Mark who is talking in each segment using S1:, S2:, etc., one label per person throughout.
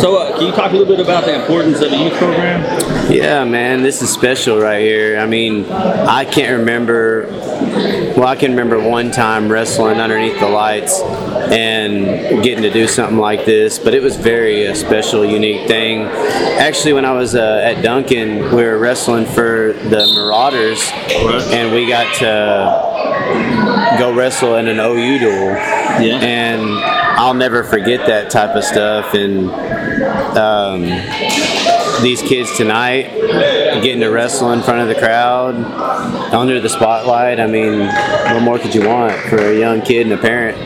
S1: So, uh, can you talk a little bit about the importance of the youth program?
S2: Yeah, man, this is special right here. I mean, I can't remember. Well, I can remember one time wrestling underneath the lights and getting to do something like this, but it was very a special, unique thing. Actually, when I was uh, at Duncan, we were wrestling for the Marauders, and we got to go wrestle in an OU duel.
S1: Yeah.
S2: And I'll never forget that type of stuff. And um, these kids tonight getting to wrestle in front of the crowd under the spotlight. I mean, what more could you want for a young kid and a parent?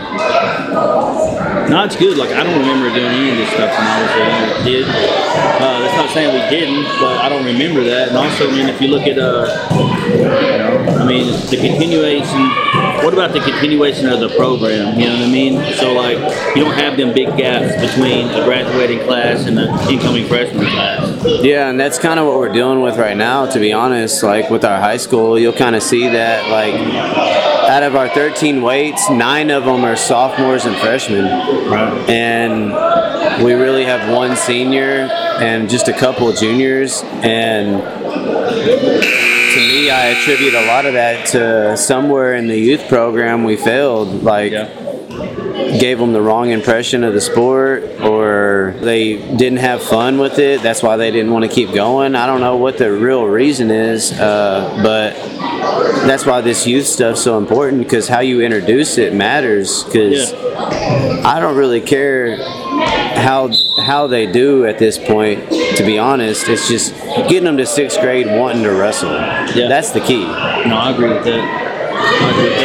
S1: No, it's good. Like I don't remember doing any of this stuff when I was a kid. Uh, that's not saying we didn't, but I don't remember that. And also, I mean, if you look at, uh, you know, I mean, the continuation. What about the continuation of the program? You know what I mean? So like, you don't have them big gaps between a graduating class and an incoming freshman class.
S2: Yeah, and that's kind of what we're dealing with right now, to be honest. Like with our high school, you'll kind of see that, like, out of our 13 weights, nine of them are sophomores and freshmen. And we really have one senior and just a couple of juniors. And to me, I attribute a lot of that to somewhere in the youth program we failed. Like, gave them the wrong impression of the sport or they didn't have fun with it. That's why they didn't want to keep going. I don't know what the real reason is, uh, but that's why this youth stuff's so important because how you introduce it matters because I don't really care how how they do at this point to be honest it's just getting them to sixth grade wanting to wrestle
S1: Yeah.
S2: that's the key
S1: No, I agree with that.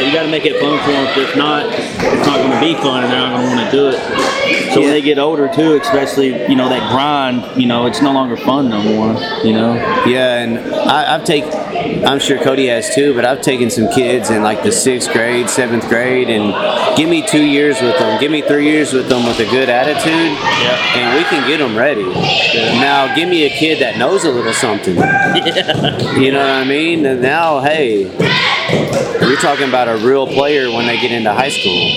S1: You got to make it fun for them. If not, it's not going to be fun, and they're not going to want to do it. So when they get older too, especially you know that grind, you know, it's no longer fun no more. You know.
S2: Yeah, and I, I've taken, I'm sure Cody has too, but I've taken some kids in like the sixth grade, seventh grade, and give me two years with them, give me three years with them with a good attitude, and we can get them ready. Now, give me a kid that knows a little something. You know what I mean? And now, hey, you're talking about a real player when they get into high school.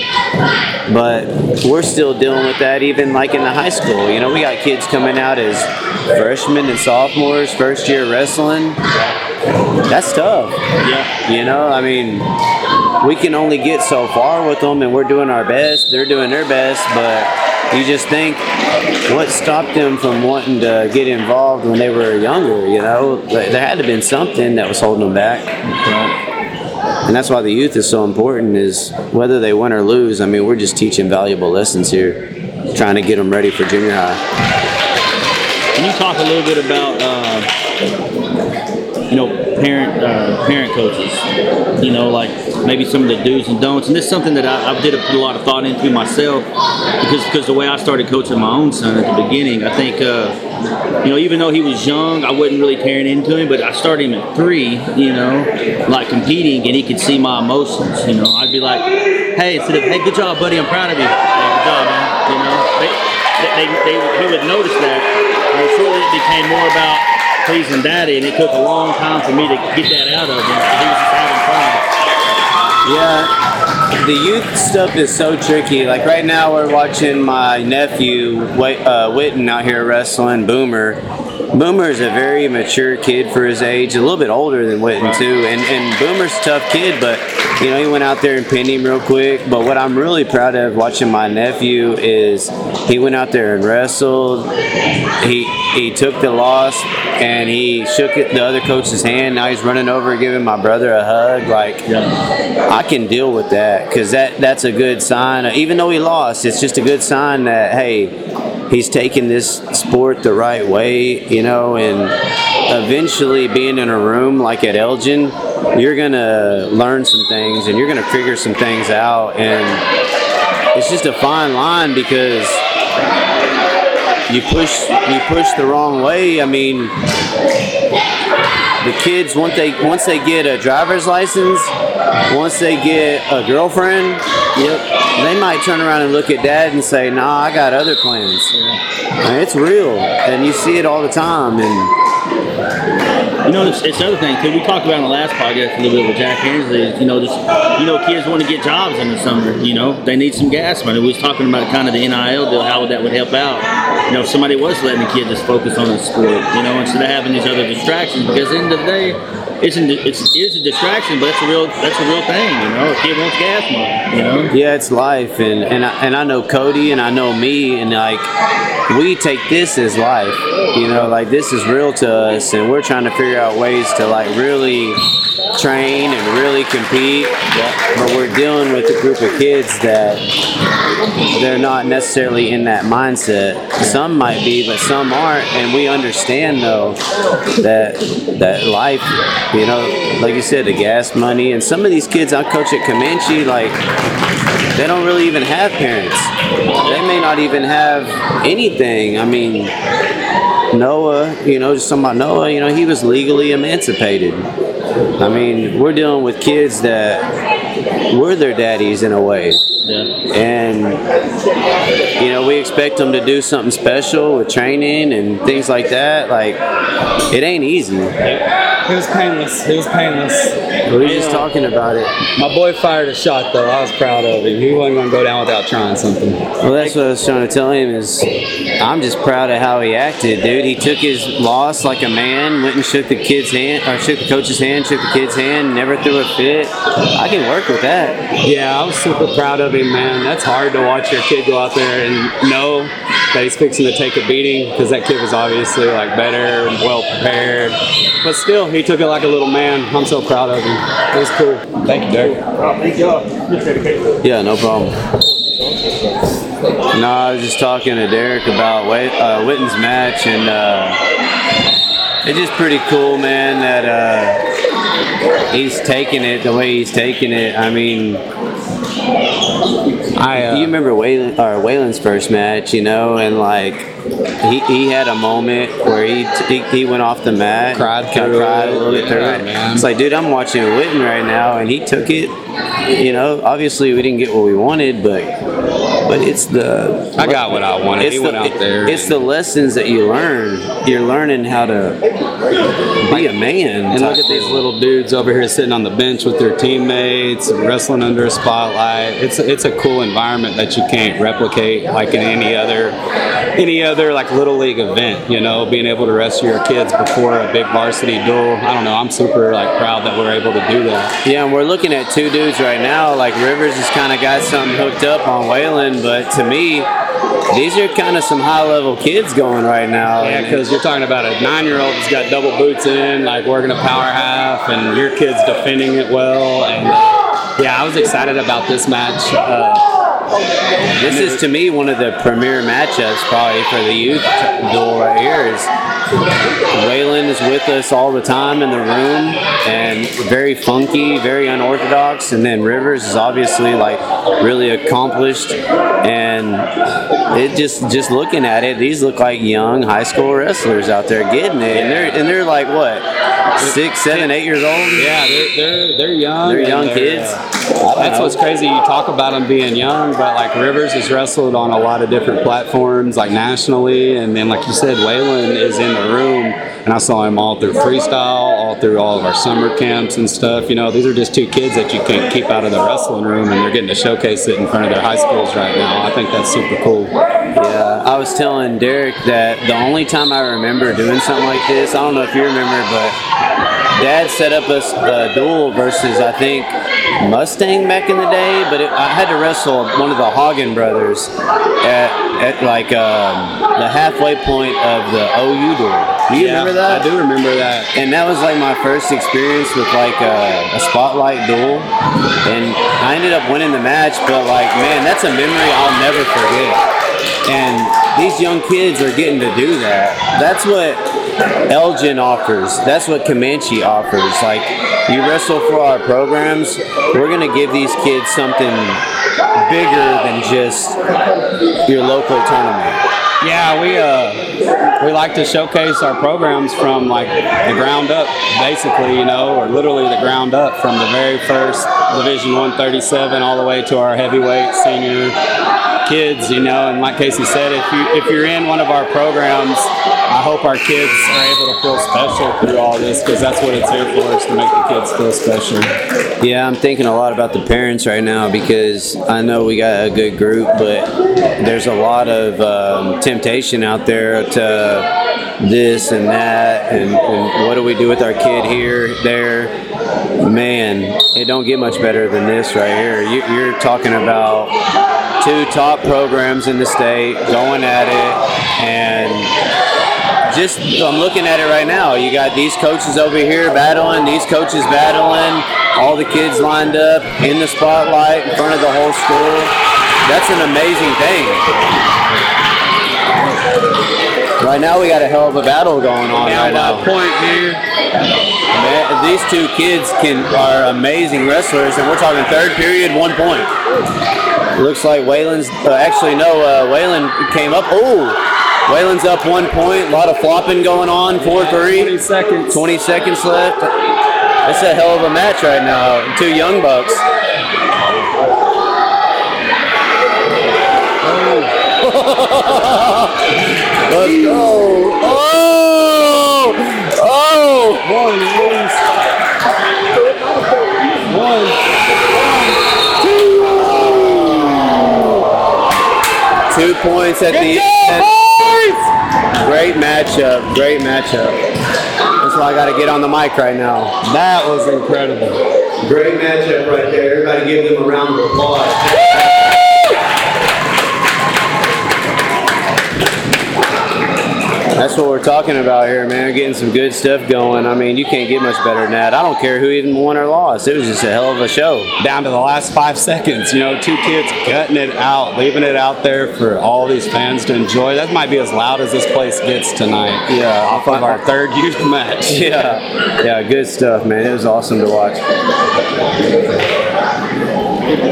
S2: But we're still dealing with that even like in the high school. You know, we got kids coming out as freshmen and sophomores, first year wrestling. That's tough.
S1: Yeah.
S2: You know, I mean, we can only get so far with them, and we're doing our best. They're doing their best, but you just think what stopped them from wanting to get involved when they were younger? You know, there there had to have been something that was holding them back. And that's why the youth is so important. Is whether they win or lose. I mean, we're just teaching valuable lessons here, trying to get them ready for junior high.
S1: Can you talk a little bit about, uh, you know, parent uh, parent coaches? You know, like maybe some of the do's and don'ts. And this is something that I, I did put a lot of thought into myself because because the way I started coaching my own son at the beginning, I think. Uh, you know, even though he was young, I wasn't really tearing into him, but I started him at three, you know, like competing, and he could see my emotions. You know, I'd be like, hey, instead of, hey, good job, buddy, I'm proud of you. Good job, man. You know, they, they, they, notice that. And shortly it became more about pleasing daddy, and it took a long time for me to get that out of him. He was just having fun.
S2: Yeah, the youth stuff is so tricky. Like right now, we're watching my nephew Wait- uh, Witten out here wrestling Boomer. Boomer is a very mature kid for his age, a little bit older than Witten too. And and Boomer's a tough kid, but you know he went out there and pinned him real quick. But what I'm really proud of watching my nephew is he went out there and wrestled. He he took the loss and he shook it, the other coach's hand. Now he's running over giving my brother a hug. Like I can deal with that because that that's a good sign. Even though he lost, it's just a good sign that hey, he's taking this sport the right way, you know. And eventually, being in a room like at Elgin, you're gonna learn some things and you're gonna figure some things out. And it's just a fine line because you push you push the wrong way. I mean, the kids once they once they get a driver's license, once they get a girlfriend, yep, they might turn around and look at dad and say, "Nah, I got other plans." Mean, it's real, and you see it all the time. And
S1: You know, it's, it's the other thing too. We talked about in the last podcast a little bit with Jack Hensley. You know, just you know, kids want to get jobs in the summer. You know, they need some gas money. We was talking about kind of the NIL deal, how that would help out. You know, if somebody was letting the kid just focus on the sport, you know, instead of having these other distractions. Because at the end of the day, it's an, it's it is a distraction, but it's a real that's a real thing. You know, kid wants gas money. You know.
S2: Yeah, it's life, and and I, and I know Cody, and I know me, and like we take this as life. You know, like this is real to us, and we're trying to figure out ways to like really train and really compete. But we're dealing with a group of kids that they're not necessarily in that mindset. Some might be, but some aren't, and we understand though that that life, you know, like you said, the gas money, and some of these kids I coach at Comanche, like they don't really even have parents. They may not even have anything. I mean, Noah, you know, just talking about Noah, you know, he was legally emancipated. I mean, we're dealing with kids that we're their daddies in a way.
S1: Yeah.
S2: And, you know, we expect them to do something special with training and things like that. Like, it ain't easy.
S3: It was painless. It was painless.
S2: We were just talking about it.
S3: My boy fired a shot though. I was proud of him. He wasn't gonna go down without trying something.
S2: Well, that's what I was trying to tell him is I'm just proud of how he acted, dude. He took his loss like a man, went and shook the kid's hand, or shook the coach's hand, shook the kid's hand, never threw a fit. I can work with that.
S3: Yeah, I was super proud of him, man. That's hard to watch your kid go out there and know that he's fixing to take a beating because that kid was obviously like better and well prepared. But still, he took it like a little man. I'm so proud of him. It was cool. Thank you, Derek.
S2: thank you Yeah, no problem. No, I was just talking to Derek about Wait, uh, Witten's match, and uh, it's just pretty cool, man, that uh, he's taking it the way he's taking it. I mean,
S3: I uh,
S2: you remember Waylon, or Waylon's first match, you know, and like he, he had a moment where he, he he went off the mat,
S3: Cried through
S2: cried a little bit through
S3: Yeah,
S2: it.
S3: man.
S2: It's like, dude, I'm watching Witten right now, and he took it. You know, obviously we didn't get what we wanted, but but it's the
S3: I got what I wanted.
S2: It's
S3: He
S2: the,
S3: went out there.
S2: It's the lessons that you learn. You're learning how to be a man.
S3: And look at these little dudes over here sitting on the bench with their teammates, wrestling under a spotlight. It's it's a cool environment that you can't replicate like in any other any other like little league event. You know, being able to wrestle your kids before a big varsity duel. I don't know. I'm super like proud that we're able to do that.
S2: Yeah, and we're looking at two dudes right now. Like Rivers has kind of got something hooked up on Waylon, but to me, these are kind of some high level kids going right now.
S3: Yeah, because you're talking about a nine-year-old who's got double boots in, like working a power half, and your kid's defending it well. And yeah, I was excited about this match. Uh,
S2: This is to me one of the premier matchups probably for the youth duel right here is Waylon is with us all the time in the room and very funky, very unorthodox, and then Rivers is obviously like really accomplished and it just just looking at it, these look like young high school wrestlers out there getting it, and they're and they're like what six, seven, eight years old.
S3: Yeah, they're they're, they're young.
S2: They're young kids.
S3: uh, that's what's crazy. You talk about him being young, but like Rivers has wrestled on a lot of different platforms, like nationally, and then like you said, Waylon is in the room, and I saw him all through freestyle, all through all of our summer camps and stuff. You know, these are just two kids that you can't keep out of the wrestling room, and they're getting to showcase it in front of their high schools right now. I think that's super cool.
S2: Yeah, I was telling Derek that the only time I remember doing something like this, I don't know if you remember, but Dad set up a, duel versus I think Mustang back in the day, but it, I had to wrestle one of the Hagen brothers at, at like um, the halfway point of the OU duel. Do you
S3: Yeah,
S2: remember that?
S3: I do remember that.
S2: and that was like my first experience with like a, a spotlight duel and i ended up winning the match but like man that's a memory i'll never forget and these young kids are getting to do that that's what elgin offers that's what comanche offers. Like you wrestle for our programs we're going to give these kids something bigger than just your local tournament.
S3: Yeah, we uh we like to showcase our programs from like the ground up, basically, you know, or literally the ground up from the very first Division 137 all the way to our heavyweight senior kids, you know. And like Casey said, if you if you're in one of our programs, I hope our kids are able to feel special through all this because that's what it's here for, is to make the kids feel special.
S2: Yeah, I'm thinking a lot about the parents right now because I know we got a good group, but there's a lot of um, temptation out there to this and that, and, and what do we do with our kid here, there? Man, it don't get much better than this right here. You, you're talking about two top programs in the state going at it, and just I'm looking at it right now. You got these coaches over here battling, these coaches battling, all the kids lined up in the spotlight in front of the whole school. That's an amazing thing. Right now we got a hell of a battle going on
S3: Down
S2: right now.
S3: point here.
S2: Man, these two kids can are amazing wrestlers, and we're talking third period, one point. Looks like Waylon's uh, actually no. Uh, Waylon came up. Oh, Waylon's up one point. A lot of flopping going on. Four three.
S3: 20 seconds.
S2: 20 seconds left. It's a hell of a match right now. Two young bucks. Let's go. Oh! Oh!
S3: One, lose.
S2: Two points at the end. Great matchup. Great matchup. That's why I got to get on the mic right now.
S3: That was incredible.
S2: Great matchup right there. Everybody give them a round of applause. That's what we're talking about here, man. We're getting some good stuff going. I mean, you can't get much better than that. I don't care who even won or lost. It was just a hell of a show.
S3: Down to the last five seconds, you know, two kids gutting it out, leaving it out there for all these fans to enjoy. That might be as loud as this place gets tonight.
S2: Yeah,
S3: off of our third youth match.
S2: Yeah, yeah, good stuff, man. It was awesome to watch.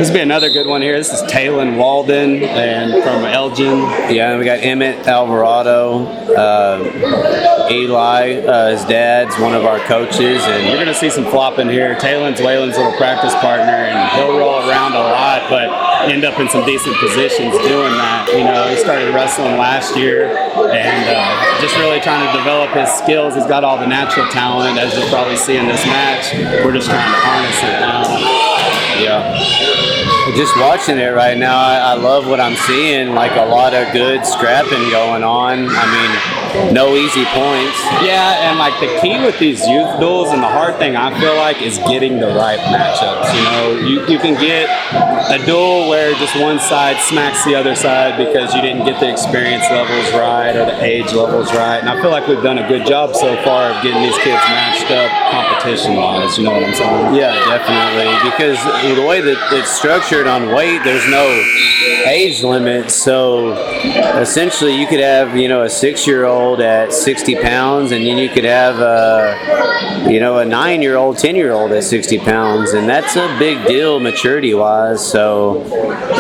S3: This will be another good one here. This is Talon Walden and from Elgin.
S2: Yeah, we got Emmett Alvarado, uh, Eli, uh, his dad's one of our coaches, and
S3: You're to see some flopping here. Talon's Waylon's little practice partner, and he'll roll around a lot, but end up in some decent positions doing that. You know, he started wrestling last year and uh, just really trying to develop his skills. He's got all the natural talent, as you'll probably see in this match. We're just trying to harness.
S2: Yeah. Just watching it right now, I, I love what I'm seeing. Like a lot of good scrapping going on. I mean, no easy points.
S3: Yeah, and like the key with these youth duels and the hard thing I feel like is getting the right matchups. You know, you, you can get a duel where just one side smacks the other side because you didn't get the experience levels right or the age levels right. And I feel like we've done a good job so far of getting these kids matched up competition wise. You know what I'm saying?
S2: Yeah, definitely. Because the way that it's structured on weight, there's no age limit. So essentially, you could have you know a six-year-old at 60 pounds, and then you could have a you know a nine-year-old, 10-year-old at 60 pounds, and that's a big deal maturity-wise. So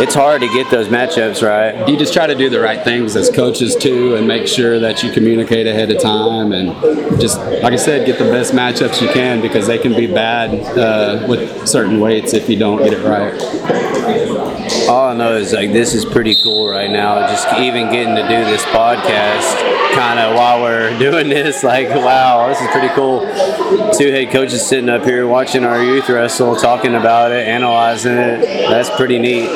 S2: it's hard to get those matchups right.
S3: You just try to do the right things as coaches too, and make sure that you communicate ahead of time, and just like I said, get the best matchups you can because they can be bad uh, with certain weights if you don't get it right.
S2: All I know is like this is pretty cool right now. Just even getting to do this podcast, kind of while we're doing this, like wow, this is pretty cool. Two head coaches sitting up here watching our youth wrestle, talking about it, analyzing it. That's pretty neat.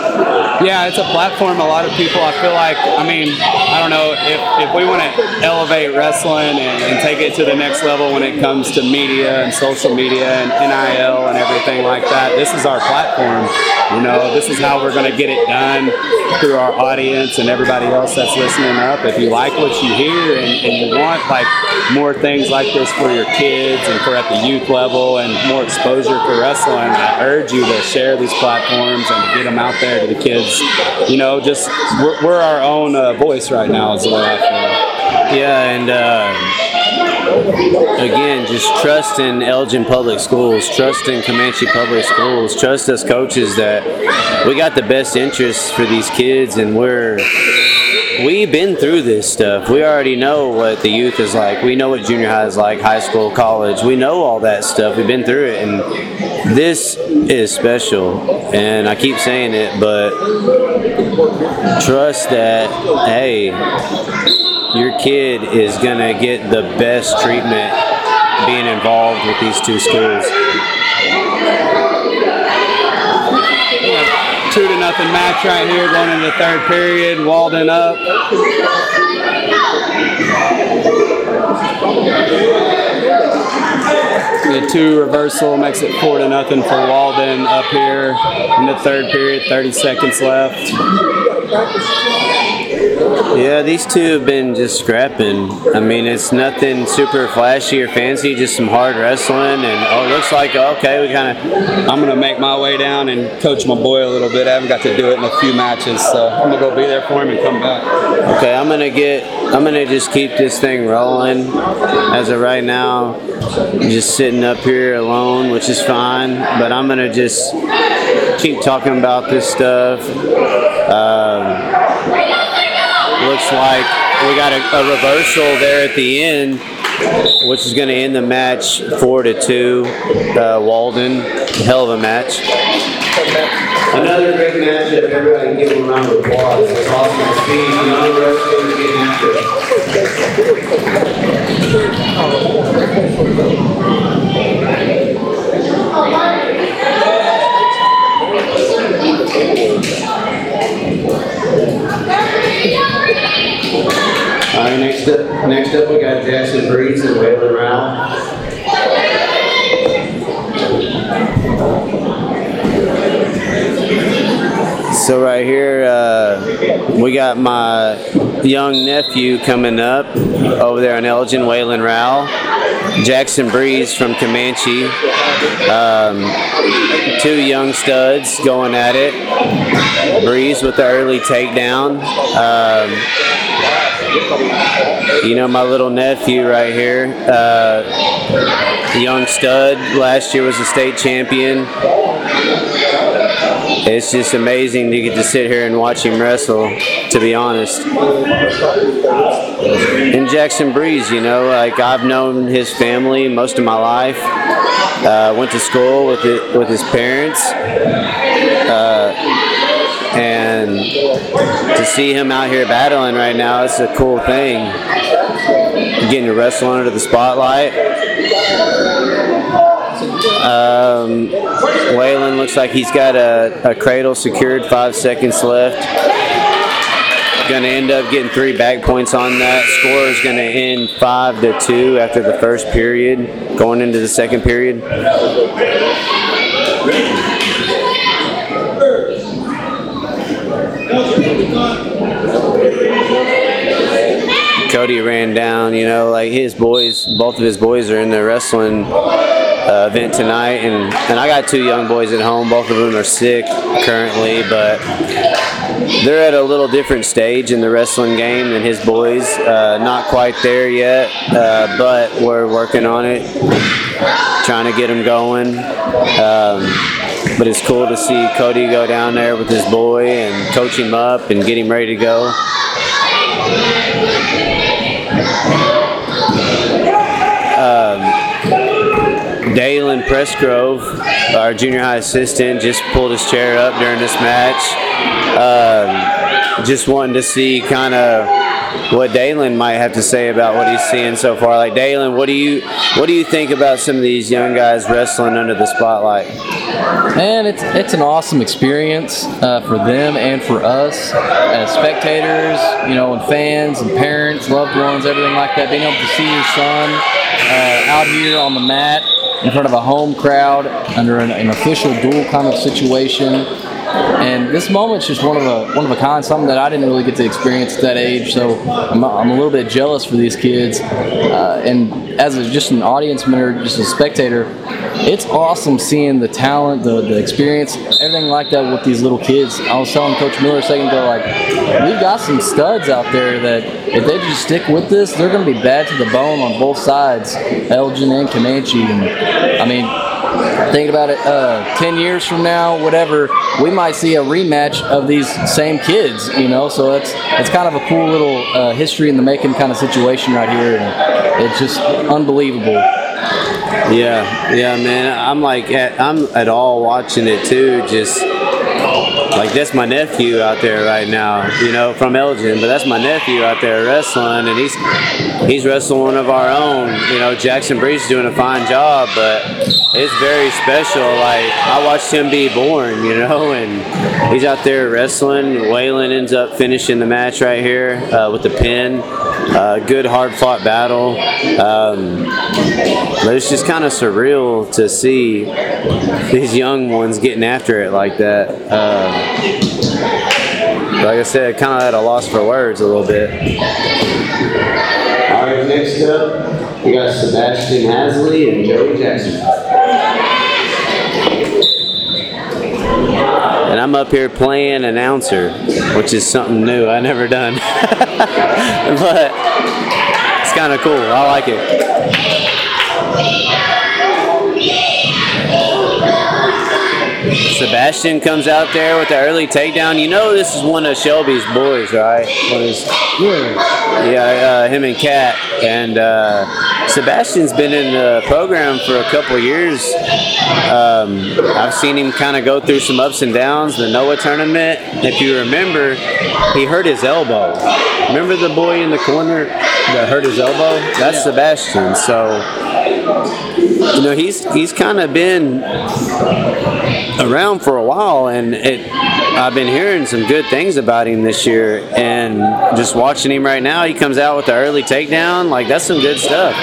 S3: Yeah, it's a platform. A lot of people, I feel like, I mean, I don't know if, if we want to elevate wrestling and, and take it to the next level when it comes to media and social media and NIL and everything like that. This is our platform. You know, this is how we're going to get it done through our audience and everybody else that's listening up. If you like what you hear and, and you want like more things like this for your kids and for at the youth level and more exposure for wrestling, I urge you to share these platforms and get them out there to the kids. You know, just we're, we're our own uh, voice right now, is the way I feel.
S2: Yeah, and uh, again, just trust in Elgin Public Schools, trust in Comanche Public Schools, trust us coaches that we got the best interests for these kids, and we're we've been through this stuff. We already know what the youth is like. We know what junior high is like, high school, college. We know all that stuff. We've been through it, and this is special. And I keep saying it, but trust that. Hey, your kid is gonna get the best treatment being involved with these two schools.
S3: Two to nothing match right here going into the third period. Walden up. The two reversal makes it four to nothing for Walden up here in the third period. 30 seconds left.
S2: Yeah, these two have been just scrapping. I mean, it's nothing super flashy or fancy, just some hard wrestling. And oh, it looks like okay, we kind of.
S3: I'm gonna make my way down and coach my boy a little bit. I haven't got to do it in a few matches, so I'm gonna go be there for him and come back.
S2: Okay, I'm gonna get. I'm gonna just keep this thing rolling. As of right now, just sitting up here alone, which is fine. But I'm gonna just keep talking about this stuff. Um, looks like we got a, a reversal there at the end, which is going to end the match four to two. Uh, Walden, hell of a match. Another great matchup. Everybody give them a round of applause. It's awesome to see young wrestlers getting after it. All right, next up, next up we got Jackson Breeze and Waylon Rowell. So right here, uh, we got my young nephew coming up over there in Elgin, Waylon Rowell. Jackson Breeze from Comanche. Um, two young studs going at it. Breeze with the early takedown. Um, you know, my little nephew right here, uh, young stud, last year was a state champion. It's just amazing to get to sit here and watch him wrestle, to be honest. And Jackson Breeze, you know, like I've known his family most of my life. Uh, went to school with it, with his parents. Uh, to see him out here battling right now, it's a cool thing. Getting to wrestle under the spotlight. Um, Waylon looks like he's got a, a cradle secured, five seconds left. Going to end up getting three back points on that. Score is going to end five to two after the first period, going into the second period. Cody ran down, you know, like his boys, both of his boys are in the wrestling uh, event tonight, and, and I got two young boys at home. Both of them are sick currently, but they're at a little different stage in the wrestling game than his boys. Uh, not quite there yet, uh, but we're working on it, trying to get them going. Um, but it's cool to see Cody go down there with his boy and coach him up and get him ready to go. Dalen Pressgrove, our junior high assistant, just pulled his chair up during this match. Um, just wanting to see kind of what Dalen might have to say about what he's seeing so far. Like Dalen, what do you what do you think about some of these young guys wrestling under the spotlight?
S4: Man, it's it's an awesome experience uh, for them and for us as spectators, you know, and fans and parents, loved ones, everything like that. Being able to see your son uh, out here on the mat in front of a home crowd under an, an official duel kind of situation. And this moment's just one of a one of a kind, something that I didn't really get to experience at that age. So I'm, I'm a little bit jealous for these kids. Uh, and as a, just an audience member, just a spectator, it's awesome seeing the talent, the, the experience, everything like that with these little kids. I was telling Coach Miller a second ago, like we've got some studs out there that if they just stick with this, they're going to be bad to the bone on both sides, Elgin and Comanche. And I mean,
S5: thinking about it, uh, ten years from now, whatever, we might see a rematch of these same kids. You know, so it's it's kind of a cool little uh, history in the making kind of situation right here, and it's just unbelievable.
S2: Yeah, yeah, man. I'm like, at, I'm at all watching it too. Just like that's my nephew out there right now, you know, from Elgin. But that's my nephew out there wrestling, and he's he's wrestling one of our own. You know, Jackson Breeze doing a fine job, but it's very special. Like I watched him be born, you know, and he's out there wrestling. Waylon ends up finishing the match right here uh, with the pin. Uh, good hard fought battle. Um, but it's just kind of surreal to see these young ones getting after it like that. Um, like I said, kind of at a loss for words a little bit. All right, next up, we got Sebastian Hasley and Joey Jackson. And I'm up here playing announcer, which is something new I never done. but it's kind of cool. I like it. Sebastian comes out there with the early takedown. You know this is one of Shelby's boys, right? One of his, yeah, uh, him and Kat. And uh, Sebastian's been in the program for a couple years. Um, I've seen him kind of go through some ups and downs. The Noah tournament, if you remember, he hurt his elbow. Remember the boy in the corner that hurt his elbow? That's Sebastian. So, you know, he's he's kind of been around for a while, and it, I've been hearing some good things about him this year. And just watching him right now, he comes out with the early takedown. Like that's some good stuff.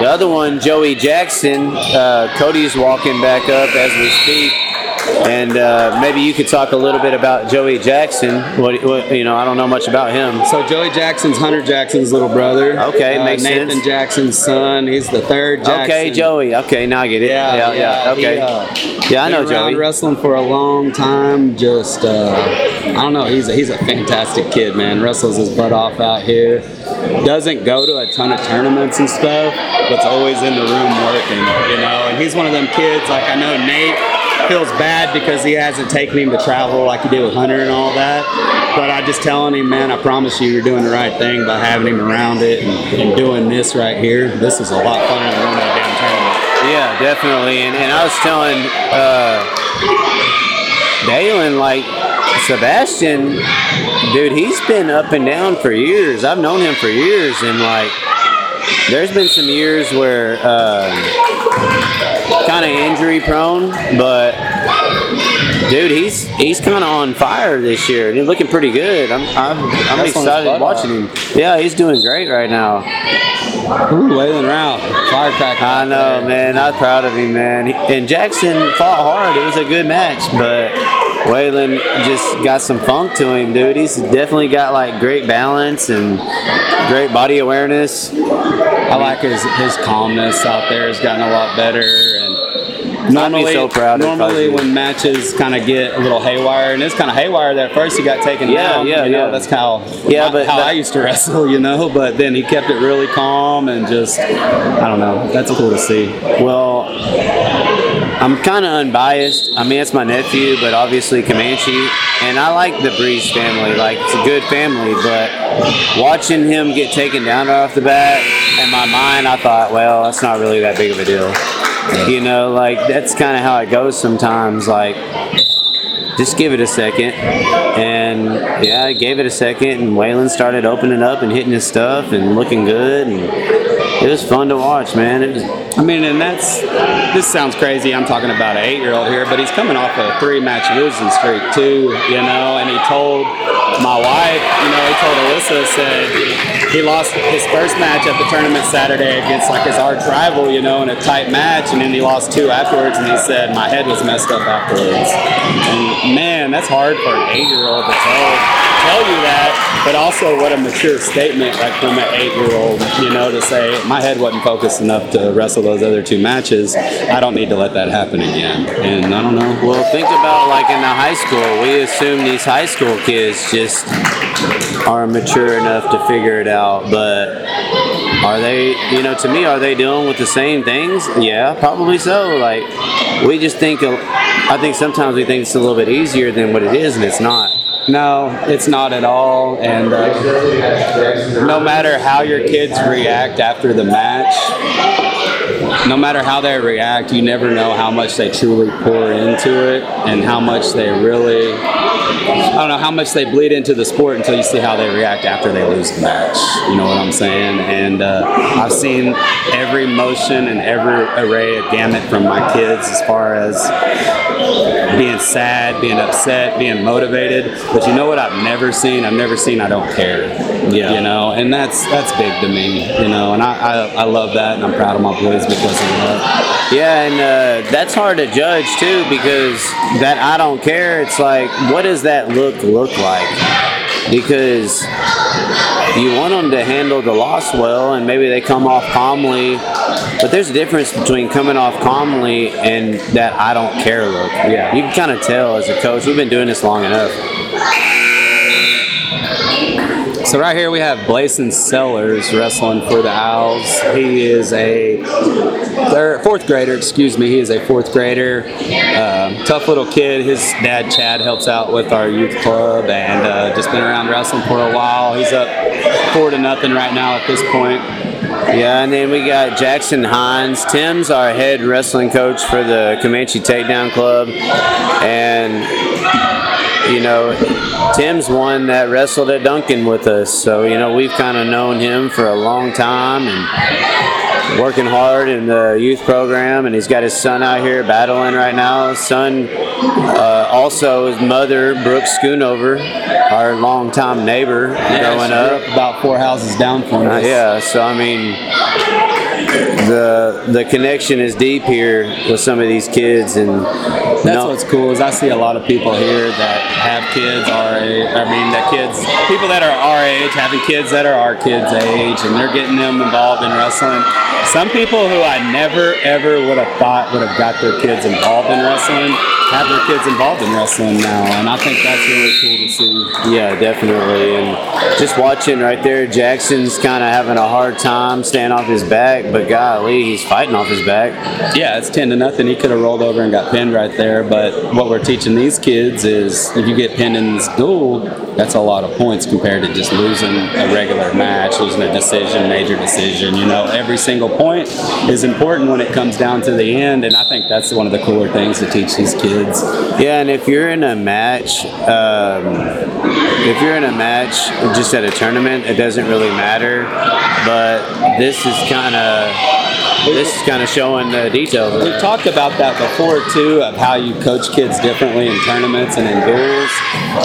S2: The other one, Joey Jackson, uh, Cody's walking back up as we speak. And uh, maybe you could talk a little bit about Joey Jackson. What, what you know, I don't know much about him.
S3: So Joey Jackson's Hunter Jackson's little brother.
S2: Okay,
S3: Uh,
S2: makes
S3: Nathan
S2: sense.
S3: Jackson's son. He's the third Jackson.
S2: Okay, Joey. Okay, now I get it.
S3: Yeah,
S2: yeah, yeah.
S3: he,
S2: Okay,
S3: uh,
S2: yeah, I know
S3: been
S2: Joey.
S3: wrestling for a long time. Just uh, I don't know. He's a, he's a fantastic kid, man. Wrestles his butt off out here. Doesn't go to a ton of tournaments and stuff, but's always in the room working. You know, and he's one of them kids. Like I know Nate feels bad because he hasn't taken him to travel like he did with Hunter and all that. But I just telling him, man, I promise you, you're doing the right thing by having him around it and, and doing this right here. This is a lot funner than running a damn tournament.
S2: Yeah, definitely. And, and I was telling uh, Dalen, like, Sebastian, dude, he's been up and down for years. I've known him for years, and, like, there's been some years where uh, kind of injury prone, but dude, he's he's kind of on fire this year. He's looking pretty good. I'm I'm, I'm
S3: That's
S2: excited watching him. Yeah, he's doing great right now.
S3: Ooh, Waylon Ralph, firecracker.
S2: I know, man. I'm proud of him, man. And Jackson fought hard. It was a good match, but Waylon just got some funk to him, dude. He's definitely got like great balance and great body awareness.
S3: I like his his calmness out there has gotten a lot better and. Normally,
S2: so proud if I was
S3: normally when matches kind of get a little haywire, and it's kind of haywire that first he got taken
S2: Yeah,
S3: down.
S2: yeah,
S3: you know,
S2: yeah.
S3: That's how
S2: Yeah,
S3: my-
S2: but
S3: how
S2: that-
S3: I used to wrestle, you know. But then he kept it really calm and just I don't know. That's cool to see.
S2: Well, I'm kind of unbiased. I mean, it's my nephew, but obviously Comanche, and I like the Breeze family. Like it's a good family, but watching him get taken down right off the bat, in my mind, I thought, well, that's not really that big of a deal. You know, like that's kind of how it goes sometimes. Like just give it a second. And yeah, I gave it a second, and Waylon started opening up and hitting his stuff and looking good, and it was fun to watch, man. It was,
S3: I mean, and that's this sounds crazy. I'm talking about an eight-year-old here, but he's coming off a three-match losing streak too, you know. And he told my wife, you know, he told Alyssa said he lost his first match at the tournament Saturday against like his arch rival, you know, in a tight match, and then he lost two afterwards. And he said my head was messed up afterwards. And man, that's hard for an eight-year-old to tell tell you that, but also what a mature statement like from an eight-year-old, you know, to say my head wasn't focused enough to wrestle those other two matches. I don't need to let that happen again. And I don't know.
S2: Well, think about like in the high school. We assume these high school kids just are mature enough to figure it out, but are they, you know, to me, are they dealing with the same things? Yeah, probably so. Like, we just think, I think sometimes we think it's a little bit easier than what it is, and it's not.
S3: No, it's not at all. And uh, no matter how your kids react after the match, no matter how they react, you never know how much they truly pour into it and how much they really, I don't know, how much they bleed into the sport until you see how they react after they lose the match. You know what I'm saying? And uh, I've seen every motion and every array of gamut from my kids as far as being sad, being upset, being motivated. But you know what I've never seen? I've never seen I don't care.
S2: Yeah.
S3: You know, and that's that's big to me. You know, and I, I, I love that and I'm proud of my boys because
S2: Yeah, and uh, that's hard to judge too because that I don't care. It's like, what does that look look like? Because you want them to handle the loss well, and maybe they come off calmly. But there's a difference between coming off calmly and that I don't care look.
S3: Yeah.
S2: you can kind of tell as a coach. We've been doing this long enough.
S3: So right here we have Blason Sellers wrestling for the Owls. He is a third, fourth grader, excuse me. He is a fourth grader. Um, tough little kid. His dad Chad helps out with our youth club and uh, just been around wrestling for a while. He's up four to nothing right now at this point.
S2: Yeah, and then we got Jackson Hines. Tim's our head wrestling coach for the Comanche Takedown Club. And, you know, Tim's one that wrestled at Duncan with us. So, you know, we've kind of known him for a long time and working hard in the youth program. And he's got his son out here battling right now. His son, uh, also his mother, Brooke Schoonover, our longtime neighbor growing up.
S3: up about four houses down from
S2: Uh,
S3: us.
S2: yeah, so I mean, the the connection is deep here with some of these kids, and
S3: That's
S2: no-
S3: what's cool is I see a lot of people here that have kids our age. I mean, that kids, people that are our age, having kids that are our kids' age, and they're getting them involved in wrestling. Some people who I never ever would have thought would have got their kids involved in wrestling have their kids involved in wrestling now, and I think that's really cool to see.
S2: Yeah, definitely. And just watching right there, Jackson's kind of having a hard time staying off his back, but golly, he's fighting off his back.
S3: Yeah, it's ten to nothing. He could have rolled over and got pinned right there. But what we're teaching these kids is if you get pinned in this duel, that's a lot of points compared to just losing a regular match, losing a decision, major decision. You know, every single point is important when it comes down to the end, and I think that's one of the cooler things to teach these kids.
S2: Yeah, and if you're in a match, um, if you're in a match just at a tournament, it doesn't really matter. But this is kind of this is kind of showing the details.
S3: We've talked about that before too, of how you coach kids differently in tournaments and in duels.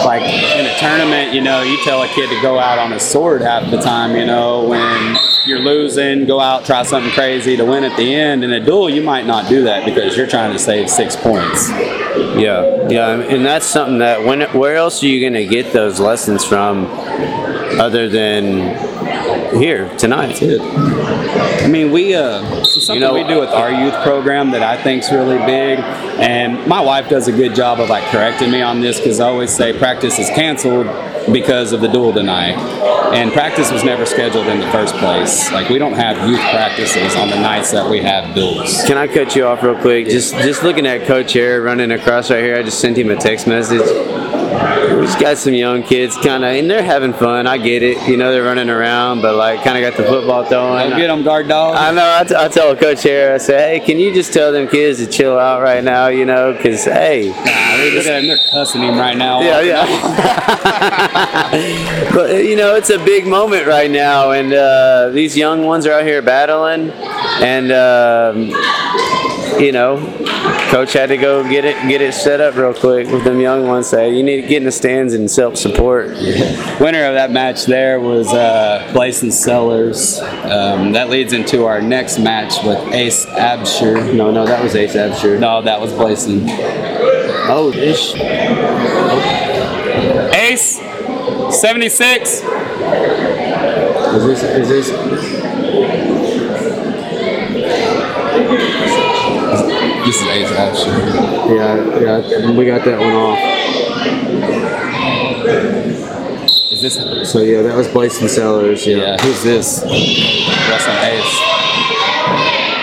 S3: Like in a tournament, you know, you tell a kid to go out on a sword half the time. You know, when you're losing, go out, try something crazy to win at the end. In a duel, you might not do that because you're trying to save six points.
S2: Yeah, yeah, and that's something that when where else are you going to get those lessons from, other than here tonight?
S3: I mean, we uh, something
S2: You know-
S3: we do with our youth program that I think's really big, and my wife does a good job of like correcting me on this because I always say practice is canceled because of the duel tonight, and practice was never scheduled in the first place. Like we don't have youth practices on the nights that we have duels.
S2: Can I cut you off real quick? Just just looking at Coach Air running across right here, I just sent him a text message. We just got some young kids, kind of, and they're having fun. I get it, you know, they're running around, but like, kind of got the football throwing.
S3: Get them, guard dog.
S2: I know. I, t- I tell Coach here, I say, hey, can you just tell them kids to chill out right now, you know, because hey,
S3: mean, look at they're cussing him right now.
S2: yeah, yeah. but you know, it's a big moment right now, and uh, these young ones are out here battling, and um, you know, coach had to go get it get it set up real quick with them young ones. Say, you need to get in the stands and self support.
S3: Winner of that match there was uh, Sellers. Um, that leads into our next match with Ace Absher.
S2: No, no, that was Ace Absher.
S3: No, that was Blason.
S2: Oh, this.
S3: Ace, 76.
S2: Is this? Is this?
S3: This is Ace Absher.
S2: Yeah, yeah. We got that one off.
S3: Is Is this?
S2: So yeah, that was Bryson Sellers.
S3: Yeah. Who's this? Russell Ace.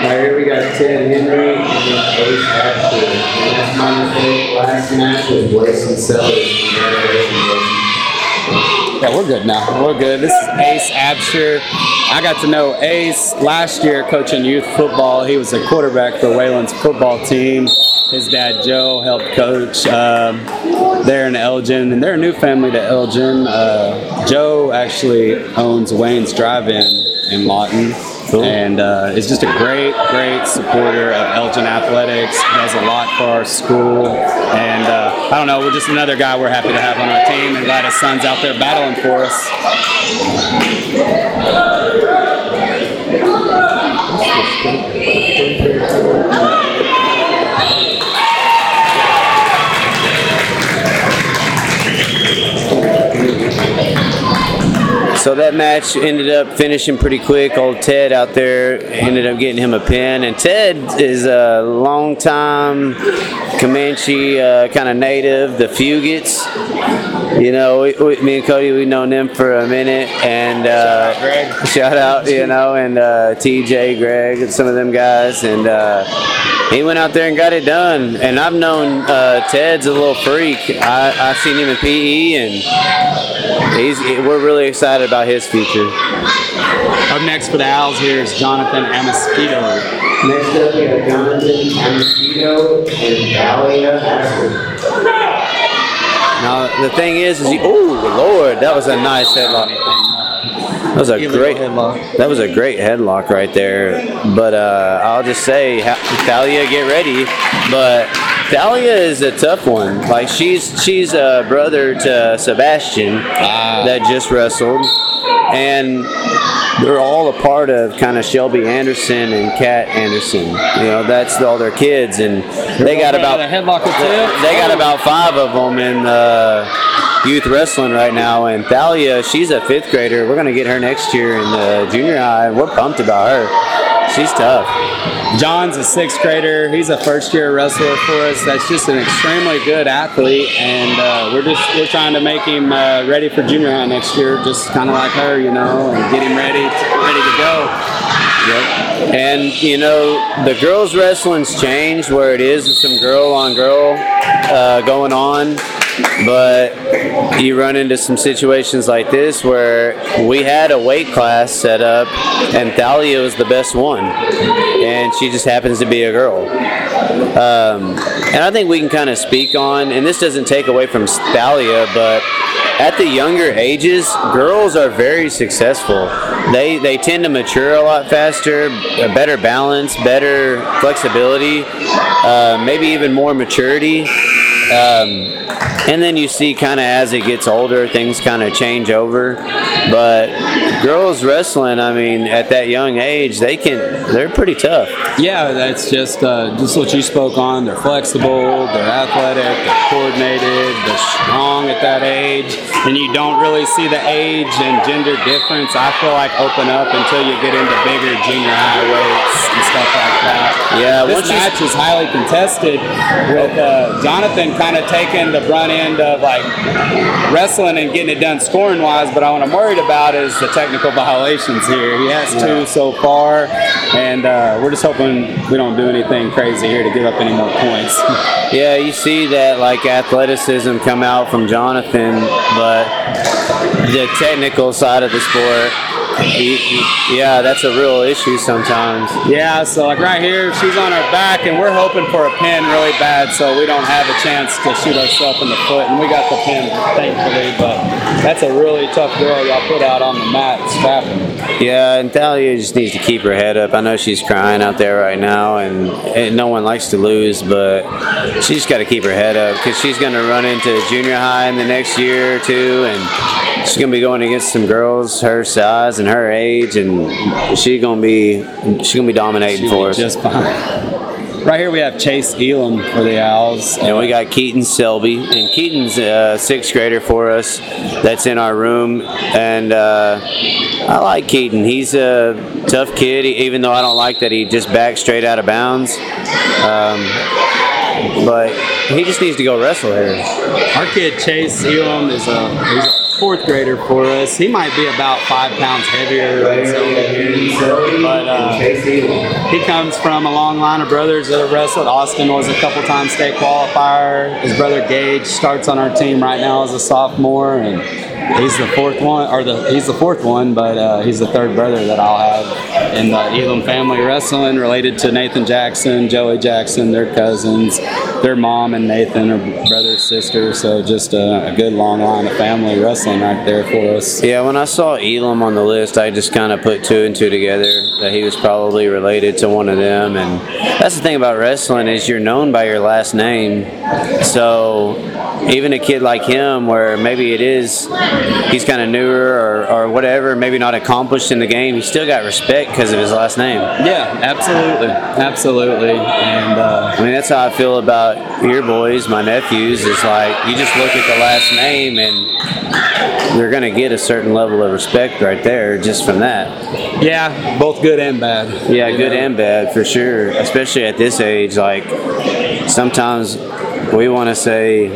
S2: Now here we got Ted Henry and then Ace Absher. And that's my mistake. Last match was Bryson Sellers. Congratulations, Bryson.
S3: Yeah, we're good now. We're good. This is Ace Absher. I got to know Ace last year coaching youth football. He was a quarterback for Waylon's football team. His dad Joe helped coach um, there in Elgin, and they're a new family to Elgin. Uh, Joe actually owns Wayne's Drive-In in Lawton. And uh, is just a great, great supporter of Elgin athletics. Does a lot for our school, and uh, I don't know, we're just another guy we're happy to have on our team, and glad his son's out there battling for us.
S2: So that match ended up finishing pretty quick. Old Ted out there ended up getting him a pin, and Ted is a long-time Comanche uh, kind of native, the Fugits. You know, we, we, me and Cody, we've known them for a minute, and uh,
S3: Greg.
S2: shout out, you know, and uh, TJ, Greg, and some of them guys, and uh, he went out there and got it done. And I've known uh, Ted's a little freak. I I seen him in PE, and he's we're really excited about his future.
S3: Up next for the Owls here is Jonathan Amasquito.
S2: Next up, we have Jonathan Amosquito and Dahlia Now the thing is, is oh Lord, that was a nice headlock. That was a great
S5: headlock.
S2: That was a great headlock right there. But uh, I'll just say, Thalia, get ready. But Thalia is a tough one. Like she's she's a brother to Sebastian that just wrestled, and they're all a part of kind of Shelby Anderson and Kat Anderson. You know, that's all their kids, and they got about
S5: a headlock or
S2: they got about five of them in uh, youth wrestling right now. And Thalia, she's a fifth grader. We're gonna get her next year in the junior high. We're pumped about her. She's tough.
S3: John's a sixth grader. He's a first year wrestler for us. That's just an extremely good athlete, and uh, we're just we're trying to make him uh, ready for junior high next year, just kind of like her, you know, and get him ready ready to go.
S2: And you know, the girls wrestling's changed where it is some girl on girl uh, going on, but you run into some situations like this where we had a weight class set up, and Thalia was the best one, and she just happens to be a girl. Um, and I think we can kind of speak on, and this doesn't take away from Thalia, but at the younger ages, girls are very successful. They they tend to mature a lot faster, a better balance, better flexibility, uh, maybe even more maturity. Um, and then you see kind of as it gets older, things kind of change over. But girls wrestling, I mean, at that young age, they can they're pretty tough.
S3: Yeah, that's just uh, just what you spoke on. They're flexible, they're athletic, they're coordinated, they're strong at that age, and you don't really see the age and gender difference. I feel like open up until you get into bigger junior high weights and stuff like that.
S2: Yeah,
S3: this
S2: you-
S3: match was highly contested with uh, Jonathan kind of taking the brunt end of like wrestling and getting it done scoring wise. But what I'm worried about is the technical violations here. He has two so far, and uh, we're just hoping we don't do anything crazy here to give up any more points.
S2: Yeah, you see that like athleticism come out from Jonathan, but the technical side of the sport, yeah, that's a real issue sometimes.
S3: Yeah, so like right here, she's on her back, and we're hoping for a pin really bad, so we don't have a chance to shoot ourselves in the foot. And we got the pin, thankfully, but that's a really tough girl y'all put out on the mat, strapping.
S2: Yeah, and Thalia just needs to keep her head up. I know she's crying out there right now, and, and no one likes to lose, but she's got to keep her head up because she's going to run into junior high in the next year or two, and she's going to be going against some girls her size and her age, and she's going to be she's to be dominating for us.
S3: Just fine. Right here we have Chase Elam for the Owls.
S2: And we got Keaton Selby, and Keaton's a sixth grader for us. That's in our room, and uh, I like Keaton. He's a tough kid, even though I don't like that he just backed straight out of bounds. Um, but he just needs to go wrestle here.
S3: Our kid Chase Elam is a he's fourth grader for us. He might be about five pounds heavier than some but uh, he comes from a long line of brothers that have wrestled. Austin was a couple times state qualifier. His brother Gage starts on our team right now as a sophomore, and he's the fourth one, or the he's the fourth one, but uh, he's the third brother that I'll have in the Elam family wrestling, related to Nathan Jackson, Joey Jackson, their cousins, their mom and Nathan are brother sister. So just a, a good long line of family wrestling right there for us.
S2: Yeah, when I saw Elam on the list, I just kind of put two and two together that he was probably related to one of them. And that's the thing about wrestling is you're known by your last name. So even a kid like him, where maybe it is he's kind of newer or, or whatever, maybe not accomplished in the game, he still got respect because of his last name.
S3: Yeah, absolutely, absolutely, and uh,
S2: I mean that's how I feel about your boys, my nephews. Is like you just look at the last name and they're gonna get a certain level of respect right there just from that.
S3: yeah, both good and bad.
S2: Yeah, good
S3: know?
S2: and bad for sure. Especially at this age, like sometimes we want to say,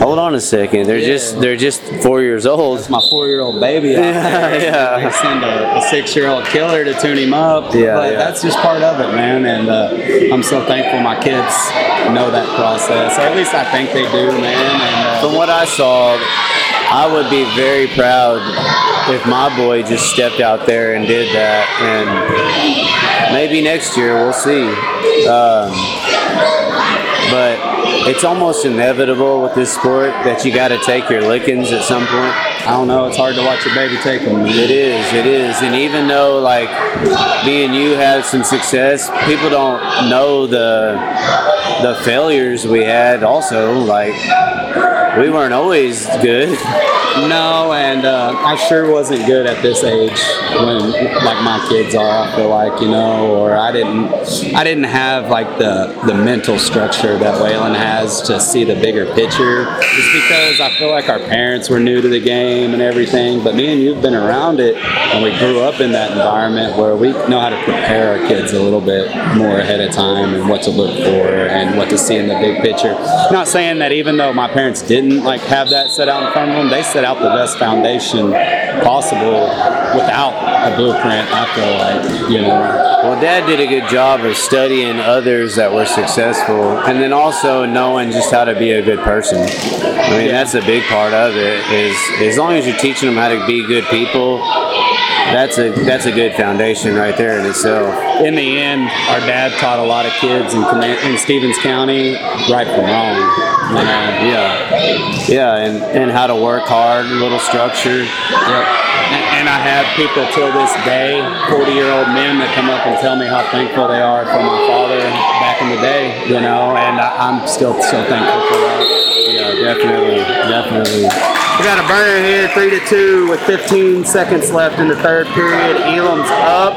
S2: "Hold on a second, they're just they're just four years old."
S3: It's my four-year-old baby
S2: Yeah, yeah.
S3: I send a, a six-year-old killer to tune him up.
S2: Yeah,
S3: but
S2: yeah.
S3: that's just part of it, man. And uh, I'm so thankful my kids know that process, or at least I think they do, man. And
S2: From
S3: uh,
S2: what I saw, I would be very proud if my boy just stepped out there and did that. And maybe next year we'll see. Um, but it's almost inevitable with this sport that you got to take your lickings at some point.
S3: I don't know. It's hard to watch a baby take them.
S2: It is, it is. And even though like me and you had some success, people don't know the the failures we had also. Like we weren't always good.
S3: No, and uh, I sure wasn't good at this age when, like my kids are. I feel like you know, or I didn't, I didn't have like the the mental structure that Waylon has to see the bigger picture. Just because I feel like our parents were new to the game and everything, but me and you've been around it, and we grew up in that environment where we know how to prepare our kids a little bit more ahead of time and what to look for and what to see in the big picture. Not saying that even though my parents didn't like have that set out in front of them, they set out the best foundation possible without a blueprint. I feel like you know.
S2: Well, Dad did a good job of studying others that were successful, and then also knowing just how to be a good person. I mean, that's a big part of it. Is as long as you're teaching them how to be good people, that's a that's a good foundation right there in itself.
S3: In the end, our dad taught a lot of kids in, in Stephens County right from wrong. Know?
S2: Yeah, yeah, and and how to work hard, a little structure.
S3: Yep. And, and I have people till this day, 40 year old men that come up and tell me how thankful they are for my father back in the day, you know, and I, I'm still so thankful for that.
S2: Yeah, definitely, definitely.
S3: We got a burner here, three to two, with 15 seconds left in the third period. Elam's up.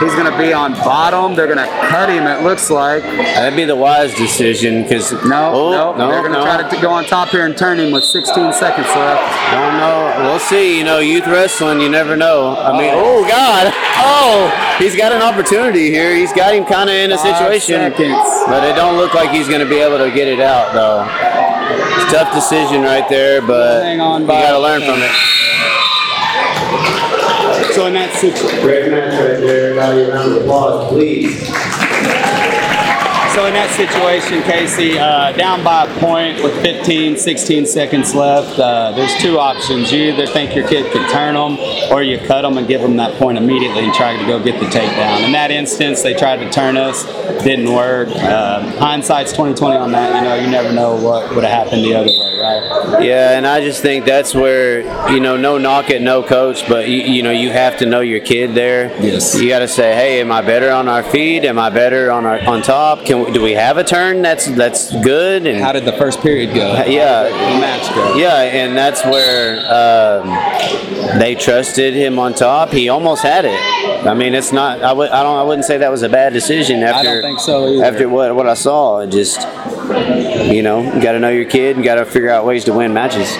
S3: He's going to be on bottom. They're going to cut him. It looks like.
S2: That'd be the wise decision because
S3: No,
S2: oh,
S3: no,
S2: no,
S3: they're going to
S2: no.
S3: try to go on top here and turn him with 16 seconds left.
S2: I don't know. We'll see. You know, youth wrestling, you never know. I mean, oh God, oh, he's got an opportunity here. He's got him kind of in a situation, but it don't look like he's going to be able to get it out though. It's a tough decision right there, but you got to learn from it.
S3: So in that situation,
S2: Great match right there. Value round of applause, please.
S3: So in that situation, Casey, uh, down by a point with 15, 16 seconds left, uh, there's two options. You either think your kid could turn them, or you cut them and give them that point immediately and try to go get the takedown. In that instance, they tried to turn us, didn't work. Uh, hindsight's 2020 on that. You know, you never know what would have happened the other way, right?
S2: Yeah, and I just think that's where you know, no knock at no coach, but you, you know, you have to know your kid there.
S3: Yes.
S2: You got to say, hey, am I better on our feet? Am I better on our on top? Can we, do we have a turn that's that's good? And
S3: How did the first period go?
S2: yeah,
S3: match go?
S2: yeah, and that's where um, they trusted him on top. He almost had it. I mean, it's not. I would. I don't. I wouldn't say that was a bad decision after.
S3: I don't think so either.
S2: After what what I saw, it just you know, you got to know your kid and got to figure out ways to win matches.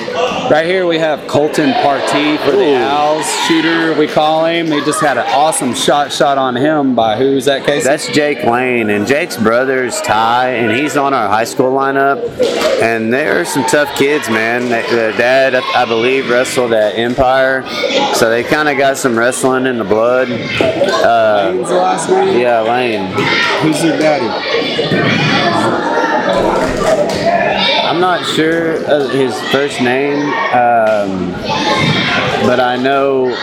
S3: Right here we have Colton Partee for the Owls shooter. We call him. He just had an awesome shot shot on him by who's that case?
S2: That's Jake Lane, and Jake's brother's Ty, and he's on our high school lineup. And they're some tough kids, man. The dad, I believe, wrestled at Empire, so they kind of got some wrestling in the blood. Uh,
S3: Lane's the last name.
S2: yeah, Lane.
S3: Who's your daddy?
S2: I'm not sure his first name, um, but I know.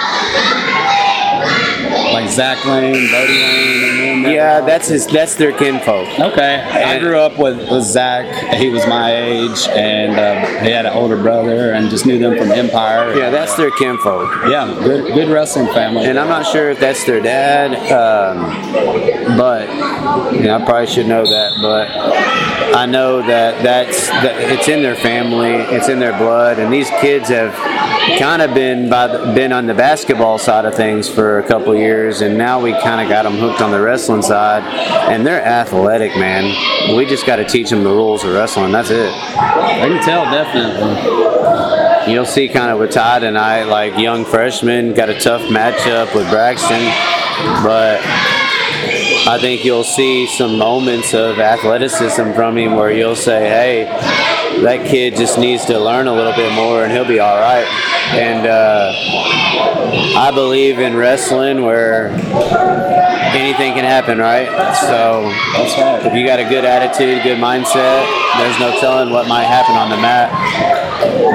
S3: Like Zach Lane, Bodie Lane,
S2: Yeah, that's his. That's their kinfolk.
S3: Okay, I grew up with, with Zach. He was my age, and uh, he had an older brother, and just knew them from Empire.
S2: Yeah, that's their kinfolk.
S3: yeah, good good wrestling family.
S2: And I'm not sure if that's their dad, um, but you know, I probably should know that. But I know that that's that it's in their family, it's in their blood, and these kids have kind of been by the, been on the basketball side of things for a couple years, and now we kind of got them hooked on the wrestling side, and they're athletic, man. We just got to teach them the rules of wrestling. That's it.
S3: I can tell definitely.
S2: You'll see kind of with Todd and I, like young freshmen, got a tough matchup with Braxton, but I think you'll see some moments of athleticism from him where you'll say, hey, that kid just needs to learn a little bit more and he'll be all right. And uh, I believe in wrestling where anything can happen, right? So if you got a good attitude, good mindset, there's no telling what might happen on the mat.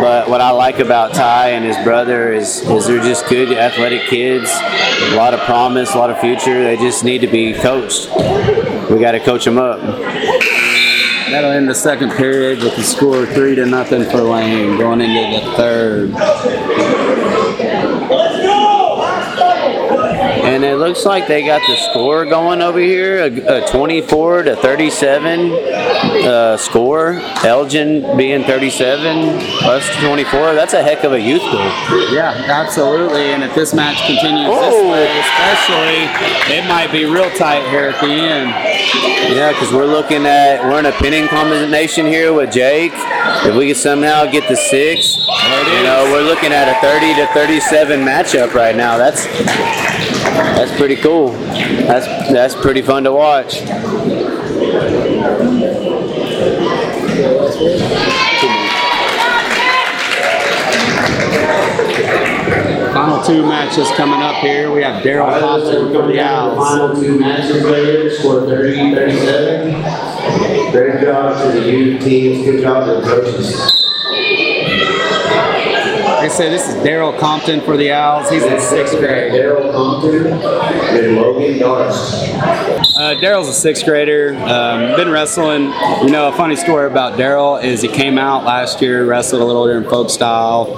S2: But what I like about Ty and his brother is, is they're just good athletic kids, a lot of promise, a lot of future. They just need to be coached. We got to coach them up.
S3: That'll end the second period with the score three to nothing for Lane going into the third.
S2: And it looks like they got the score going over here, a, a 24 to 37 uh, score. Elgin being 37 plus 24. That's a heck of a youth goal.
S3: Yeah, absolutely. And if this match continues
S2: Oh.
S3: this way, especially, it might be real tight here at the end.
S2: Yeah, because we're looking at we're in a pinning combination here with Jake. If we can somehow get the six, you know, we're looking at a 30 to 37 matchup right now. That's that's pretty cool. That's that's pretty fun to watch.
S3: Final two matches coming up here. We have Daryl Thompson for the Owls.
S6: Final two matches here, score 30, 37. Great job to the youth teams, good job to the coaches.
S3: Like I said, this is Daryl Compton for the Owls. He's in sixth grade.
S6: Daryl Compton and Logan Darst.
S3: Uh, Daryl's a sixth grader. Um, been wrestling. You know, a funny story about Daryl is he came out last year, wrestled a little during folk style.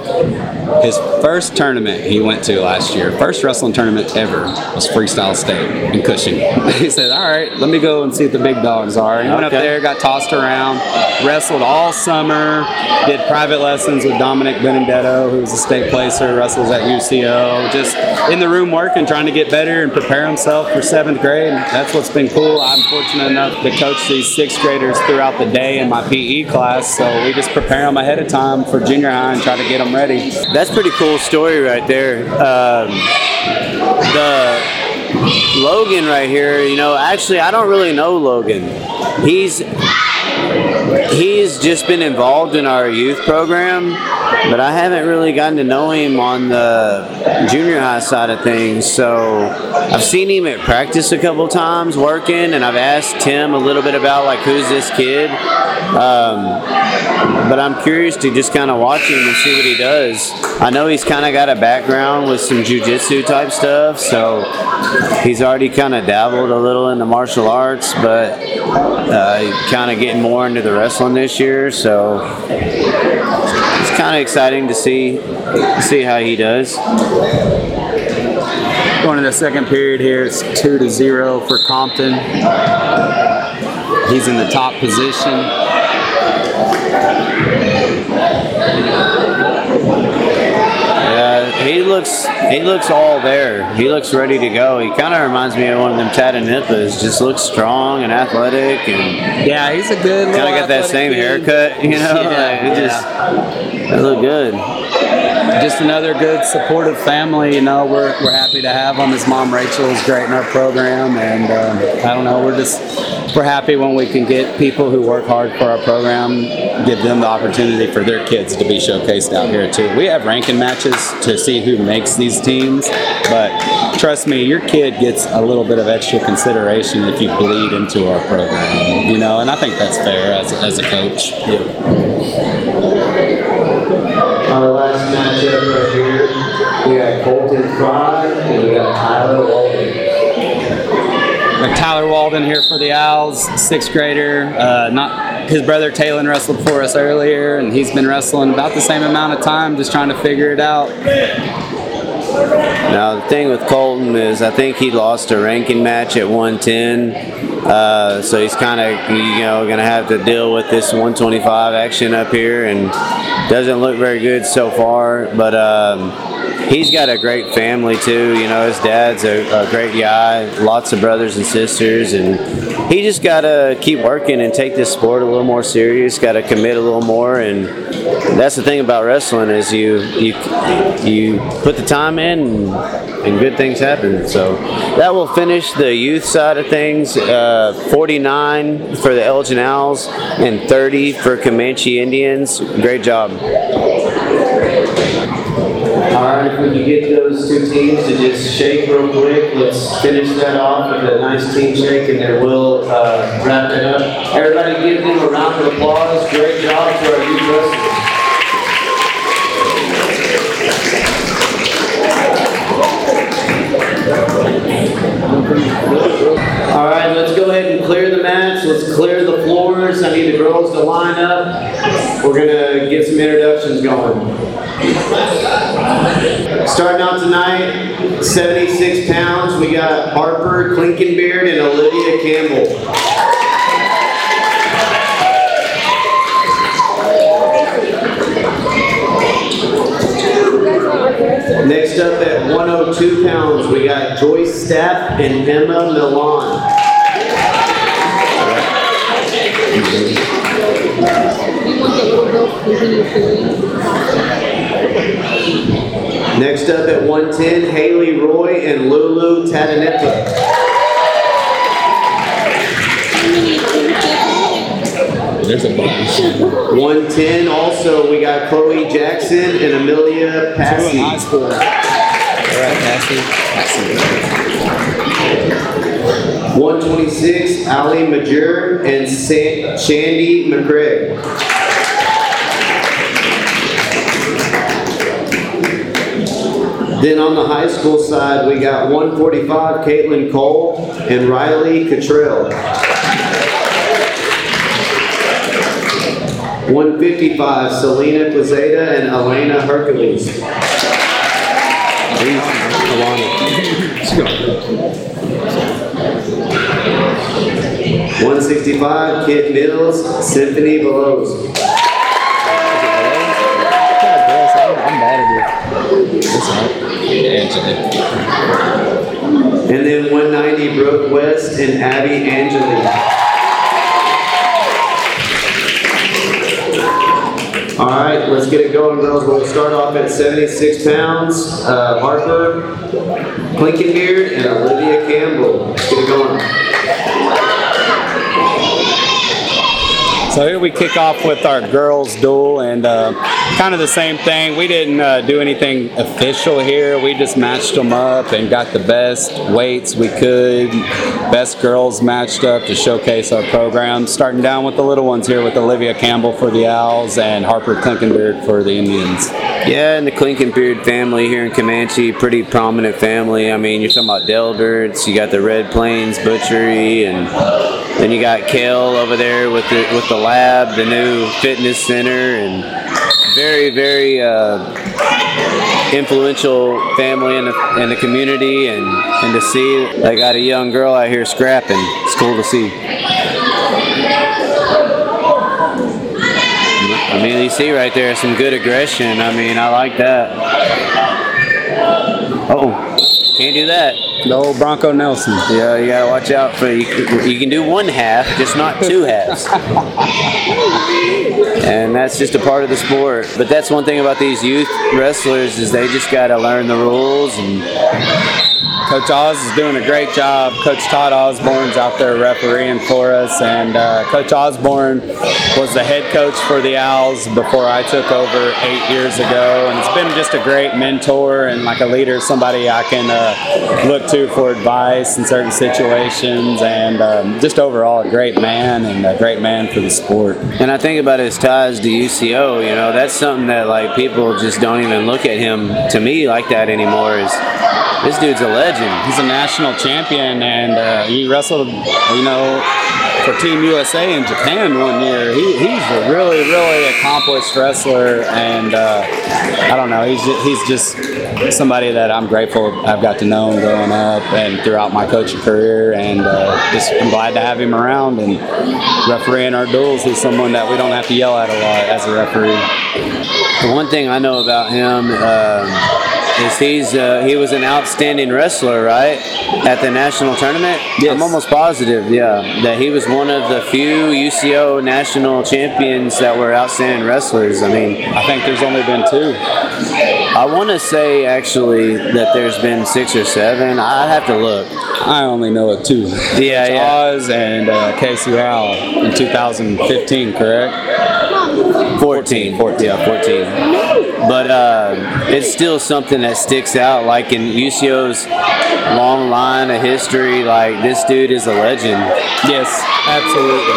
S3: His first tournament he went to last year, first wrestling tournament ever, was Freestyle State in Cushing. he said, "All right, let me go and see what the big dogs are." He went up there, got tossed around, wrestled all summer, did private lessons with Dominic Benedetto, who was a state placer, wrestles at UCO, just in the room working, trying to get better and prepare himself for seventh grade. That's what's been cool. I'm fortunate enough to coach these sixth graders throughout the day in my PE class, so we just prepare them ahead of time for junior high and try to get them ready.
S2: That's pretty cool story right there. Um, the Logan right here, you know, actually I don't really know Logan. He's he's just been involved in our youth program, but I haven't really gotten to know him on the junior high side of things. So I've seen him at practice a couple times working, and I've asked Tim a little bit about like who's this kid. Um, but I'm curious to just kind of watch him and see what he does. I know he's kind of got a background with some jujitsu type stuff, so he's already kind of dabbled a little in the martial arts, but uh, kind of getting more into the wrestling this year. So it's kind of exciting to see see how he does.
S3: Going to the second period here, it's two to zero for Compton. He's in the top position.
S2: He looks he looks all there. He looks ready to go. He kind of reminds me of one of them Tatanippas. Just looks strong and athletic, and
S3: Yeah, he's a good.
S2: kind of got that same haircut. You know,
S3: Yeah,
S2: like, it
S3: yeah.
S2: just they look good.
S3: Just another good supportive family. You know, we're, we're happy to have them. His mom Rachel is great in our program, and um, I don't know, we're just we're happy when we can get people who work hard for our program, give them the opportunity for their kids to be showcased out here too. We have ranking matches to see who makes these teams, but trust me, your kid gets a little bit of extra consideration if you bleed into our program. You know, and I think that's fair as, as a coach.
S6: Last matchup right here, we got Colton Fry and we got Tyler Walden.
S3: Tyler Walden here for the Owls, sixth grader. Uh, not his brother Taylon wrestled for us earlier, and he's been wrestling about the same amount of time, just trying to figure it out.
S2: Now the thing with Colton is, I think he lost a ranking match at 110, uh, so he's kind of you know going to have to deal with this 125 action up here, and doesn't look very good so far. But um, he's got a great family too. You know, his dad's a, a great guy, lots of brothers and sisters, and he just got to keep working and take this sport a little more serious. Got to commit a little more, and that's the thing about wrestling is you you you put the time in and, and good things happen. So that will finish the youth side of things. Uh, 49 for the Elgin Owls and 30 for Comanche Indians. Great job.
S6: All right, if we can get those two teams to just shake real quick, let's finish that off with a nice team shake and then we'll uh, wrap it up. Everybody give them a round of applause. Great job to our youth wrestlers. All right, let's go ahead and clear the mats. Let's clear the floors. I need the girls to line up. We're gonna get some introductions going. Starting out tonight, 76 pounds, we got Harper Klinkenbeard and Olivia Campbell. Next up at 102 pounds, we got Joyce Stapp and Emma Milan. Next up at 110, Haley Roy and Lulu Tataneta.
S3: There's a bunch.
S6: 110, also we got Chloe Jackson and Amelia
S3: Two in high
S6: Passy.
S3: All right, Cassie.
S6: 126, Ali Majur and Sa- Shandy Then on the high school side, we got 145, Caitlin Cole and Riley Cottrell. 155, Selena Quezada and Elena Hercules. 165, Kid Mills, Symphony Belows.
S3: Right. Angela.
S6: And then 190, Brooke West and Abby Angeli. All right, let's get it going, girls. We'll start off at 76 pounds. Uh, Harper Klinkenbeard and Olivia Campbell. Let's get it going.
S3: So here we kick off with our girls' duel, and uh, kind of the same thing. We didn't uh, do anything official here. We just matched them up and got the best weights we could, best girls matched up to showcase our program. Starting down with the little ones here with Olivia Campbell for the Owls and Harper Klinkenbeard for the Indians.
S2: Yeah, and the Klinkenbeard family here in Comanche, pretty prominent family. I mean, you're talking about Delberts, you got the Red Plains Butchery, and then you got Kale over there with the with the lab, the new fitness center, and very very uh, influential family in the in the community. And and to see they got a young girl out here scrapping, it's cool to see. I mean, you see right there some good aggression. I mean, I like that. Oh, can't do that.
S3: The old Bronco Nelson.
S2: Yeah, you gotta watch out for you. You can do one half, just not two halves. and that's just a part of the sport. But that's one thing about these youth wrestlers is they just gotta learn the rules and
S3: Coach Oz is doing a great job. Coach Todd Osborne's out there refereeing for us, and uh, Coach Osborne was the head coach for the Owls before I took over eight years ago, and it's been just a great mentor and like a leader, somebody I can uh, look to for advice in certain situations, and um, just overall a great man and a great man for the sport.
S2: And I think about his ties to UCO. You know, that's something that like people just don't even look at him to me like that anymore. Is this dude's a legend.
S3: He's a national champion, and uh, he wrestled, you know, for Team USA in Japan one year. He, he's a really, really accomplished wrestler, and uh, I don't know. He's just, he's just somebody that I'm grateful I've got to know him growing up and throughout my coaching career, and uh, just I'm glad to have him around and refereeing our duels. He's someone that we don't have to yell at a lot as a referee.
S2: The one thing I know about him. Um, is he's uh, he was an outstanding wrestler, right, at the national tournament?
S3: Yes.
S2: I'm almost positive, yeah, that he was one of the few UCO national champions that were outstanding wrestlers. I mean,
S3: I think there's only been two.
S2: I want to say actually that there's been six or seven. I'd have to look.
S3: I only know of two.
S2: Yeah, yeah.
S3: Oz and uh, Casey Rowell in 2015, correct?
S2: 14. 14. Yeah, 14. But uh, it's still something that sticks out. Like in UCO's long line of history, like this dude is a legend.
S3: Yes, absolutely.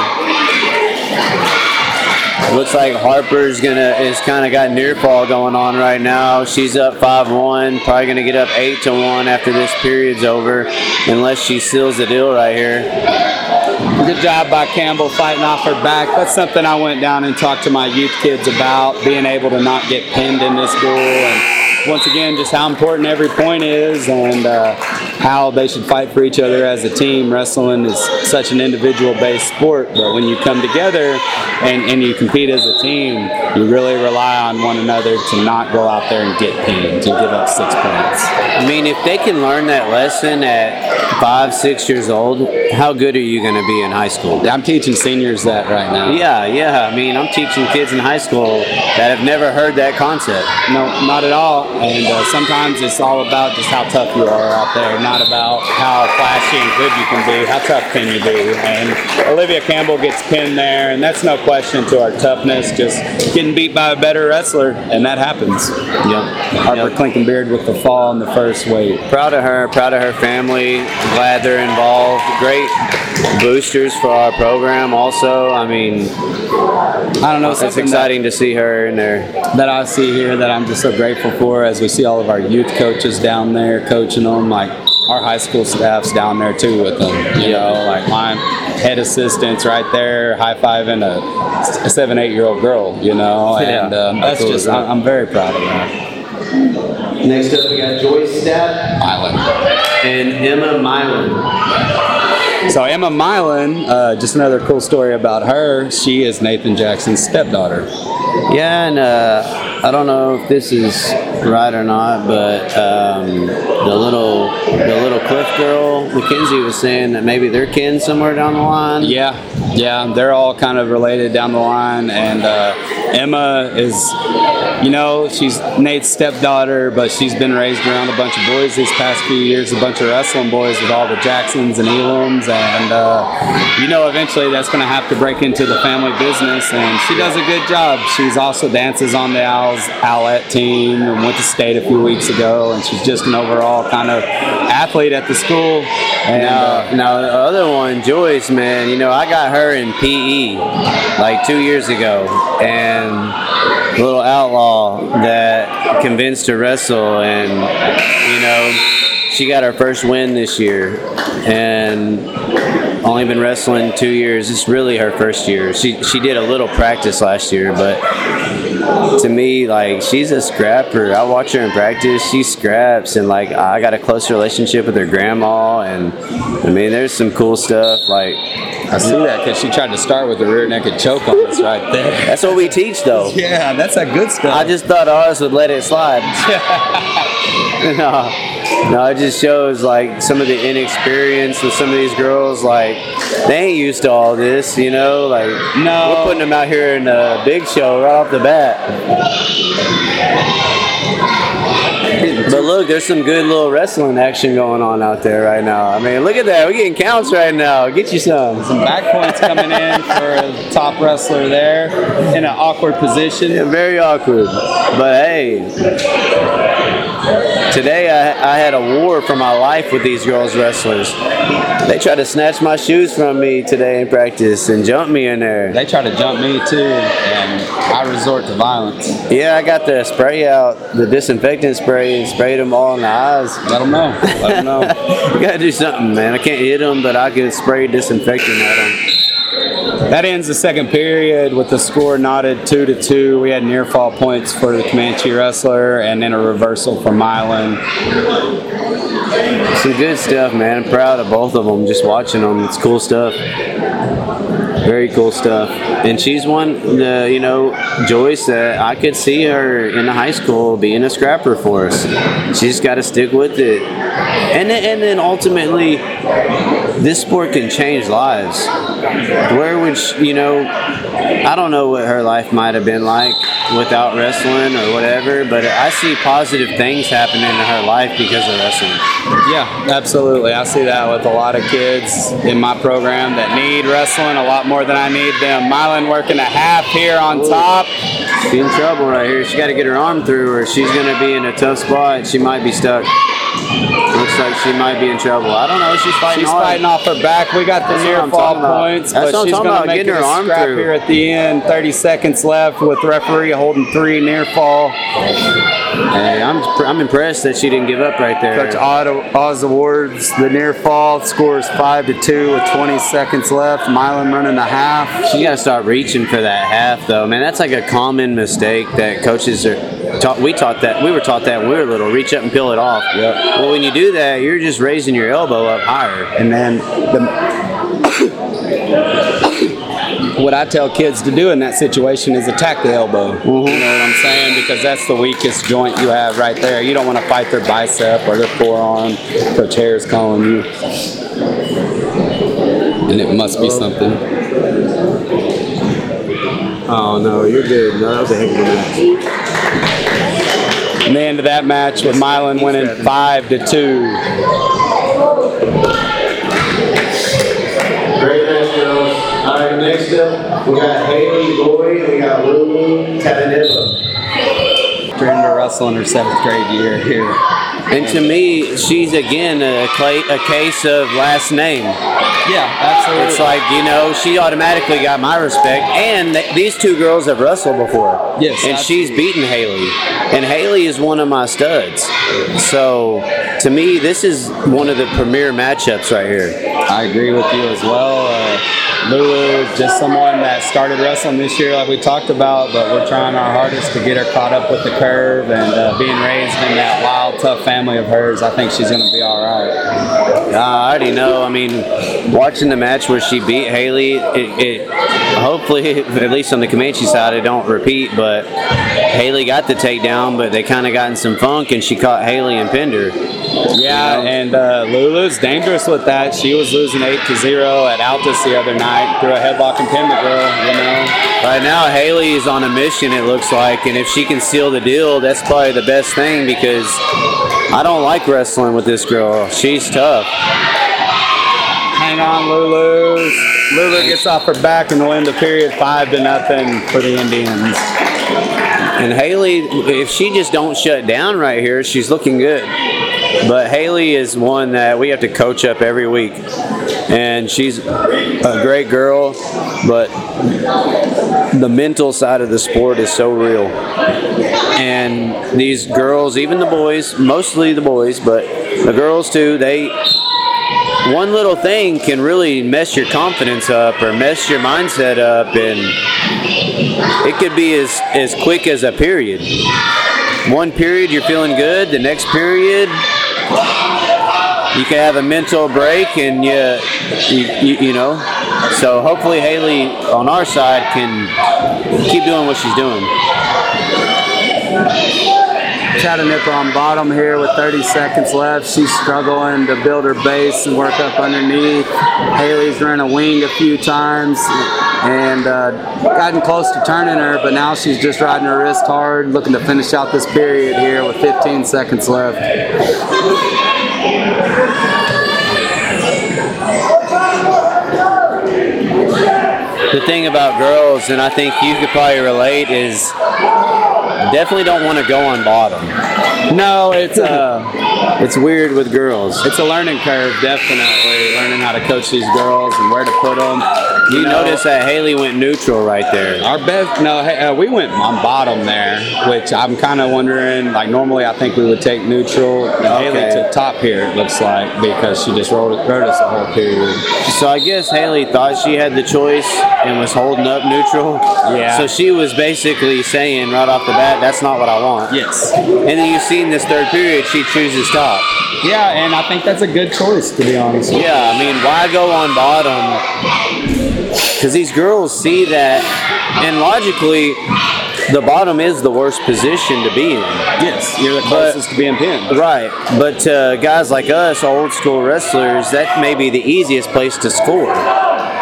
S2: Looks like Harper's gonna is kind of got near fall going on right now. She's up five one, probably gonna get up eight to one after this period's over, unless she seals the deal right here.
S3: Good job by Campbell fighting off her back. That's something I went down and talked to my youth kids about, being able to not get pinned in this duel. And once again, just how important every point is and uh, how they should fight for each other as a team. Wrestling is such an individual based sport, but when you come together and, and you compete as a team, you really rely on one another to not go out there and get pinned, to give up six points.
S2: I mean, if they can learn that lesson at five, six years old, how good are you going to be in high school?
S3: I'm teaching seniors that right now.
S2: Yeah, yeah. I mean, I'm teaching kids in high school that have never heard that concept.
S3: No, not at all. And uh, sometimes it's all about just how tough you are out there, not about how flashy and good you can be. How tough can you be? And Olivia Campbell gets pinned there, and that's no question to our toughness. Just getting beat by a better wrestler, and that happens.
S2: Yep.
S3: Harper
S2: Yep.
S3: Klinkenbeard with the fall in the first weight.
S2: Proud of her, proud of her family. Glad they're involved. Great boosters for our program, also. I mean,
S3: I don't know.
S2: it's exciting to see her in there.
S3: That, that I see here that I'm just so grateful for as we see all of our youth coaches down there coaching them. Like our high school staff's down there too with them. You know, like my head assistants right there high fiving a, a seven, eight year old girl. You know,
S2: Yeah.
S3: and um, that's
S2: cool
S3: just? I'm, I'm very proud of that.
S6: Next up, we got Joyce Stapp
S3: Island.
S6: and Emma Mylan.
S3: So Emma Mylan, uh, just another cool story about her. She is Nathan Jackson's stepdaughter.
S2: Yeah, and uh, I don't know if this is right or not, but um, the little the little Cliff girl, Mackenzie was saying that maybe they're kin somewhere down the line.
S3: Yeah, yeah, they're all kind of related down the line, and uh, Emma is, you know, she's Nate's stepdaughter, but she's been raised around a bunch of boys these past few years, a bunch of wrestling boys with all the Jacksons and Elams, and uh, you know, eventually that's going to have to break into the family business, and she does a good job. She's also dances on the Owls Owlette team and went to state a few weeks ago, and she's just an overall kind of athlete at the school. And, uh,
S2: Now, now the other one, Joyce, man, you know, I got her in PE like two years ago, and little outlaw that convinced to wrestle, and you know, she got her first win this year, and only been wrestling two years. It's really her first year. She she did a little practice last year, but to me, like she's a scrapper. I watch her in practice. She scraps, and like I got a close relationship with her grandma, and I mean, there's some cool stuff. Like
S3: I see that because she tried to start with the rear naked choke on us right there.
S2: that's what we teach, though.
S3: Yeah, that's that good stuff.
S2: I just thought ours would let it slide. no, no, it just shows like some of the inexperience with some of these girls. Like they ain't used to all this, you know. Like
S3: No.
S2: we're putting them out here in a big show right off the bat. But look, there's some good little wrestling action going on out there right now. I mean, look at that. We're getting counts right now. Get you some.
S3: Some back points coming in for a top wrestler there in an awkward position.
S2: Yeah, very awkward. But hey, today I, I had a war for my life with these girls wrestlers. They tried to snatch my shoes from me today in practice and jump me in there.
S3: They tried to jump me too, and I resort to violence.
S2: Yeah, I got the spray out, the disinfectant spray, and sprayed them all in the eyes.
S3: Let them know. Let them know.
S2: You gotta do something, man. I can't hit them, but I can spray disinfectant at them.
S3: That ends the second period with the score knotted two to two. We had near fall points for the Comanche wrestler, and then a reversal for Milan.
S2: Some good stuff, man. I'm proud of both of them. Just watching them, it's cool stuff. Very cool stuff. And she's one, the you know, Joyce. Uh, I could see her in the high school being a scrapper for us. She's got to stick with it. And and then ultimately, this sport can change lives. Where would she, you know? I don't know what her life might have been like without wrestling or whatever, but I see positive things happening in her life because of wrestling.
S3: Yeah, absolutely. I see that with a lot of kids in my program that need wrestling a lot more than I need them. Milan working a half here on top.
S2: She's in trouble right here. She got to get her arm through, or she's going to be in a tough spot. She might be stuck. Looks like she might be in trouble. I don't know. She's fighting
S3: She's
S2: hard.
S3: fighting off her back. We got the
S2: That's
S3: near fall points,
S2: That's
S3: but she's going to
S2: about,
S3: make it
S2: her
S3: a
S2: arm
S3: scrap
S2: through.
S3: here at the end. 30 seconds left with referee holding three near fall.
S2: Hey, I'm I'm impressed that she didn't give up right there.
S3: Coach Oz Oz awards the near fall. Scores five to two with 20 seconds left. Milan running a half.
S2: She got to start reaching for that half, though. Man, that's like a common mistake that coaches are taught. We taught that. We were taught that when we were little. Reach up and peel it off.
S3: Yep.
S2: Well, when you do that, you're just raising your elbow up higher.
S3: And then the, what I tell kids to do in that situation is attack the elbow. You know what I'm saying? Because that's the weakest joint you have right there. You don't want to fight their bicep or their forearm. Coach Hare's calling you. And it must be something.
S2: Oh no, you're good. No, that was a heck of a match.
S3: And the end of that match with Milan winning five to two.
S6: Next up, we got Haley Lloyd, and we got Lulu Tataneva.
S3: Turned to wrestle in her seventh grade year here.
S2: And to me, she's again a, cla- a case of last name.
S3: Yeah, absolutely.
S2: It's like you know, she automatically got my respect. And th- these two girls have wrestled before.
S3: Yes,
S2: and she's beaten Haley, and Haley is one of my studs. So to me, this is one of the premier matchups right here.
S3: I agree with you as well. Uh, Lulu, just someone that started wrestling this year, like we talked about, but we're trying our hardest to get her caught up with the curve and uh, being raised in that wild, tough family of hers. I think she's going to be all right.
S2: I already know. I mean, watching the match where she beat Haley, it, it hopefully, at least on the Comanche side, it don't repeat. But Haley got the takedown, but they kind of got in some funk, and she caught Haley and pinned her.
S3: Yeah, and uh, Lulu's dangerous with that. She was losing eight to zero at Altus the other night through a headlock and pin the girl. You know,
S2: Right now, Haley is on a mission, it looks like, and if she can seal the deal, that's probably the best thing because I don't like wrestling with this girl. She's tough.
S3: hang on, Lulu. Lulu gets off her back and will end the period five to nothing for the Indians.
S2: And Haley, if she just don't shut down right here, she's looking good. But Haley is one that we have to coach up every week. And she's a great girl, but the mental side of the sport is so real. And these girls, even the boys, mostly the boys, but the girls too, they one little thing can really mess your confidence up or mess your mindset up and it could be as, as quick as a period. One period you're feeling good, the next period you can have a mental break and you, you, you, know. So hopefully Haley on our side can keep doing what she's doing.
S3: Chattanooga on bottom here with 30 seconds left. She's struggling to build her base and work up underneath. Haley's run a wing a few times and uh, gotten close to turning her, but now she's just riding her wrist hard, looking to finish out this period here with 15 seconds left.
S2: The thing about girls, and I think you could probably relate, is definitely don't want to go on bottom.
S3: No, it's uh,
S2: It's weird with girls.
S3: it's a learning curve, definitely. Learning how to coach these girls and where to put them.
S2: You notice that Haley went neutral right there.
S3: Our best, no, hey, uh, we went on bottom there, which I'm kind of wondering. Like normally, I think we would take neutral. And Haley
S2: Okay.
S3: took top here. It looks like because she just rode, rode us the whole period.
S2: So I guess Haley thought she had the choice and was holding up neutral.
S3: Yeah.
S2: So she was basically saying right off the bat, "That's not what I want."
S3: Yes.
S2: And then you see in this third period, she chooses top.
S3: Yeah, and I think that's a good choice to be honest.
S2: Yeah, I mean, why go on bottom? Because these girls see that, and logically, the bottom is the worst position to be in.
S3: Yes, you're the
S2: But-
S3: closest to being pinned.
S2: Right, but uh, guys like us, old school wrestlers, that may be the easiest place to score.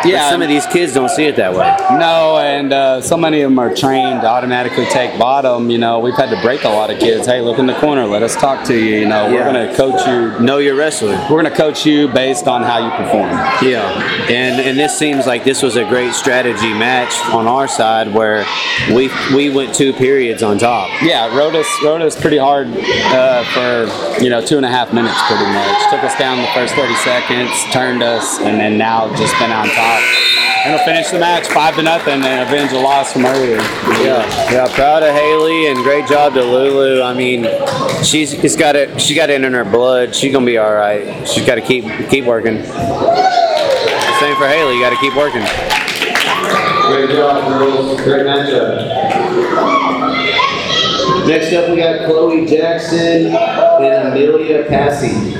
S3: Yeah,
S2: But some of these kids don't see it that way.
S3: No, and uh, so many of them are trained to automatically take bottom. You know, we've had to break a lot of kids. Hey, look in the corner. Let us talk to you. You know, we're going to coach you.
S2: Know your wrestler.
S3: We're going to coach you based on how you perform.
S2: Yeah, and and this seems like this was a great strategy match on our side where we we went two periods on top.
S3: Yeah, rode us, rode us pretty hard uh, for you know two and a half minutes, pretty much. Took us down the first 30 seconds, turned us, and then now just been on top. And we'll finish the match five to nothing and avenge a loss from earlier.
S2: Yeah, yeah. Proud of Haley and great job to Lulu. I mean, she's it's got it. She got it in her blood. She's gonna be all right. She's got to keep keep working. Same for Haley. You got to keep working.
S6: Great job, girls. Great matchup. Next up, we got Chloe Jackson and Amelia Passy.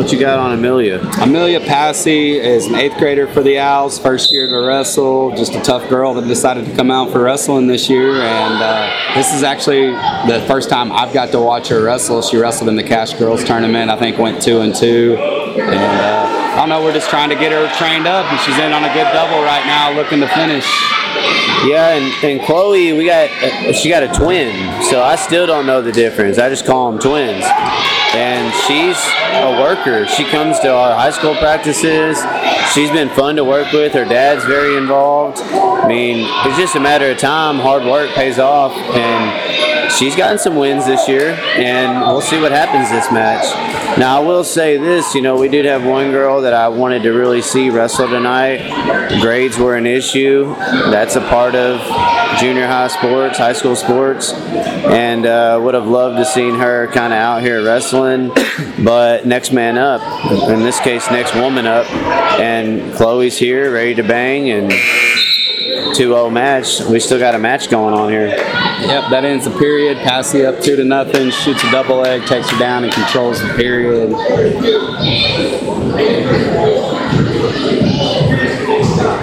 S2: What you got on Amelia?
S3: Amelia Passy is an eighth grader for the Owls, first year to wrestle. Just a tough girl that decided to come out for wrestling this year. And uh, this is actually the first time I've got to watch her wrestle. She wrestled in the Cache Girls tournament, I think went two and two. And uh, I don't know, we're just trying to get her trained up. And she's in on a good double right now, looking to finish.
S2: Yeah, and, and Chloe, we got uh, she got a twin, so I still don't know the difference. I just call them twins. And she's a worker. She comes to our high school practices. She's been fun to work with. Her dad's very involved. I mean, it's just a matter of time. Hard work pays off, and she's gotten some wins this year. And we'll see what happens this match. Now, I will say this. You know, we did have one girl that I wanted to really see wrestle tonight. Grades were an issue. That's a part of junior high sports, high school sports, and uh, would have loved to seen her kind of out here wrestling. But next man up, in this case, next woman up, and Chloe's here, ready to bang, and 2-0 match. We still got a match going on here.
S3: Yep, that ends the period. Passy up two to nothing, shoots a double leg, takes her down, and controls the period.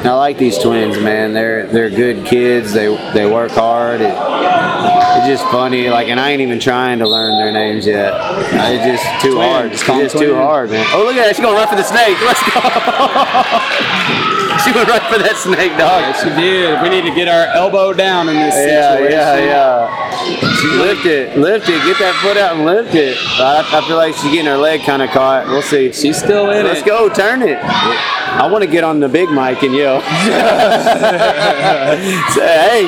S2: I like these twins, man. They're they're good kids. They they work hard. It, it's just funny. Like, and I ain't even trying to learn their names yet. It's just too
S3: Twin.
S2: hard. It's just too hard, man. Oh, look at that. She's going right for the snake. Let's go. she went right for that snake, dog.
S3: Yes, she did. We need to get our elbow down in this
S2: Yeah,
S3: situation.
S2: yeah, yeah. Yeah. Lift it, lift it. Get that foot out and lift it. I, I feel like she's getting her leg kind of caught. We'll see.
S3: She's still in it.
S2: Let's go, turn it. I want to get on the big mic and yell. Say, hey,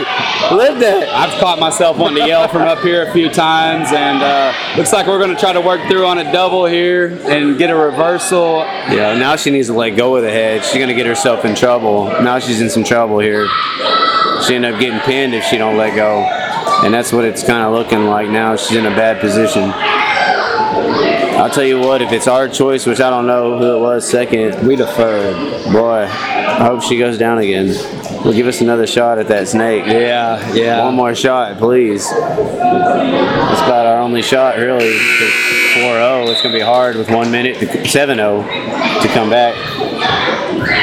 S2: lift that.
S3: I've caught myself wanting to yell from up here a few times, and uh, looks like we're going to try to work through on a double here and get a reversal.
S2: Yeah, now she needs to let go of the head. She's gonna get herself in trouble. Now she's in some trouble here. She end up getting pinned if she don't let go, and that's what it's kind of looking like now. She's in a bad position. I'll tell you what, if it's our choice, which I don't know who it was second,
S3: We deferred.
S2: boy, I hope she goes down again. Well, give us another shot at that snake.
S3: Yeah, yeah.
S2: One more shot, please. That's about our only shot, really. 4 0. It's going to be hard with one minute, to 7 0 to come back.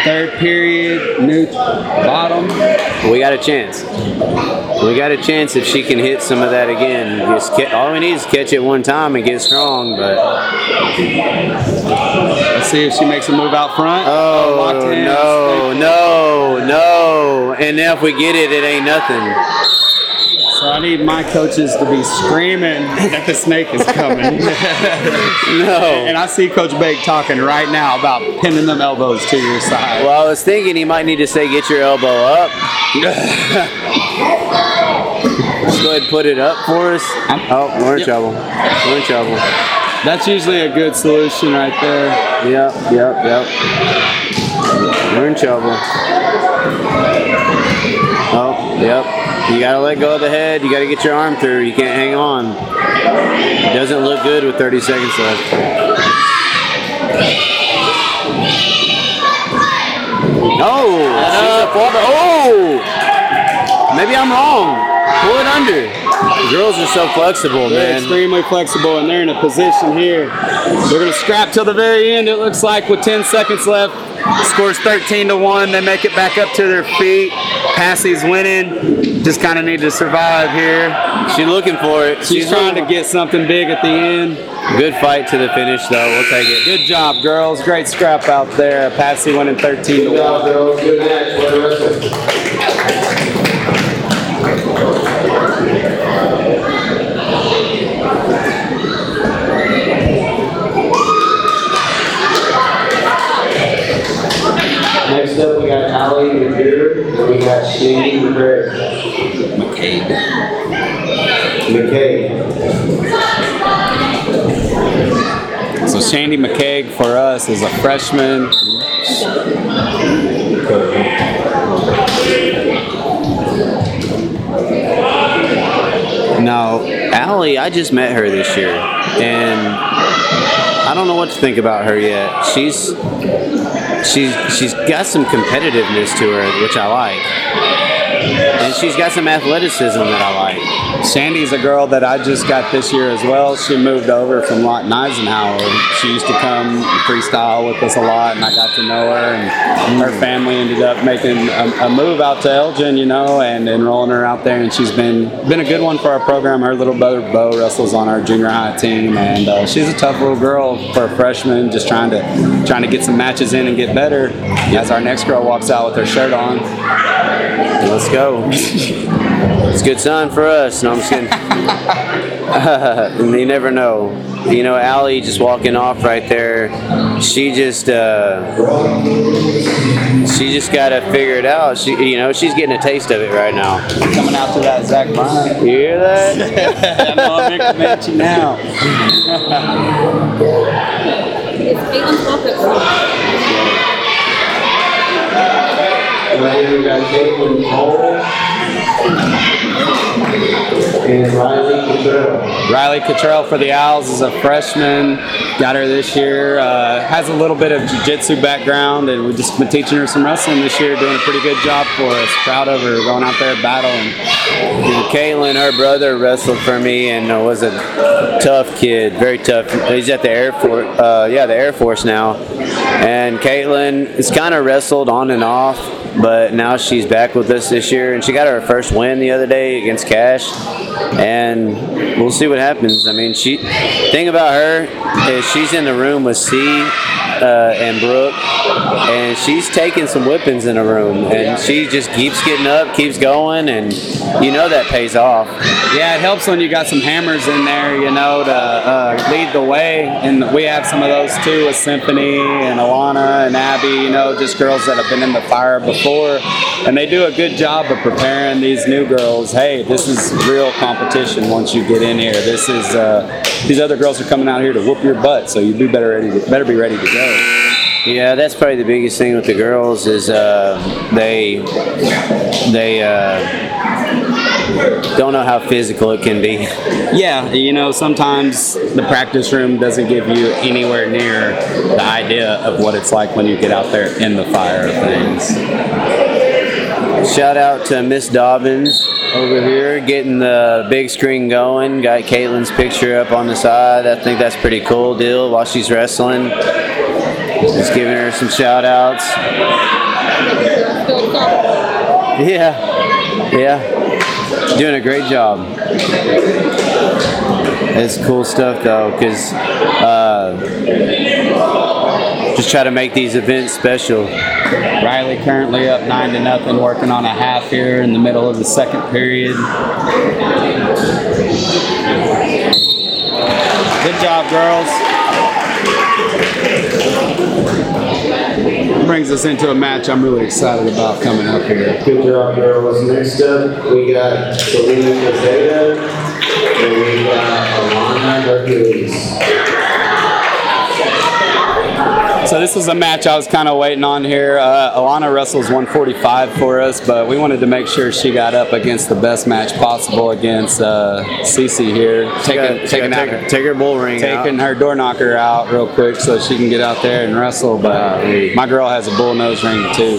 S3: Third period, new bottom.
S2: We got a chance. We got a chance if she can hit some of that again. Just all we need is catch it one time and get strong. But
S3: Let's see if she makes a move out front.
S2: oh no, no, no! And if we get it, it ain't nothing.
S3: So I need my coaches to be screaming that the snake is coming.
S2: No.
S3: and I see Coach Bake talking right now about pinning them elbows to your side.
S2: Well, I was thinking he might need to say, "Get your elbow up." Just go ahead and put it up for us. Oh, we're in
S3: Yep.
S2: trouble. We're in trouble.
S3: That's usually a good solution right there.
S2: Yep, yep, yep. We're in trouble. Oh, yep. You gotta let go of the head. You gotta get your arm through. You can't hang on. It doesn't look good with 30 seconds left. Oh, she's. Oh, maybe I'm wrong. Pull it under. Girls are so flexible,
S3: They're
S2: man.
S3: extremely flexible and they're in a position here. They're going to scrap till the very end, it looks like, with 10 seconds left. Scores 13 to 1. They make it back up to their feet. Passy's winning. Just kind of need to survive here.
S2: She's looking for it.
S3: She's trying to get something big at the end.
S2: Good fight to the finish, though. We'll take it.
S3: Good job, girls. Great scrap out there. Passy winning 13 to
S6: Good
S3: 1.
S6: job, girls. Good match. Next up, we got Allie McGear, and we got Shane McGregor.
S3: McCabe.
S6: McKay.
S3: So Shandy McCaig for us is a freshman.
S2: Now, Allie, I just met her this year, and I don't know what to think about her yet. She's she's she's got some competitiveness to her, which I like, and she's got some athleticism that I like.
S3: Sandy's a girl that I just got this year as well. She moved over from Lawton Eisenhower. She used to come freestyle with us a lot, and I got to know her. And her family ended up making a, a move out to Elgin, you know, and enrolling her out there. And she's been been a good one for our program. Her little brother Bo wrestles on our junior high team, and uh, she's a tough little girl for a freshman, just trying to trying to get some matches in and get better. As our next girl walks out with her shirt on.
S2: Let's go. it's a good sign for us. No, I'm just kidding. and you never know. You know, Allie just walking off right there. She just, uh, she just got to figure it out. She, you know, she's getting a taste of it right now.
S3: Coming out to that Zach Bryan.
S2: You hear that?
S3: I know I'm implementing now.
S7: It's Caitlin's welcome.
S6: Caitlin Cole. And Riley Cottrell.
S3: Riley Cottrell for the Owls is a freshman. Got her this year. Uh, has a little bit of jiu-jitsu background, and we've just been teaching her some wrestling this year. Doing a pretty good job for us. Proud of her going out there battling.
S2: And Caitlin, her brother, wrestled for me and uh, was a tough kid, very tough. He's at the Air Force, uh, yeah, the Air Force now. And Caitlin has kind of wrestled on and off, but now she's back with us this year, and she got her first win the other day against Cache. And we'll see what happens. I mean, she thing about her is she's in the room with C uh, and Brooke, and she's taking some whippings in the room, and she just keeps getting up, keeps going, and you know that pays off.
S3: Yeah, it helps when you got some hammers in there, you know, to uh, lead the way. And we have some of those too with Symphony and Alana and Abby, you know, just girls that have been in the fire before. And they do a good job of preparing these new girls. Hey, this is real competition once you get in here. This is, uh, these other girls are coming out here to whoop your butt, so you be better ready to, better be ready to go.
S2: Yeah, that's probably the biggest thing with the girls is uh, they they uh, don't know how physical it can be.
S3: Yeah, you know, sometimes the practice room doesn't give you anywhere near the idea of what it's like when you get out there in the fire of things.
S2: Shout out to Miss Dobbins over here getting the big screen going. Got Caitlin's picture up on the side. I think that's pretty cool deal while she's wrestling. Just giving her some shout outs. Yeah, yeah, doing a great job. It's cool stuff though, because uh, just try to make these events special.
S3: Riley currently up nine to nothing, working on a half here in the middle of the second period. Good job, girls. Brings us into a match I'm really excited about coming up here.
S6: Job, girls. Next up, we got Selena Quezada, and we got Alana Hercules.
S3: So this is a match I was kind of waiting on here. Uh, Alana wrestles 145 for us, but we wanted to make sure she got up against the best match possible against uh, Cece here, taking
S2: Gotta-
S3: taking out
S2: take, take her bull ring
S3: taking
S2: out.
S3: her door knocker out real quick so she can get out there and wrestle. But
S2: Golly.
S3: my girl has a bull nose ring too.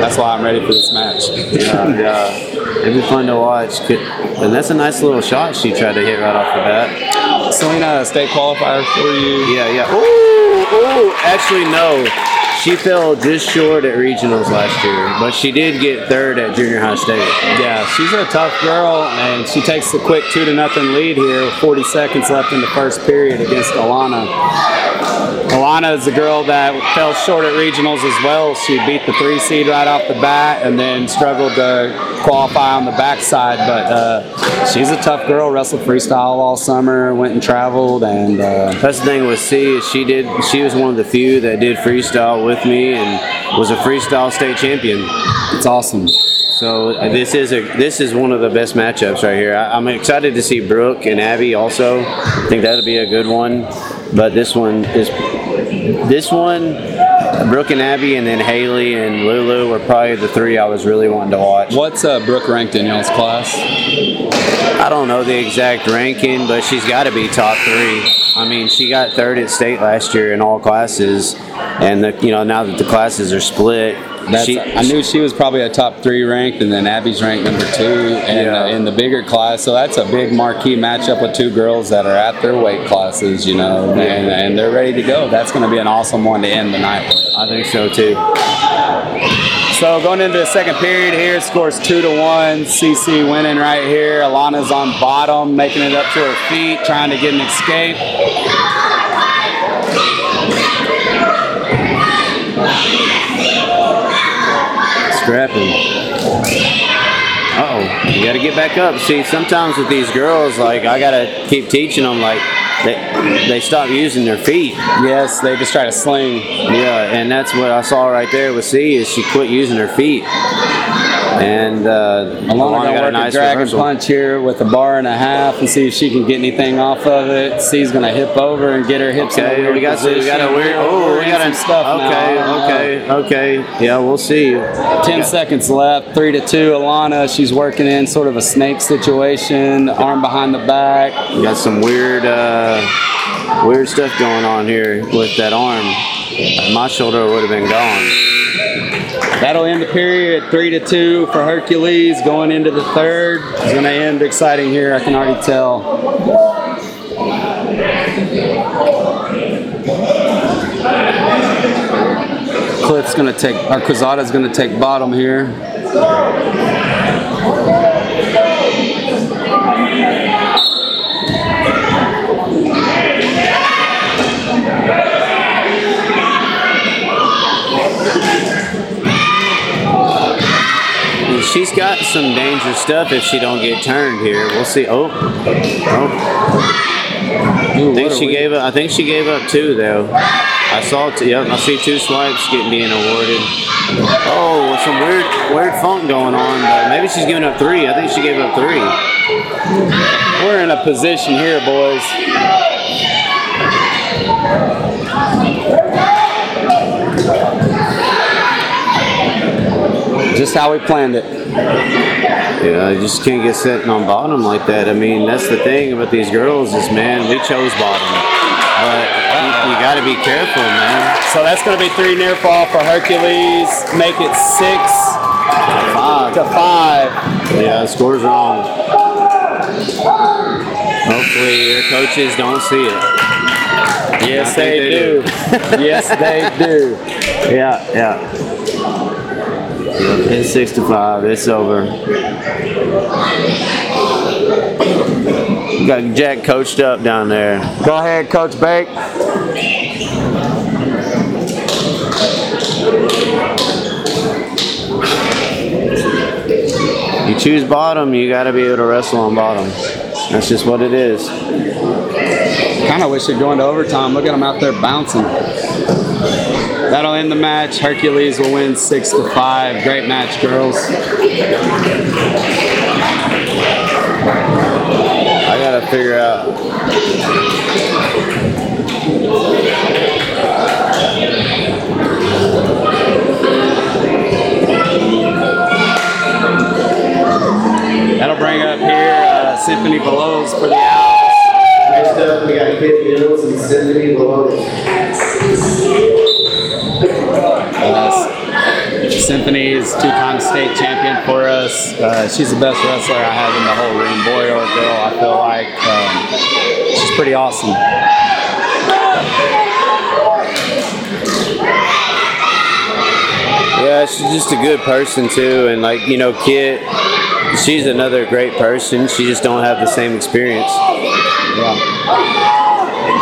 S3: That's why I'm ready for this match.
S2: Yeah, yeah. It'd be fun to watch. And that's a nice little shot she tried to hit right off the bat.
S3: Selena, state qualifier for you.
S2: Yeah, yeah. Ooh, Actually, no. She fell just short at regionals last year, but she did get third at junior high state.
S3: Yeah, she's a tough girl, and she takes the quick two to nothing lead here with 40 seconds left in the first period against Alana. Alana is the girl that fell short at regionals as well. She beat the three seed right off the bat, and then struggled to qualify on the backside. But uh, she's a tough girl. Wrestled freestyle all summer, went and traveled, and uh,
S2: That's the thing with C is she did. She was one of the few that did freestyle with me and was a freestyle state champion.
S3: it's awesome.
S2: So uh, this is a this is one of the best matchups right here. I, I'm excited to see Brooke and Abby also. I think that'll be a good one. But this one is this one. Brooke and Abby, and then Haley and Lulu were probably the three I was really wanting to watch.
S3: What's uh, Brooke ranked in y'all's class?
S2: I don't know the exact ranking, but she's got to be top three. I mean, she got third at state last year in all classes, and the, you know now that the classes are split,
S3: That's,
S2: she,
S3: I knew she was probably a top three ranked, and then Abby's ranked number two in,
S2: Yeah.
S3: in the bigger class. So that's a big marquee matchup with two girls that are at their weight classes, you know, and, and they're ready to go. That's going to be an awesome one to end the night with.
S2: I think so too.
S3: So going into the second period here, scores two to one. CC winning right here. Alana's on bottom, making it up to her feet, trying to get an escape.
S2: Scrapping. Uh oh, you got to get back up. See, sometimes with these girls, like I gotta keep teaching them, like they they stop using their feet.
S3: Yes, they just try to sling.
S2: Yeah, and that's what I saw right there with C is she quit using her feet. And uh,
S3: Alana
S2: got a nice
S3: a dragon
S2: reversal.
S3: punch here with a bar and a half and see if she can get anything off of it. C's gonna hip over and get her hips
S2: Okay, we got some, we got a weird. Oh,
S3: We're
S2: we got
S3: some stuff now.
S2: Okay,
S3: Uh,
S2: okay, okay. Yeah, we'll see.
S3: Ten seconds left. Three to two. Alana, she's working in sort of a snake situation. Arm behind the back.
S2: We got some weird, uh, weird stuff going on here with that arm. My shoulder would have been gone.
S3: That'll end the period. Three to two for Hercules. Going into the third. It's gonna end exciting here. I can already tell. Cliff's gonna take, or Quezada's gonna take bottom here.
S2: She's got some dangerous stuff if she don't get turned here. We'll see. Oh, oh.
S3: Ooh,
S2: I think she
S3: weird-
S2: gave up. I think she gave up two though. I saw. T- yep, I see two swipes getting being awarded. Oh, with some weird, weird funk going on. But maybe she's giving up three. I think she gave up three.
S3: We're in a position here, boys. Just how we planned it.
S2: Yeah, I just can't get sitting on bottom like that. I mean, that's the thing about these girls is, man, we chose bottom, but you, you got to be careful, man.
S3: So that's going to be three near fall for Hercules. Make it six
S2: Five.
S3: to five.
S2: Yeah, the score's wrong. Hopefully, your coaches don't see it.
S3: Yes,
S2: I
S3: they,
S2: think
S3: do. yes, they do.
S2: Yeah, yeah. It's six to five. It's over. Got Jack coached up down there.
S3: Go ahead, Coach Bake.
S2: You choose bottom, you got to be able to wrestle on bottom. That's just what it is.
S3: Kind of wish they'd go into overtime. Look at them out there bouncing. That'll end the match. Hercules will win six to five. Great match, girls.
S2: I got to figure out.
S3: That'll bring up here uh, Symphony Belows for the Owls.
S6: Next up, we got Kit Mills and Symphony below.
S3: Symphony is two-time state champion for us. Uh, she's the best wrestler I have in the whole room, boy or girl. I feel like um, she's pretty awesome.
S2: Yeah, she's just a good person too, and like you know, Kit, she's another great person. She just don't have the same experience.
S3: Yeah.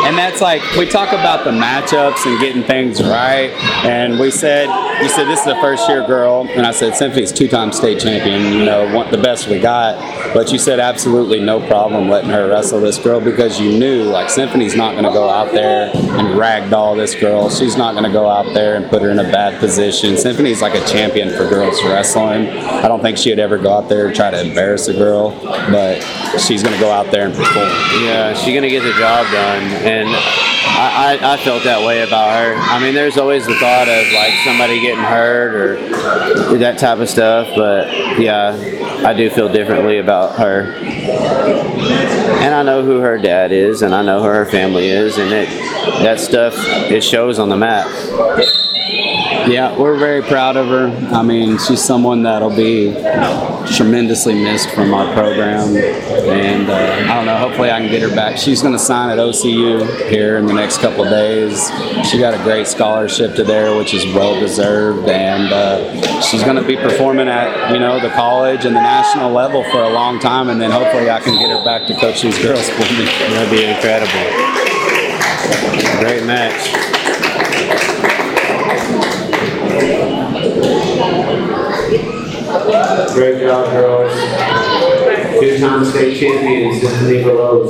S3: And that's like we talk about the matchups and getting things right. And we said, you said this is a first year girl, and I said Symphony's two time state champion. You know, one, the best we got. But you said absolutely no problem letting her wrestle this girl because you knew like Symphony's not going to go out there and ragdoll this girl. She's not going to go out there and put her in a bad position. Symphony's like a champion for girls wrestling. I don't think she'd ever go out there and try to embarrass a girl, but she's going to go out there and perform.
S2: Yeah, she's gonna get the job done, and I, I, I felt that way about her. I mean, there's always the thought of like somebody getting hurt or that type of stuff, but yeah, I do feel differently about her. And I know who her dad is, and I know who her family is, and it that stuff it shows on the mat.
S3: Yeah, we're very proud of her. I mean, she's someone that'll be tremendously missed from our program. And uh, I don't know, hopefully I can get her back. She's going to sign at OCU here in the next couple of days. She got a great scholarship to there, which is well deserved. And uh, she's going to be performing at, you know, the college and the national level for a long time. And then hopefully I can get her back to coach these girls for me.
S2: That'd be incredible. Great match.
S6: Great job, girls. Two-time state champions, Symphony below.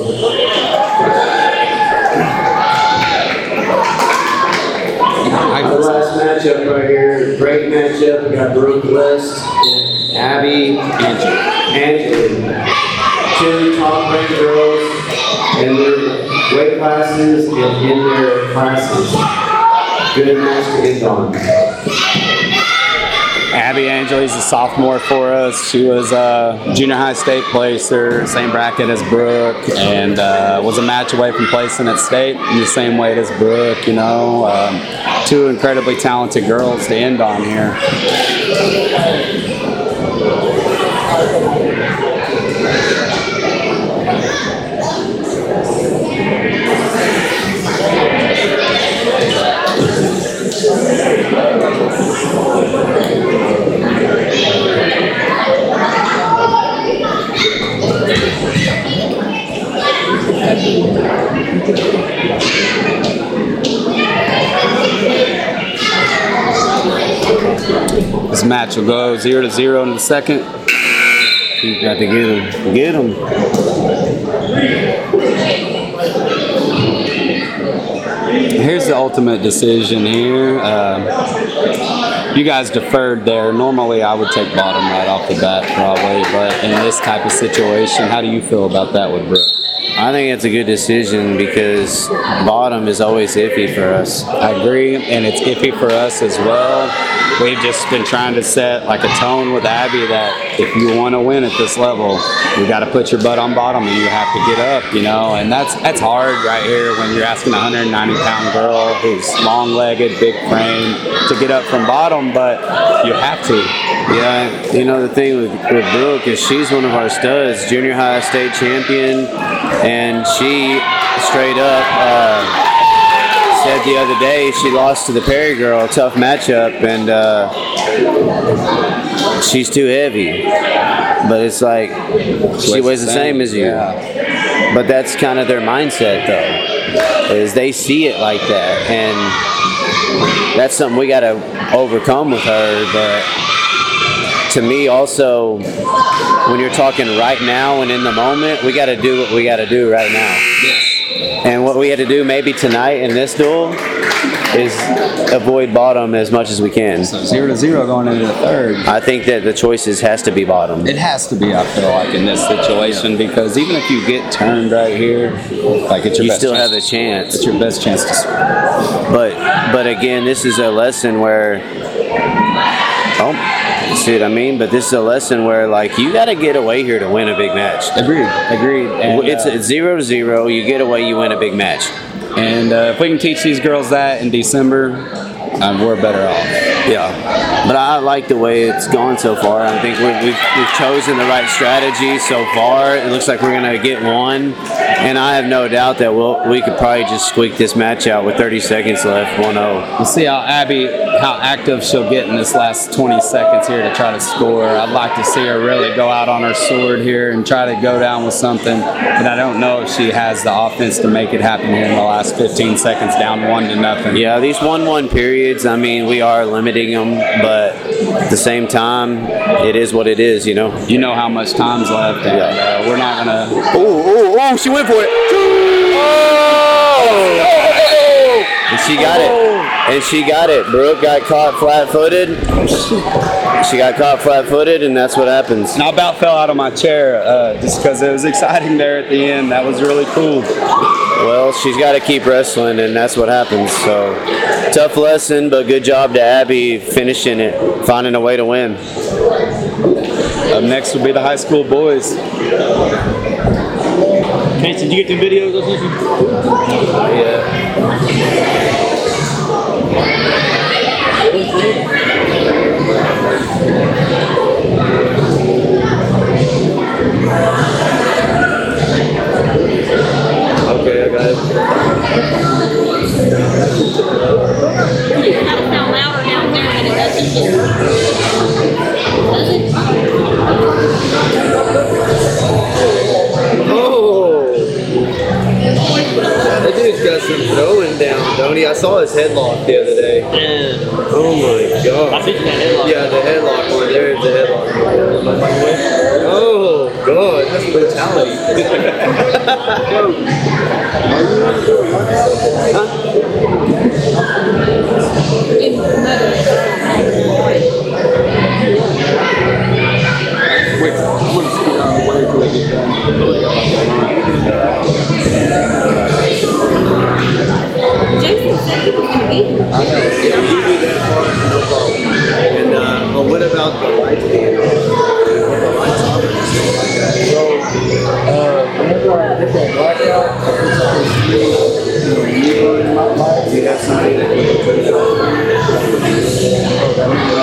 S6: The last matchup right here, great matchup. We got Brooke West Abby, and Abby Angela. Two top ranked girls in their weight classes and in their classes. Good match to end on.
S3: Abby Angeli's a sophomore for us. She was a junior high state placer, same bracket as Brooke, and uh, was a match away from placing at state in the same weight as Brooke. You know, um, two incredibly talented girls to end on here. This match will go zero to zero in the second.
S2: You got to get him. Get him.
S3: Here's the ultimate decision here. Um, you guys deferred there. Normally, I would take bottom right off the bat, probably, but in this type of situation, how do you feel about that with Brooke?
S2: I think it's a good decision because bottom is always iffy for us.
S3: I agree, and it's iffy for us as well. We've just been trying to set like a tone with Abby that if you want to win at this level, you got to put your butt on bottom and you have to get up, you know. And that's that's hard right here when you're asking a 190 pound girl who's long legged, big frame to get up from bottom, but you have to.
S2: Yeah, you know the thing with, with Brooke is she's one of our studs, junior high state champion, and she straight up uh, said the other day she lost to the Perry girl, tough matchup, and uh, she's too heavy. But it's like she weighs the same as you.
S3: Yeah.
S2: But that's kind of their mindset, though, is they see it like that, and that's something we got to overcome with her. But to me, also, when you're talking right now and in the moment, we got to do what we got to do right now. And what we had to do maybe tonight in this duel is avoid bottom as much as we can.
S3: So zero to zero going into the third.
S2: I think that the choices has to be bottom.
S3: It has to be, I feel like, in this situation because even if you get turned right here, like it's your
S2: You
S3: best
S2: still
S3: chance
S2: have a chance.
S3: It's your best chance to score.
S2: But but again, this is a lesson where oh, see what I mean? But this is a lesson where like you got to get away here to win a big match.
S3: Agreed. Agreed. And,
S2: It's,
S3: uh,
S2: it's zero to zero. You get away, you win a big match.
S3: and uh, if we can teach these girls that in December, um, we're better off.
S2: Yeah, but I like the way it's gone so far. I think we, we've, we've chosen the right strategy so far. It looks like we're gonna get one, and I have no doubt that we'll we could probably just squeak this match out with 30 seconds left, 1-0.
S3: We'll see how Abby, how active she'll get in this last 20 seconds here to try to score. I'd like to see her really go out on her sword here and try to go down with something, but I don't know if she has the offense to make it happen here in the last 15 seconds, down one to nothing.
S2: Yeah, these 1-1 periods. I mean, we are limiting them, but at the same time, it is what it is. You know.
S3: You know how much time's left, and uh, we're not gonna.
S2: Oh, oh, oh! She went for it. Oh! And she got it. And she got it. Brooke got caught flat-footed. She got caught flat-footed, and that's what happens.
S3: And I about fell out of my chair uh, just because it was exciting there at the end. That was really cool.
S2: Well, she's got to keep wrestling, and that's what happens. So, tough lesson, but good job to Abby finishing it, finding a way to win.
S3: Up next will be the high school boys.
S1: Casy, did you get the videos?
S2: Yeah.
S6: Oh. I saw his headlock the other day.
S1: Yeah.
S6: Oh my god.
S1: I think that headlock.
S6: Yeah, the headlock one. There's the headlock. Oh god, that's brutality.
S7: In mother. Jason said he was gonna be here.
S6: I know. If you do that far, no problem. And uh, but what about the lights being
S8: I that blackout, I something you in my.
S6: Do you have somebody that turn it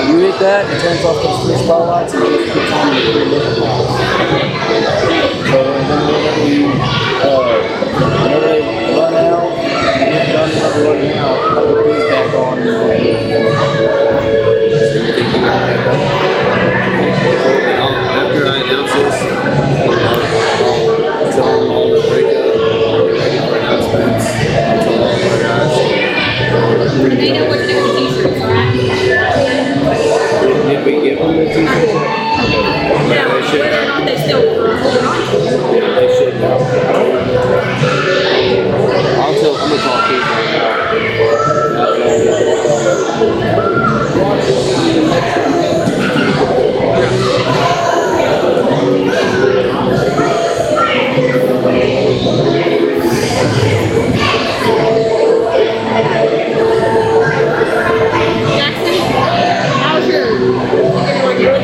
S8: you hit that, it turns off those three spotlights and it puts on the three different. So then whenever you, uh, whenever run out, you get done with running out, put these back on. and
S6: After I announce this, them all to break up. Get ready for announcements. I'll tell all my guys.
S7: They know what to do with t-shirts, right?
S6: Did we give them the t-shirt?
S7: Yeah, whether or not they still hold on.
S6: Yeah, they should know. I'll tell, I'm gonna call Keith right now.
S7: Jackson, how's your, your, your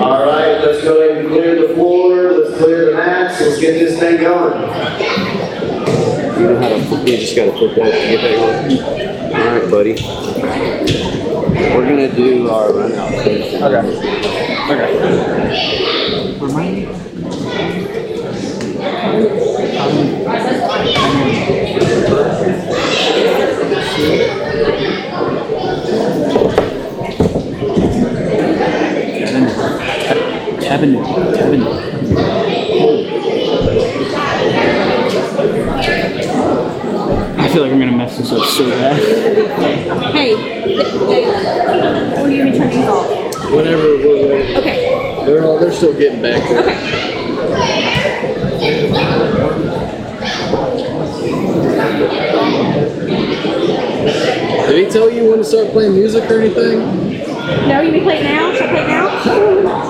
S4: All right, let's go ahead and clear
S6: the floor. Let's clear the mats. Let's get
S4: this
S6: thing going.
S2: You just gotta put that to get that going. All right, buddy. We're gonna do our run out. Okay. Okay. Remind me.
S4: Cabinet. Cabinet. I feel like I'm gonna mess this up so bad.
S7: Hey, hey, when are you gonna turn these off?
S8: Whenever we're ready.
S7: Okay,
S8: They're all, they're still getting back there.
S7: okay.
S8: Did he tell you when to start playing music or anything?
S7: No, you can play it now? Should I play it now?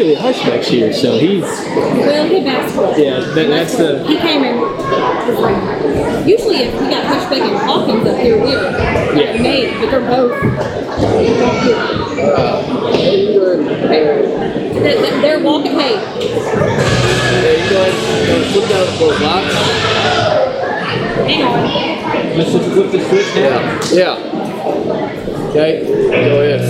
S4: Well, usually Hushback's here, so he's
S7: Well, he basketball.
S4: yeah. That, that's the
S7: He came in. like- Usually, if we got Hushback and Hawkins up here, we
S4: Yeah.
S7: yeah. made, but they're both. Uh, they're, they're- they're walking. Hey,
S8: yeah, you go ahead, go flip down those locks.
S7: hang on.
S4: let's just flip the switch now.
S8: Yeah. Yeah. Okay, go ahead.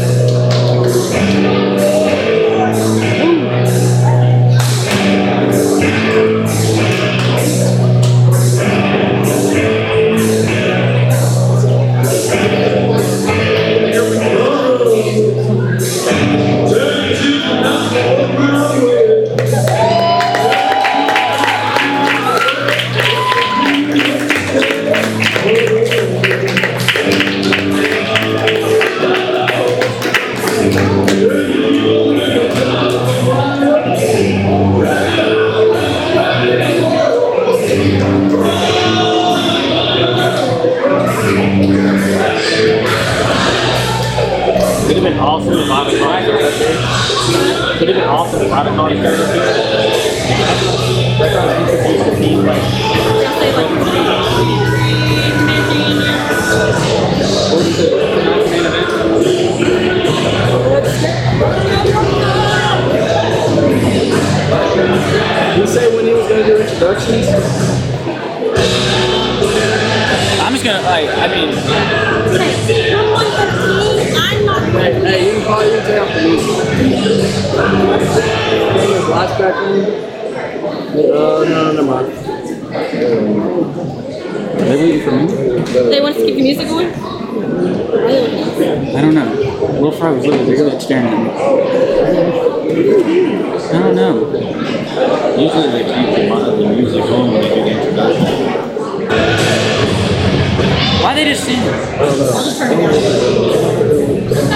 S4: It. Could have been awesome if I'd have caught it.
S8: Did he say when he was going to do introductions?
S4: I'm just gonna like. I mean,
S7: hey,
S8: you can call down for music. Turn his lights back. Uh, no, never mind.
S4: are they waiting for me?
S7: They want us to keep the music going?
S4: I don't know. Will Fry was literally just staring at me. I don't know.
S1: Usually they keep the, the music on when they do the introduction.
S4: Why they just sing?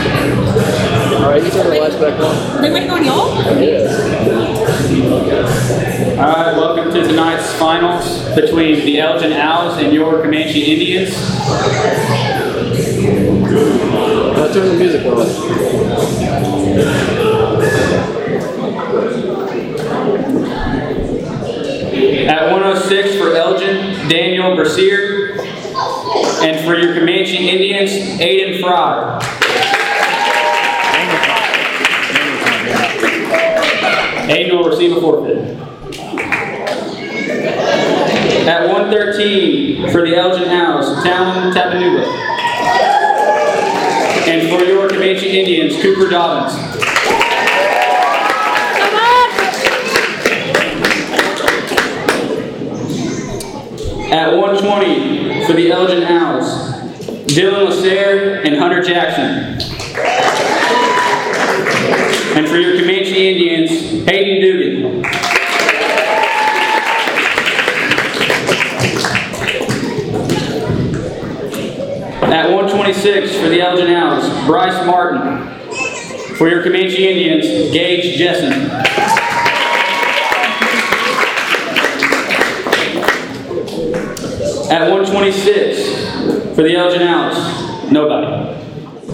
S8: All right, you turn the lights back on.
S7: Are they waiting on y'all?
S4: All right, welcome to tonight's finals between the Elgin Owls and your Comanche Indians.
S8: Now turn the music on.
S4: At 106 for Elgin, Daniel Brasier. And for your Comanche Indians, Aiden Fry. Aiden will receive a forfeit. At 113 for the Elgin Owls, Talon Tapanuga. And for your Comanche Indians, Cooper Dobbins. At 120 for the Elgin Owls, Dylan Lasser and Hunter Jackson. And for your Comanche Indians, Hayden Dugan. At 126 for the Elgin Owls, Bryce Martin. For your Comanche Indians, Gage Jessen. At 126 for the Elgin Owls, nobody.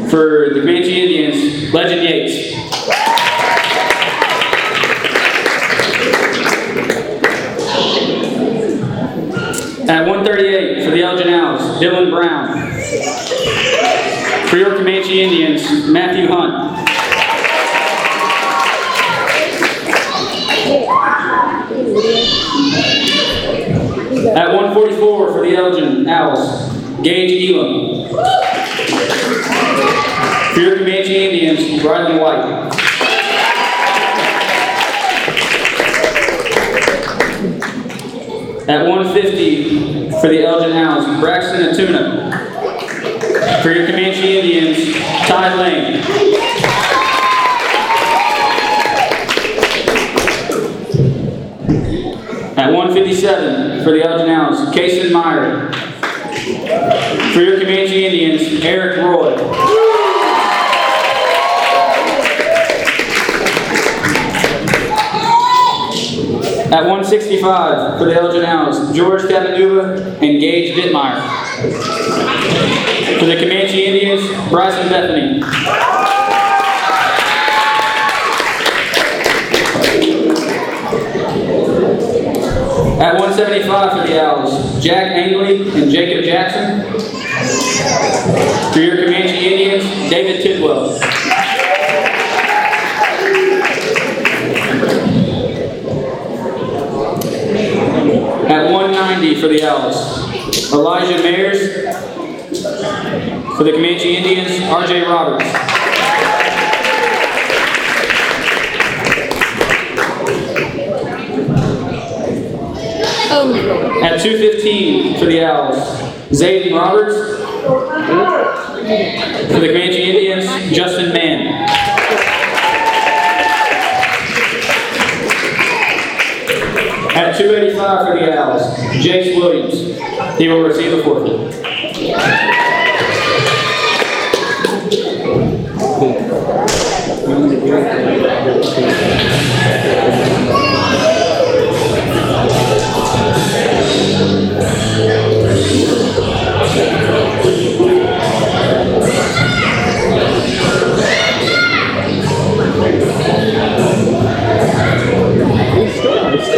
S4: For the Comanche Indians, Legend Yates. Dylan Brown. For your Comanche Indians, Matthew Hunt. At 144 for the Elgin Owls, Gage Elam. For your Comanche Indians, Riley White. At 150 for the Elgin Owls, Braxton Atuna. For your Comanche Indians, Ty Lane. At 157 for the Elgin Owls, Kason Meyer. For your Comanche Indians, Eric Roy. At 165 for the Elgin Owls, George Cabanuba and Gage Dittmeyer. For the Comanche Indians, Bryson Bethany. At 175 for the Owls, Jack Angley and Jacob Jackson. For your Comanche Indians, David Tidwell. 190 for the Owls, Elijah Mayers. For the Comanche Indians, RJ Roberts. At 215 for the Owls, Zayden Roberts. For the Comanche Indians, Justin Mann. 285 for the Owls, Jace Williams. He will receive a forfeit.
S7: It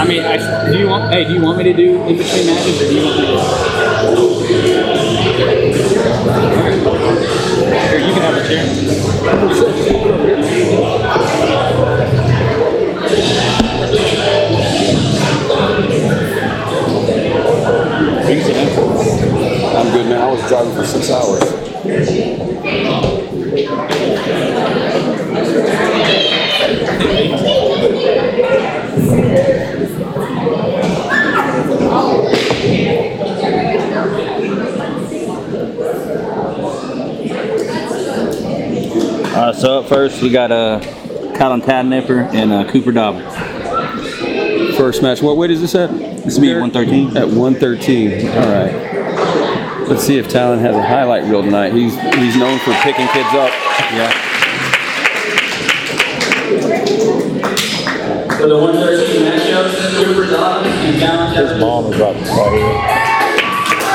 S4: I mean, I, do you want? Hey, do you want me to do in between matches, or do you want me to? Here, you can have a chair.
S9: I'm good, man. I was driving for six hours.
S1: Uh, so up first, we got uh, Colin Tadnipper and uh, Cooper Dobbins.
S9: First match. What weight is this at?
S1: This will be at 113.
S9: At 113. All right. Let's see if Talon has a highlight reel tonight. He's he's known for picking kids up.
S1: Yeah.
S4: For the 113 matchup, Cooper Dobbins and Calvin Kevin.
S10: Mom is up right here.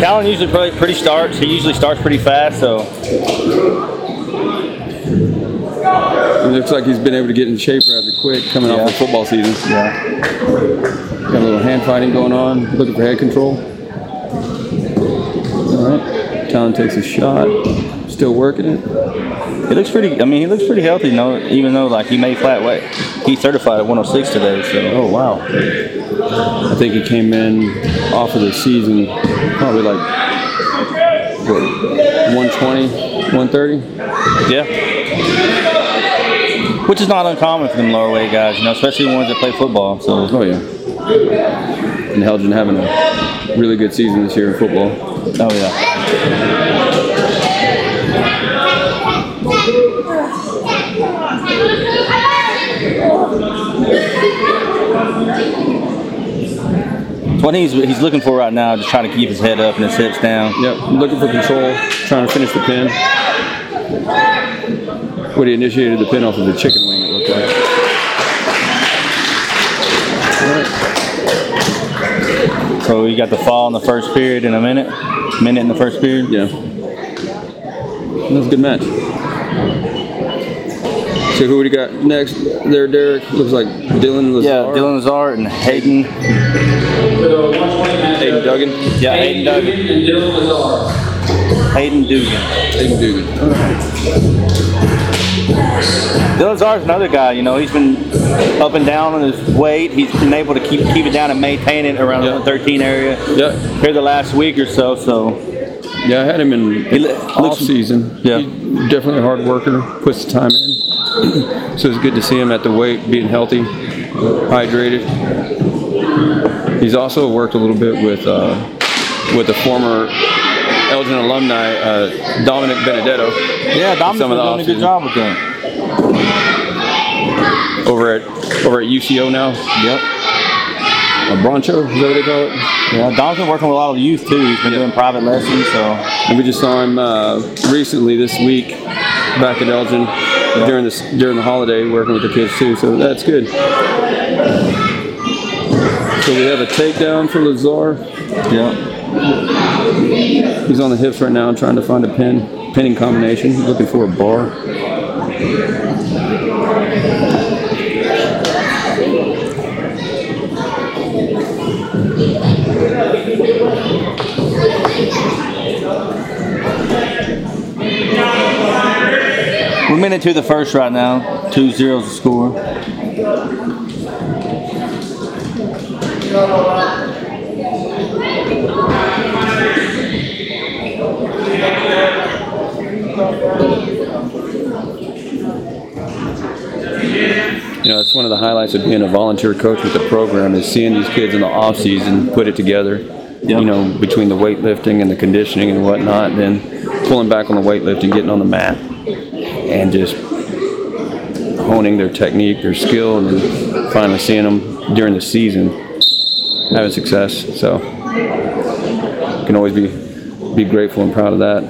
S1: Callan usually pretty, pretty starts. He usually starts pretty fast, so
S9: It looks like he's been able to get in shape rather quick coming off the football season.
S1: yeah.
S9: Got a little hand fighting going on, looking for head control. All right. Talon takes a shot, still working it.
S1: He looks pretty. I mean, he looks pretty healthy. You know, even though like he made flat weight. He's certified at 106 today. So.
S9: Oh wow! I think he came in off of the season probably like what 120, 130.
S1: Yeah. which is not uncommon for them lower weight guys, you know, especially the ones that play football. So
S9: Oh yeah. And Elgin having a really good season this year in football.
S1: oh yeah. What he's he's looking for right now, just trying to keep his head up and his hips down.
S9: Yep, looking for control, trying to finish the pin. What he initiated the pin off of the chicken wing,
S1: So we got the fall in the first period in a minute, minute in the first period.
S9: Yeah. That was a good match. So who do we got next? There, Derek. Looks like Dylan Lazar.
S1: Yeah, Dylan Lazar and Hayden.
S4: For the 120 matchup.
S9: Hayden Duggan.
S1: Yeah, Hayden Duggan.
S4: and Dylan Lazar.
S1: Hayden Dugan.
S9: Hayden Dugan.
S1: Dylan Lazar's another guy. You know, he's been up and down on his weight. He's been able to keep keep it down and maintain it around
S9: Yeah.
S1: the 113 area
S9: Yeah,
S1: here the last week or so. So
S9: yeah. I had him in
S1: He li-
S9: off season.
S1: Yeah.
S9: He's definitely a hard worker. Puts the time in. so it's good to see him at the weight, being healthy, hydrated. He's also worked a little bit with uh, with the former Elgin alumni uh, Dominic Benedetto
S1: yeah, Dominic's been doing a good job with that.
S9: over at over at UCO now.
S1: Yep.
S9: A Broncho, is that what they call it?
S1: Yeah, Dom's been working with a lot of the youth too. He's been doing private lessons. So
S9: And we just saw him uh, recently this week back at Elgin during this during the holiday working with the kids too. So that's good. So we have a takedown for Lazar.
S1: yeah.
S9: He's on the hips right now trying to find a pin pinning combination. He's looking for a bar.
S1: We're minute to the first right now. Two zeros the score.
S9: You know, it's one of the highlights of being a volunteer coach with the program is seeing these kids in the off season put it together. You know, between the weightlifting and the conditioning and whatnot, then pulling back on the weightlifting, getting on the mat, and just honing their technique, their skill, and then finally seeing them during the season having success. So, you can always be be grateful and proud of that.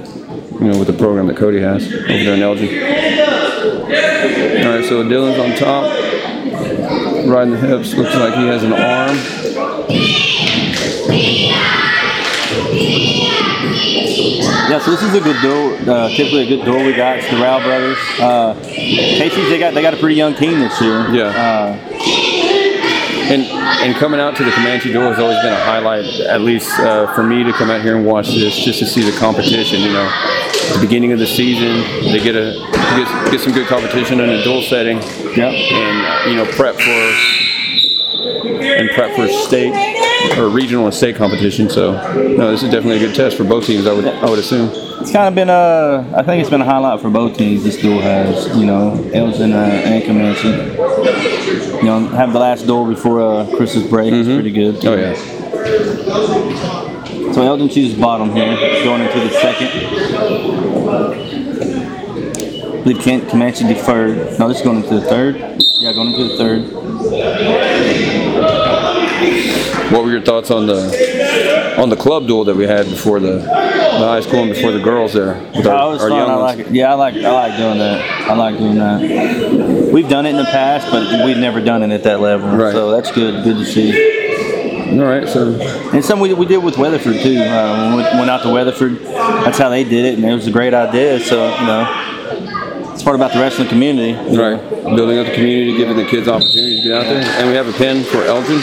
S9: You know, with the program that Cody has over there in Elgin. All right, so Dylan's on top, riding the hips. Looks like he has an arm.
S1: Yeah, so this is a good duel. Uh, typically a good duel we got. It's the Rowell brothers. Uh, Casy's they got they got a pretty young team this year.
S9: Yeah.
S1: Uh,
S9: And and coming out to the Comanche Duel has always been a highlight, at least uh, for me to come out here and watch this, just to see the competition. You know, the beginning of the season, they get a get, get some good competition in a dual setting,
S1: yep.
S9: and you know prep for and prep for state or regional and state competition. So no, this is definitely a good test for both teams. I would I would assume.
S1: It's kind of been a. I think it's been a highlight for both teams. This duel has, you know, Elgin uh, and Comanche. You know, have the last duel before uh, Christmas break. It's pretty good.
S9: Oh yeah.
S1: So Elgin chooses bottom here, going into the second. I believe Kent Comanche deferred. No, this is going into the third. Yeah, going into the third.
S9: What were your thoughts on the on the club duel that we had before the, the high school and before the girls there with our,
S1: I was
S9: our
S1: I like it. Yeah, I like I like doing that. I like doing that. We've done it in the past, but we've never done it at that level.
S9: Right.
S1: So that's good. Good to see.
S9: All right, so
S1: And some we, we did with Weatherford too. Uh, we went out to Weatherford, that's how they did it, and it was a great idea. So you know, it's part about the wrestling community.
S9: right, building up the community, giving the kids opportunities to get out there, and we have a pin for Elgin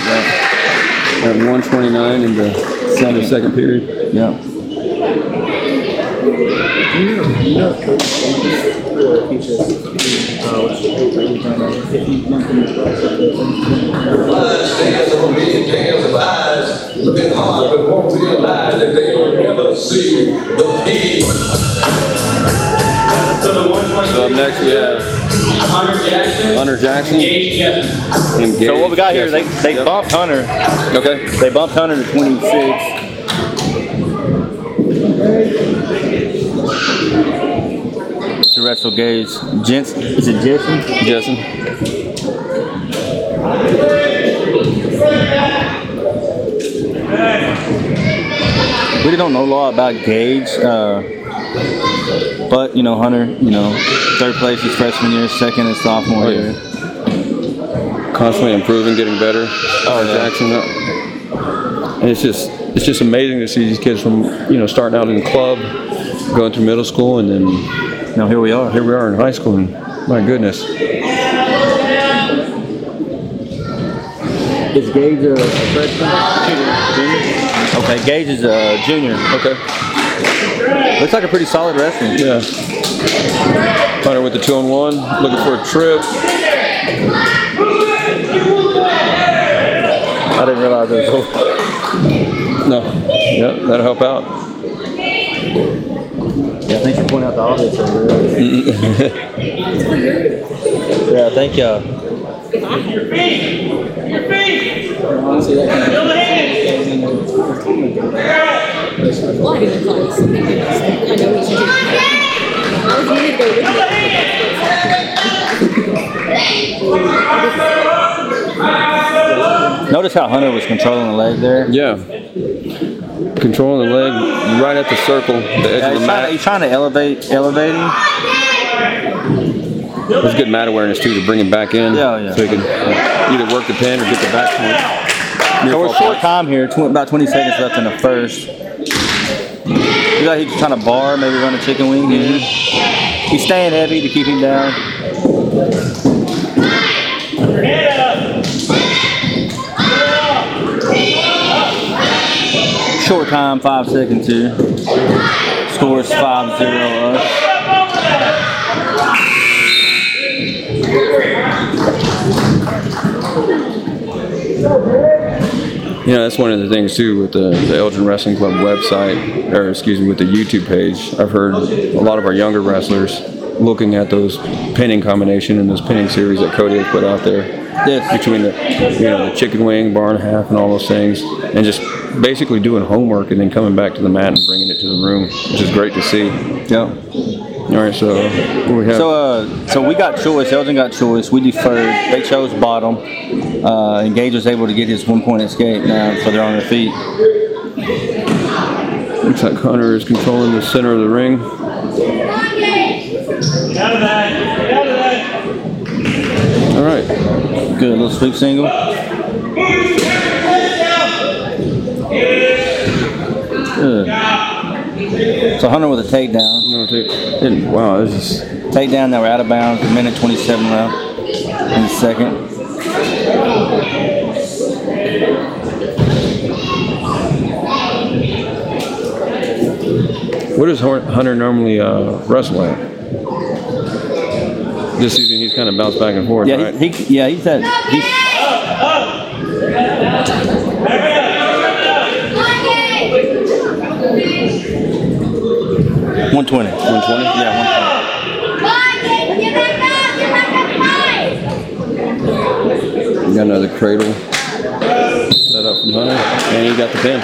S9: at 129 in the second period.
S1: Yeah.
S9: Up next we have
S4: Hunter Jackson.
S9: Hunter Jackson.
S4: Gage
S1: So what we got here, they, they
S9: Yep.
S1: bumped Hunter.
S9: Okay.
S1: They bumped Hunter to 26. To wrestle Gage. Jens, is it Jensen?
S9: Jessen.
S1: We really don't know a lot about Gage, uh, but you know Hunter. You know, third place his freshman year, second his sophomore
S9: Oh,
S1: year.
S9: yeah. Constantly improving, getting better. Hunter
S1: yeah.
S9: Jackson. uh, And it's just it's just amazing to see these kids from you know starting out in the club, going through middle school, and then
S1: Now here we are.
S9: here we are in high school. And my goodness.
S1: Is Gage a freshman? Junior. Okay, Gage is a junior.
S9: Okay.
S1: Looks like a pretty solid wrestling.
S9: Yeah. Hunter with the two on one, looking for a trip.
S1: I didn't realize it was.
S9: No. Yeah, that'll help out.
S1: Yeah, thanks for pointing out the obvious over there. yeah, thank you.
S7: Well, I didn't call you something. I know he's doing. I was gonna go with
S1: Notice how Hunter was controlling the leg there.
S9: Yeah. Controlling the leg right at the circle, the edge
S1: Yeah,
S9: of
S1: he's,
S9: the
S1: trying,
S9: mat.
S1: he's trying to elevate, elevate him.
S9: There's good mat awareness too to bring him back in.
S1: Yeah, yeah.
S9: So he can uh, either work the pin or get the back point.
S1: So we're short time here, tw- about 20 seconds left in the first. Looks like he's trying to bar, maybe run a chicken wing here. He's staying heavy to keep him down. Short time, five seconds here. Scores 5 0 us.
S9: You know, that's one of the things too with the, the Elgin Wrestling Club website, or excuse me, with the YouTube page. I've heard a lot of our younger wrestlers looking at those pinning combination and those pinning series that Cody put out there.
S1: Yes.
S9: Between the, you know, the chicken wing, barn half, and all those things, and just basically doing homework and then coming back to the mat and bringing it to the room, which is great to see.
S1: Yeah.
S9: All right, so we have?
S1: So, uh, so we got choice. Elgin got choice. We deferred. They chose bottom. Uh, and Gage was able to get his one point escape now, so they're on their feet.
S9: Looks like Connor is controlling the center of the ring. All right.
S1: Good little sweep single. Good. So Hunter with a takedown.
S9: No, take, didn't- wow, this is
S1: Takedown. Now we're out of bounds. A minute 27 left in the second.
S9: What does Hor- Hunter normally uh, wrestle at? This season, he's kind of bounced back and forth,
S1: Yeah,
S9: right?
S1: he, he, yeah, he's that. He's, One twenty. One twenty. Yeah, one twenty.
S9: You got another cradle set up from Hunter, and you got the pin.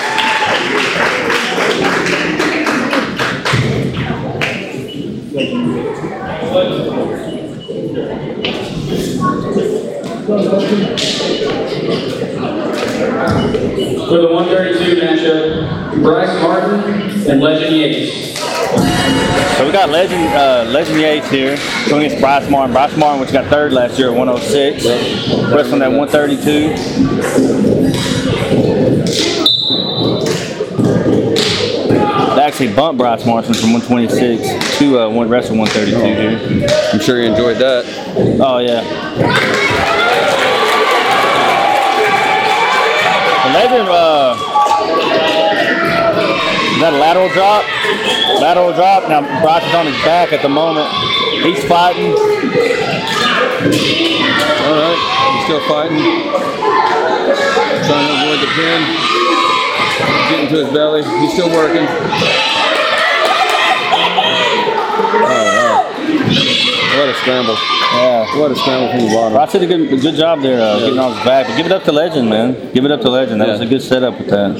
S4: For the 132 matchup, Bryce Martin and Legend Yates.
S1: So we got Legend uh, Legend Yates here going against Bryce Martin. Bryce Martin, which got third last year at 106, wrestling at 132. They actually bumped Bryce Martin from 126 to uh, one wrestle 132 here.
S9: I'm sure you enjoyed that.
S1: Oh yeah. The Legend, uh, that a lateral drop? Lateral drop. Now Bryce is on his back at the moment. He's fighting.
S9: All right, he's still fighting. Trying to avoid the pin. Getting to his belly. He's still working. Oh. What a scramble.
S1: Yeah.
S9: What a scramble from the bottom.
S1: Ross did a good, a good job there uh, getting on his back. But give it up to Legend, man. Give it up to Legend. That was a good setup with that.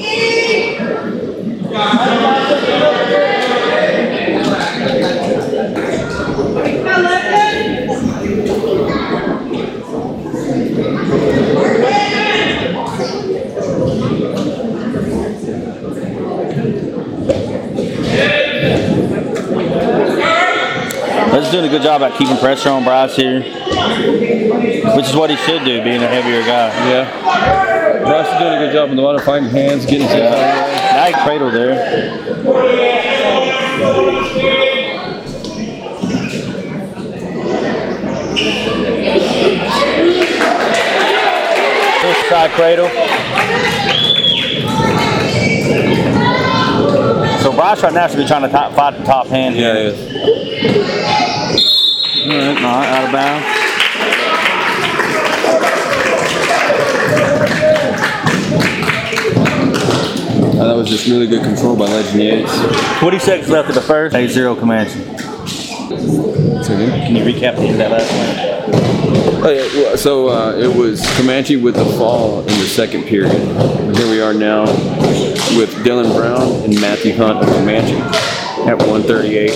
S1: Legend's doing a good job at keeping pressure on Bryce here, which is what he should do, being a heavier guy.
S9: Yeah. Bryce is doing a good job in the water, finding hands, getting his hips out of the way.
S1: Now he cradle there. This side cradle. So Bryce right now should be trying to top, fight the top hand
S9: Yeah,
S1: here.
S9: it is.
S1: All right, all right, out of bounds.
S9: Uh, that was just really good control by Legend Yates.
S1: 20 seconds left of the first. 8-0 Comanche. Can you recap the end of that last one?
S9: Oh, yeah, so uh, it was Comanche with the fall in the second period. Here we are now with Dylan Brown and Matthew Hunt of Comanche at 138.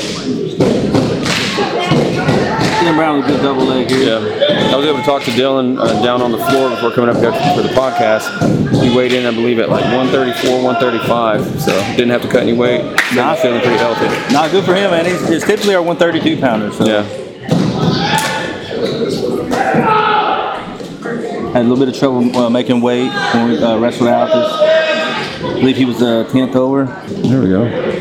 S1: Dylan Brown with a good double leg here.
S9: Yeah, I was able to talk to Dylan uh, down on the floor before coming up here for the podcast. He weighed in, I believe, at like 134, 135, so didn't have to cut any weight. Not he's feeling pretty healthy.
S1: Not good for him, man. He's, he's typically our 132 pounder. So
S9: Yeah.
S1: had a little bit of trouble uh, making weight when we uh, wrestled out this. I believe he was uh, 10th over.
S9: There we go.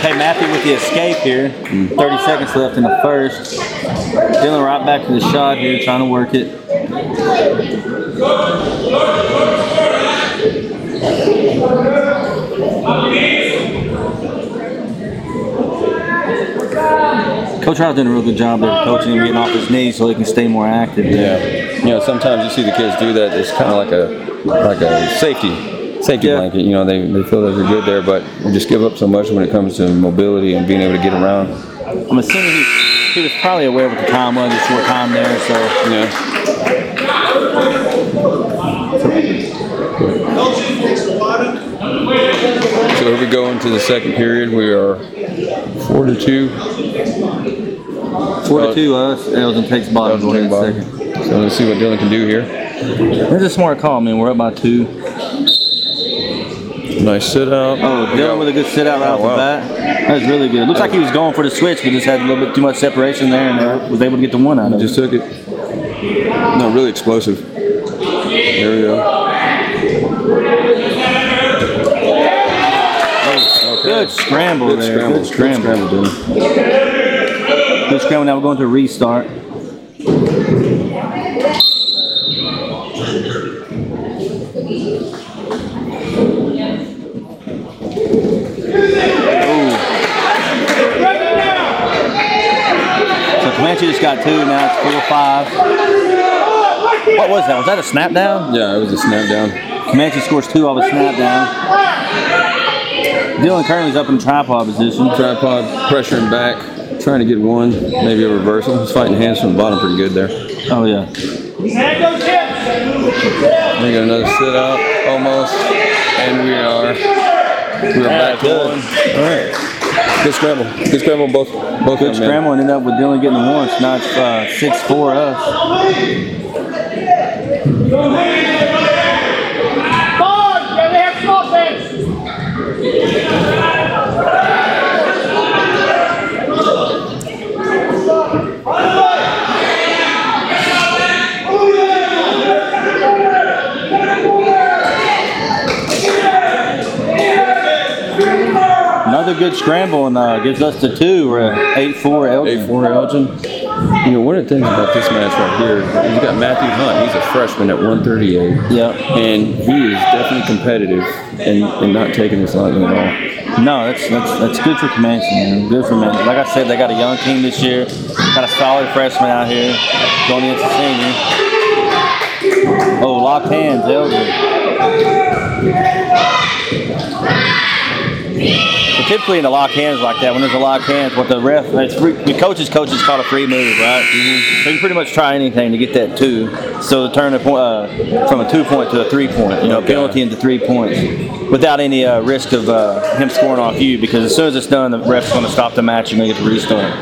S1: Okay, Matthew with the escape here. 30 seconds left in the first. Dylan right back to the shot here, trying to work it. Coach Rowell's doing a real good job there coaching him, getting off his knees so he can stay more active.
S9: Yeah. You know, sometimes you see the kids do that. It's kind of like a like a safety safety
S1: Yeah.
S9: blanket. You know, they, they feel that they're good there, but you just give up so much when it comes to mobility and being able to get around.
S1: I'm assuming he, he was probably aware what the time was, the short time there, so
S9: Yeah. So here we go into the second period. We are four to two.
S1: four to two us. Elgin takes bottom going in
S9: Bottom. So let's see what Dylan can do here.
S1: It's a smart call, man. We're up by two.
S9: Nice sit out.
S1: Oh, Dylan with a good sit out right
S9: Oh,
S1: off
S9: wow.
S1: the bat. That was really good. Looks like he was going for the switch, but just had a little bit too much separation there and was able to get the one out of it.
S9: Just took it. No, really explosive. There we go.
S1: Good scramble
S9: Good
S1: there.
S9: scramble.
S1: Good scramble.
S9: Good scramble, Dylan.
S1: Good scramble. Now we're going to restart. Comanche just got two, now it's four five. What was that? Was that a snap down?
S9: Yeah, it was a snap down.
S1: Comanche scores two off a snap down. Dylan currently's up in tripod position.
S9: Tripod, pressuring back, trying to get one, maybe a reversal. He's fighting hands from the bottom pretty good there.
S1: Oh yeah.
S9: We got another sit up almost, and we are we're back to
S1: good.
S9: All right. Good scramble. Good scramble both both
S1: Good
S9: young
S1: scramble and ended up with Dylan getting the one. So now it's uh, six four us. Another good scramble and uh, gives us the two. We're 8 4 Elgin.
S9: Eight four Elgin. You know, one of the things about this match right here, you got Matthew Hunt. He's a freshman at 138.
S1: Yeah.
S9: And he is definitely competitive and, and not taking this lightly at all.
S1: No, that's that's that's good for Comanche, man. Good for Comanche. Like I said, they got a young team this year. Got a solid freshman out here going into senior. Oh, locked hands, Elgin. But typically in the lock hands like that, when there's a lock hands, what the ref, free, the coaches coaches call a free move, right? So you pretty much try anything to get that two. So to turn a point uh, from a two point to a three point, you know, penalty into three points, without any uh, risk of uh, him scoring off you, because as soon as it's done, the ref's going to stop the match and they get to restart.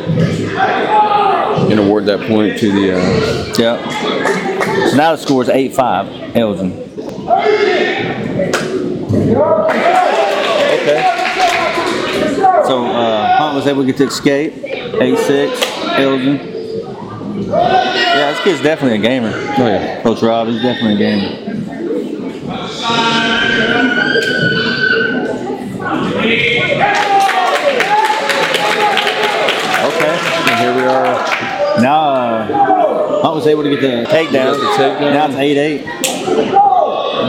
S9: And award that point to the. Uh,
S1: Yeah. So now the score is eight five, Elgin. Okay. So uh, Hunt was able to get to escape. 8-6, Elgin. Yeah, this kid's definitely a gamer.
S9: oh yeah.
S1: Coach Rob, he's definitely a gamer. Okay.
S9: And here we are.
S1: Now uh, Hunt was able to get the takedown.
S9: Got the takedown.
S1: Now it's 8-8.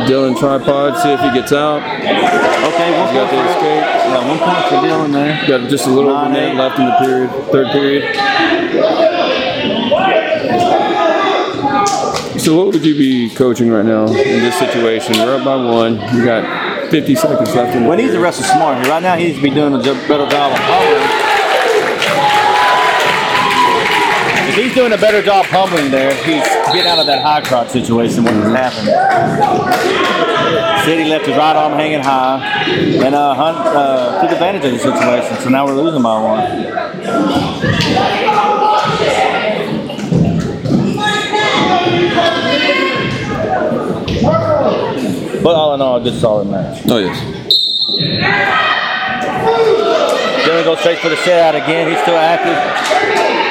S9: Dylan tripod. See if he gets out.
S1: Okay, one
S9: got the escape.
S1: yeah, one point for Dylan there.
S9: Got just a little over
S1: Nine,
S9: minute left in the period. Third period. So what would you be coaching right now in this situation? We're up by one. You got 50 seconds left in the
S1: Well, he needs to wrestle smart. Right now, he needs to be doing a better job of humbling. If he's doing a better job humbling there, he's getting out of that high crotch situation when it's happening. City left his right arm hanging high, and uh, Hunt uh, took advantage of the situation. So now we're losing by one. But all in all, a good solid match.
S9: Oh yes.
S1: Dylan goes straight for the set out again. He's still active.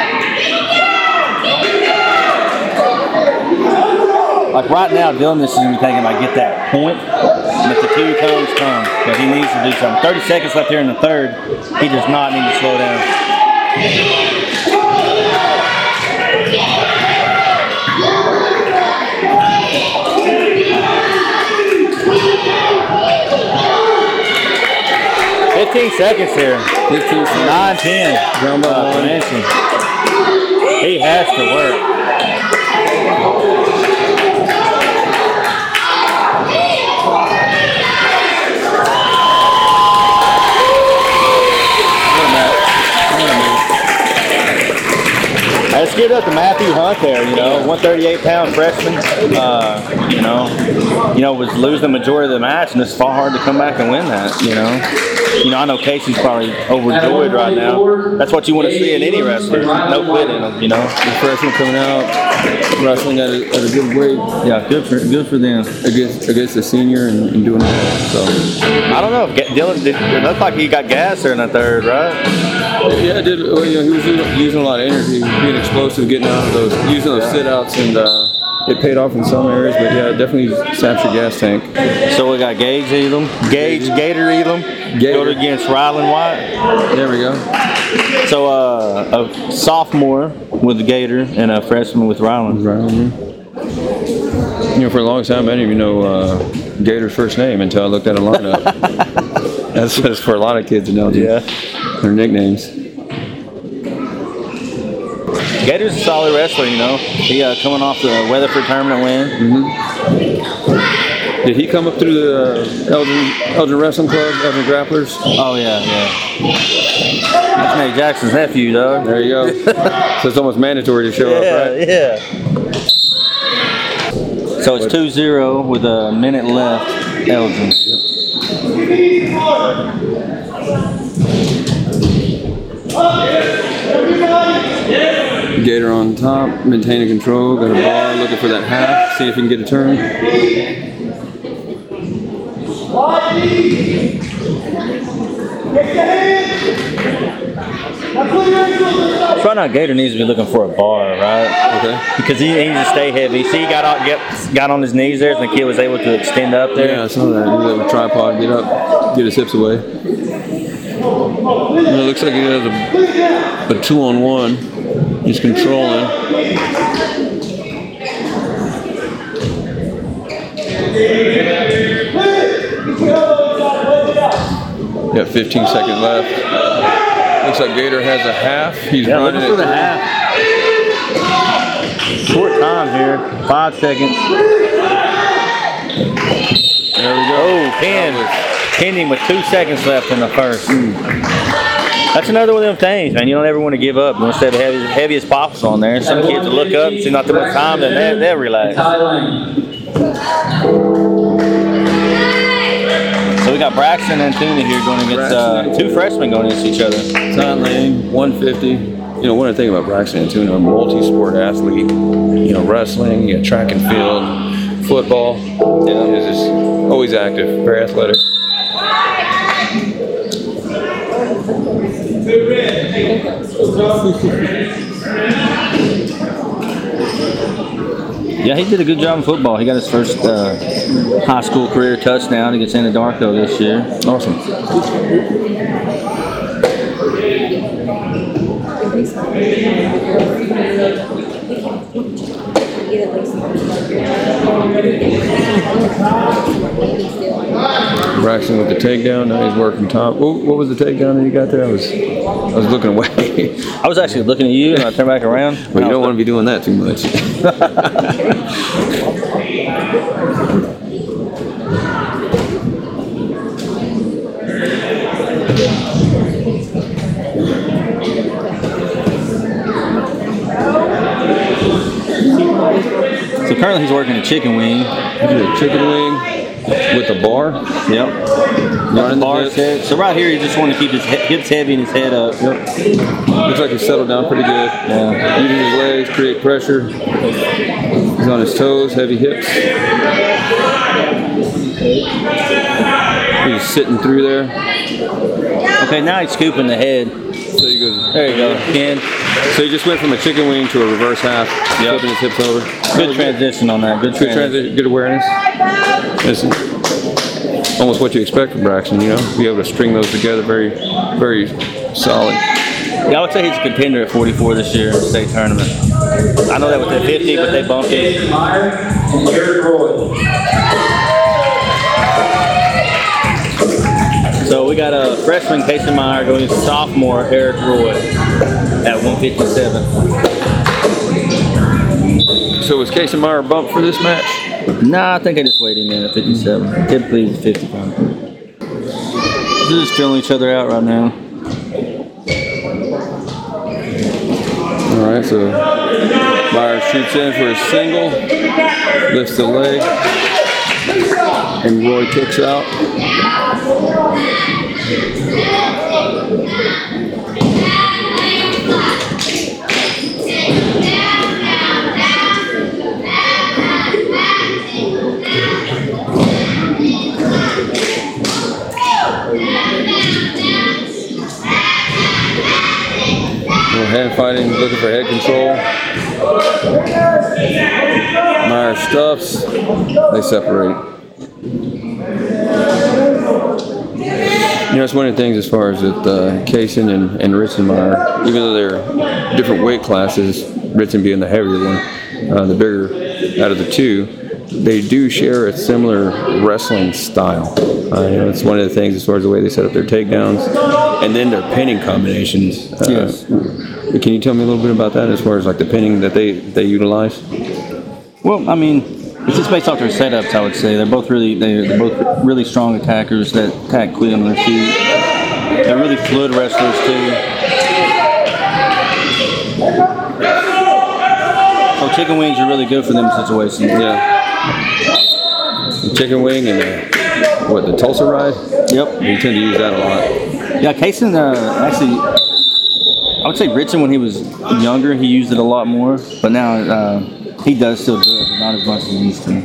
S1: Like right now, Dylan this is thinking like get that point. And if the two comes, come. But he needs to do something. 30 seconds left here in the third. He does not need to slow down. Fifteen seconds here.
S9: 15 seconds.
S1: Nine, ten.
S9: By
S1: Uh, He has to work. Give it up to Matthew Hunt there, you know, 138 pound freshman. Uh, you know, you know, was losing the majority of the match, and it's far hard to come back and win that. You know, you know, I know Casy's probably overjoyed right now. That's what you want to see in any wrestler. No quit in them, you know.
S9: The freshman coming out, wrestling at a, at a good weight
S1: Yeah, good for good for them.
S9: against against a senior and, and doing well. So
S1: I don't know. Dylan, did, it looked like he got gas there in the third, right?
S9: Yeah, I did. Well, you know, he was using, using a lot of energy, being explosive, getting out of those, using those sit outs, and uh, it paid off in some areas. But yeah, definitely saps your gas tank.
S1: So we got Gage Elam, Gage Gator Elam,
S9: Gator.
S1: against Rylan White.
S9: There we go.
S1: So uh, a sophomore with Gator and a freshman with Ryland.
S9: On. You know, for a long time, I didn't even know uh, Gator's first name until I looked at a lineup. that's, that's for a lot of kids in Elgin.
S1: Yeah.
S9: Their nicknames.
S1: Gator's a solid wrestler, you know. He uh, coming off the Weatherford tournament win.
S9: Did he come up through the uh, Elgin, Elgin Wrestling Club, Elgin Grapplers?
S1: Oh yeah, yeah. That's Nate Jackson's nephew, dog.
S9: There you go. so it's almost mandatory to show up, right?
S1: yeah. So it's 2-0 with a minute left. Elgin.
S9: Gator on top, maintaining control, got a bar, looking for that half, see if he can get a turn.
S1: Try not Gator needs to be looking for a bar, right?
S9: Okay.
S1: Because he, needs to stay heavy. See, he got on, get, got on his knees there, and the kid was able to extend up there.
S9: Yeah, I saw that. He was able to tripod, get up, get his hips away. It looks like he has a, a two on one. He's controlling. Got 15 seconds left. Looks like Gator has a half. He's
S1: Yeah,
S9: running
S1: looking for the half. Short time here. Five seconds.
S9: There we go.
S1: Oh, Penn. Pending with two seconds left in the first. Hmm. That's another one of them things, man. You don't ever want to give up. You want to stay the heaviest, possible on there. Some kids will look up, and see not too much time, then they, they'll relax. So we got Braxton and Tuna here going against uh, two freshmen going against each other.
S9: Todd Lane, 150. You know, one of the things about Braxton Atuna, a multi-sport athlete. You know, wrestling, you got track and field, football. Yeah, just always active, very athletic.
S1: Yeah, he did a good job in football. He got his first uh, high school career touchdown against Anadarko this year.
S9: Awesome. Braxton with the takedown. Now he's working top. What, what was the takedown that you got there? I was, I was looking away.
S1: I was actually looking at you, and I turned back around.
S9: But you don't want to be doing that too much.
S1: So currently he's working a chicken wing.
S9: He did a chicken wing with a bar.
S1: Yep.
S9: Running the
S1: Bar set. So right here, he just want to keep his hips heavy and his head up. Yep.
S9: Looks like he's settled down pretty good.
S1: Yeah.
S9: Using his legs, create pressure. He's on his toes, heavy hips. He's sitting through there.
S1: Okay, now he's scooping the head.
S9: So he goes.
S1: There you go, Ken.
S9: So he just went from a chicken wing to a reverse half, yep. flipping his hips over.
S1: Good transition on that. Good,
S9: Good transition, good awareness. It's almost what you expect from Braxton, you know, be able to string those together very, very solid.
S1: Yeah, I would say he's a contender at 44 this year in the state tournament. I know that with the 50, but they bumped it.
S4: Meyer and Eric Roy.
S1: So we got a freshman Casey Meyer going against sophomore Eric Roy at 157.
S9: So was Casey Meyer bumped for this match?
S1: Nah, I think I just weighed him in at 57. Typically he's 55. They're just filling each other out right now.
S9: All right, so Meyer shoots in for a single, lifts the leg, and Roy kicks out. Looking for head control. Meyer stuffs, they separate. You know, it's one of the things as far as with uh, Kaysen and, and Ritzenmeyer, even though they're different weight classes, Ritzen being the heavier one, uh, the bigger out of the two, they do share a similar wrestling style. Uh, know, it's one of the things as far as the way they set up their takedowns and then their pinning combinations. Uh,
S1: Yes.
S9: Can you tell me a little bit about that as far as like the pinning that they, they utilize?
S1: Well, I mean, it's just based off their setups. I would say they're both really they're, they're both really strong attackers that attack quick on their feet. They're really fluid wrestlers too. So chicken wings are really good for them situations.
S9: Yeah. Chicken wing and the, what, the Tulsa ride?
S1: Yep.
S9: You tend to use that a lot.
S1: Yeah, Kaysen uh, actually, I would say Ritson when he was younger, he used it a lot more, but now uh, he does still do it, but not as much as he used to.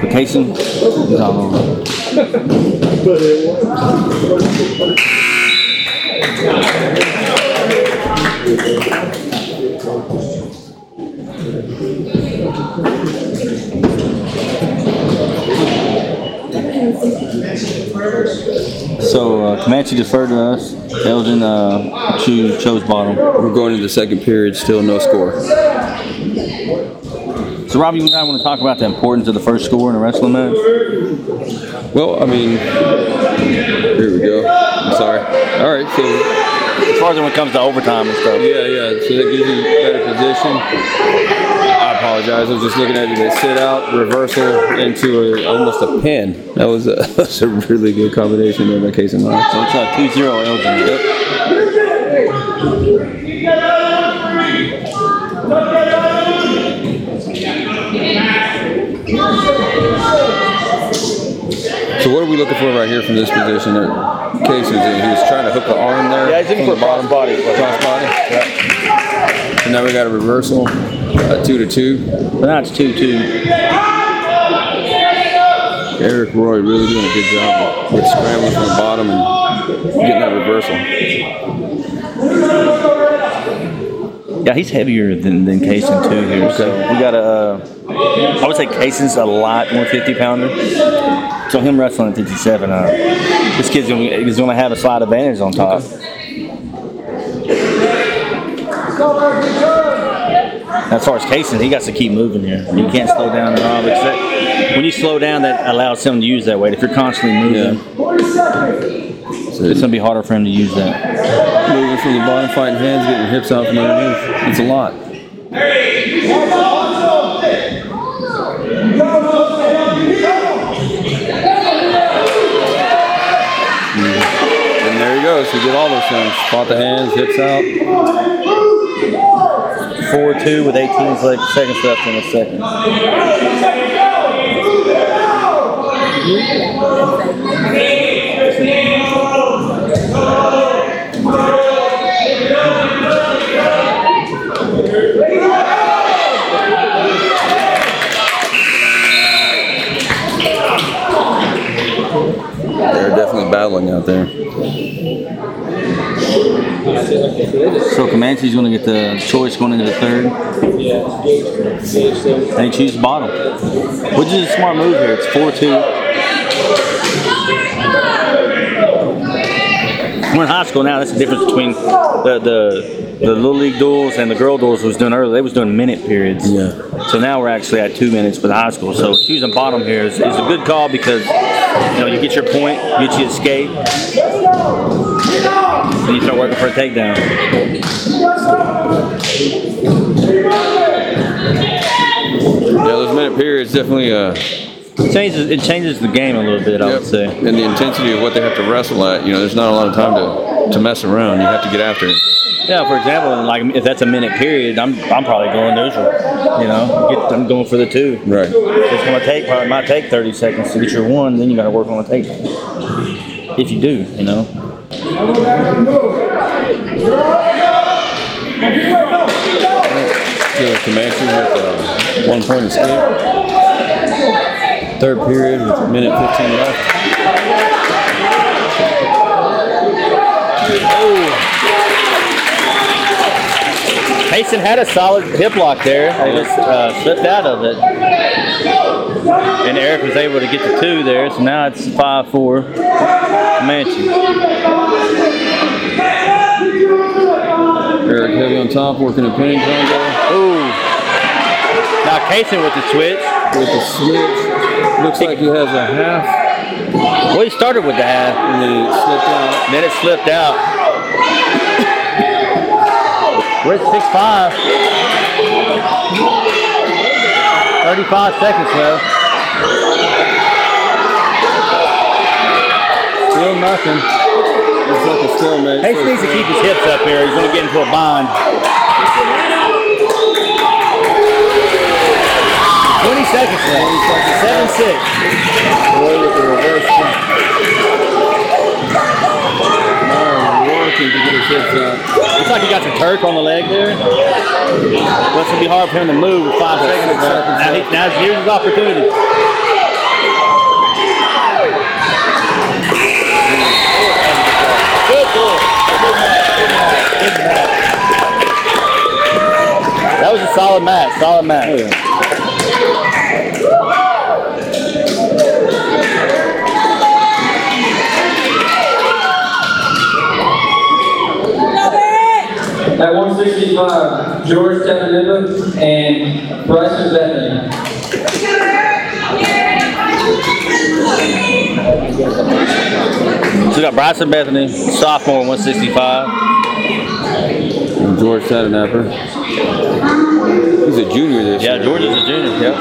S1: But Kaysen, he's all over. So uh, Comanche deferred to us. Elgin uh, cho- chose bottom.
S9: We're going into the second period, still no score.
S1: So Robbie, you and I want to talk about the importance of the first score in a wrestling match.
S9: Well, I mean, here we go. I'm sorry. All right, so
S1: As far as when it comes to overtime and stuff.
S9: yeah, yeah. So that gives you a better position. I apologize. I was just looking at you. They sit out, reversal into a, almost a pin. That was a, that's a really good combination there by Case and Line.
S1: So it's a 2-0 Elgin.
S9: Yep. So what are we looking for right here from this position? That Case in. He was trying to hook the arm there.
S1: Yeah, he's looking
S9: from
S1: for
S9: the
S1: cross body.
S9: Cross body. Yeah. And now we got a reversal, uh, two to two.
S1: But now it's 2-2.
S9: Eric Roy really doing a good job with scrambling from the bottom and getting that reversal.
S1: Yeah, he's heavier than, than Kaysen too here. So we got a, uh, I would say Kaysen's a lot more 50 pounder. So him wrestling at 57, uh, this kid's gonna, is going to have a slight advantage on top. As far as Kaysen, he got to keep moving here. You can't slow down at all. Because that, when you slow down, that allows him to use that weight. If you're constantly moving, it's going to be harder for him to use that.
S9: Moving from the bottom, fighting hands, getting your hips out from underneath. It's a lot. And there he goes. He did all those things. Fought the hands, hips out.
S1: 4-2 with 18 seconds left in the second.
S9: They're definitely battling out there.
S1: So Comanche's going to get the choice going into the third. And he chooses bottom. Which is a smart move here. It's 4-2. We're in high school now. That's the difference between the, the the little league duels and the girl duels was doing earlier. They was doing minute periods.
S9: Yeah.
S1: So now we're actually at two minutes for the high school. So choosing bottom here is, is a good call because you know you get your point, you get you escape, and you start working for a takedown.
S9: Yeah, those minute periods definitely uh,
S1: It changes it changes the game a little bit. I
S9: Yep.
S1: would say.
S9: And the intensity of what they have to wrestle at, you know, there's not a lot of time to, to mess around. You have to get after it.
S1: Yeah, for example, like if that's a minute period, I'm I'm probably going neutral. You know, get, I'm going for the two.
S9: Right.
S1: It's gonna take probably might take 30 seconds to get your one. Then you got to work on the take. If you do, you know.
S9: Killer Comanche with uh, one point escape. Third period with a minute 15 left.
S1: Mason had a solid hip lock there. They just uh, slipped out of it. And Eric was able to get the two there, so now it's 5 4 Comanche.
S9: Eric heavy on top, working a pinning combo
S1: Ooh. Now Kaysen with the switch.
S9: with the switch. Looks like he has a half,
S1: Well, he started with the half,
S9: and then it slipped out.
S1: then it slipped out. We're at 6 5. 35 seconds left. Still nothing.
S9: It's like a stalemate.
S1: Hayes needs to keep his hips up here. He's going to get into a bind. 20 seconds left. 7 6.
S9: Roy with the reverse. Now working to get his hips out.
S1: Looks like he got some Turk on the leg there. It's going to be hard for him to move with 5 seconds left. Now, he, now here's his opportunity. That was a solid match, solid match. Yeah.
S4: At 165, George Tahdooahnippah and Bryson Bethany.
S1: So we got Bryson Bethany, sophomore, 165.
S9: George Tahdooahnippah. He's a junior this
S1: Yeah,
S9: year.
S1: Yeah, George is a junior. Yep.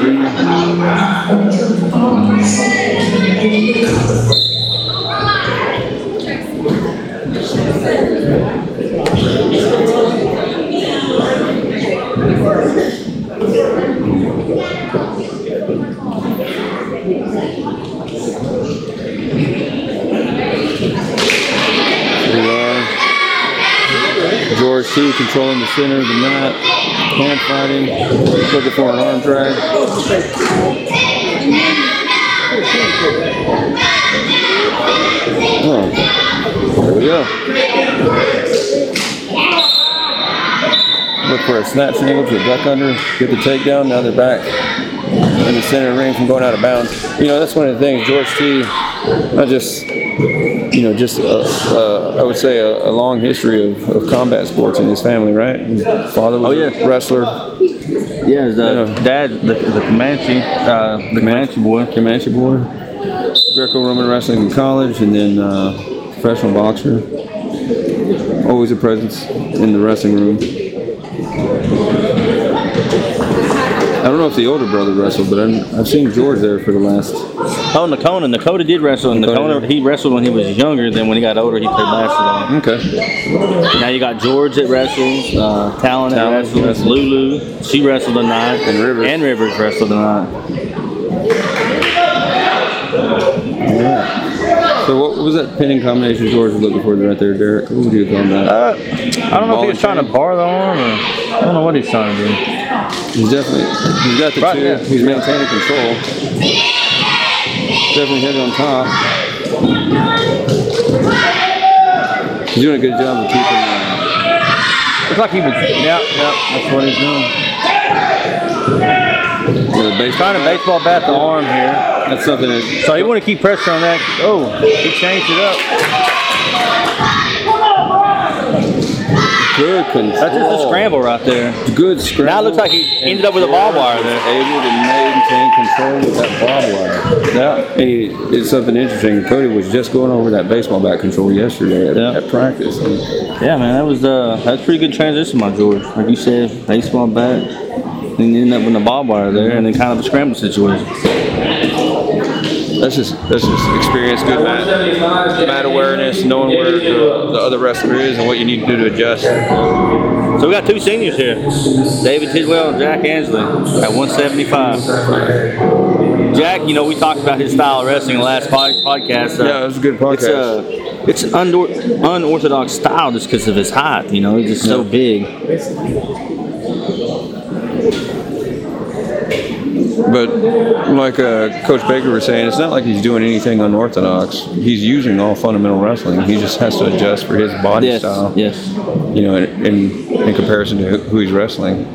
S9: Here we are. George T controlling the center of the mat. Hand fighting. Looking for an arm drag. Oh, there we go. Look for a snap single to duck under, get the takedown. Now they're back in the center of the ring from going out of bounds. You know, that's one of the things. George T, I just you know, just uh, uh, I would say a, a long history of, of combat sports in his family, right? His father was
S1: Oh, yeah.
S9: a wrestler.
S1: Yeah, his uh, dad, the, the Comanche, uh, the Comanche boy.
S9: Comanche boy, Greco-Roman wrestling in college, and then uh, professional boxer. Always a presence in the wrestling room. I don't know if the older brother wrestled, but I'm, I've seen George there for the last.
S1: Oh, Nakona. Nakota did wrestle, and
S9: Nakota
S1: Nakona, he wrestled when he was younger. Then when he got older, he played basketball.
S9: Okay.
S1: Now you got George that wrestles, uh, Talon that
S9: Talon
S1: wrestles,
S9: wrestles.
S1: Lulu. She wrestled tonight,
S9: And Rivers.
S1: and Rivers wrestled tonight.
S9: So what was that pinning combination George was looking for right there, Derek? What would you call that?
S1: Uh, I don't know if he was trying to bar the arm, or I don't know what he's trying to do.
S9: He's definitely he's got the
S1: Right,
S9: two.
S1: yeah.
S9: He's maintaining control. Definitely hit it on top. He's doing a good job of keeping. Uh,
S1: Looks like he was. Yeah, yeah, that's what he's doing.
S9: base,
S1: Trying to baseball bat the arm here.
S9: that's something that
S1: So you want to keep pressure on that. Oh, he changed it up.
S9: Good control.
S1: That's just a scramble right there.
S9: Good scramble.
S1: Now it looks like he ended up with a barbed wire there.
S9: Able to maintain control with that barbed wire.
S1: Yeah.
S9: Hey, it's something interesting. Cody was just going over that baseball bat control yesterday at,
S1: Yeah.
S9: at practice.
S1: Yeah, man, that was uh, that's pretty good transition, my George. Like you said, baseball bat, and you end up with a barbed wire there, and then kind of a scramble situation.
S9: That's just that's just experience, good mat,
S4: 175,
S9: mat awareness, knowing where the, the other wrestler is and what you need to do to adjust.
S1: So we got two seniors here, David Tidwell and Jack Ansley at 175. Jack, you know, we talked about his style of wrestling in the last pod- podcast. Uh,
S9: Yeah, it was a good podcast.
S1: It's, uh, it's an unor- unorthodox style just because of his height. You know, he's just so big.
S9: But like uh, Coach Baker was saying, it's not like he's doing anything unorthodox. He's using all fundamental wrestling. He just has to adjust for his body
S1: Yes,
S9: style.
S1: yes.
S9: You know, in, in in comparison to who he's wrestling.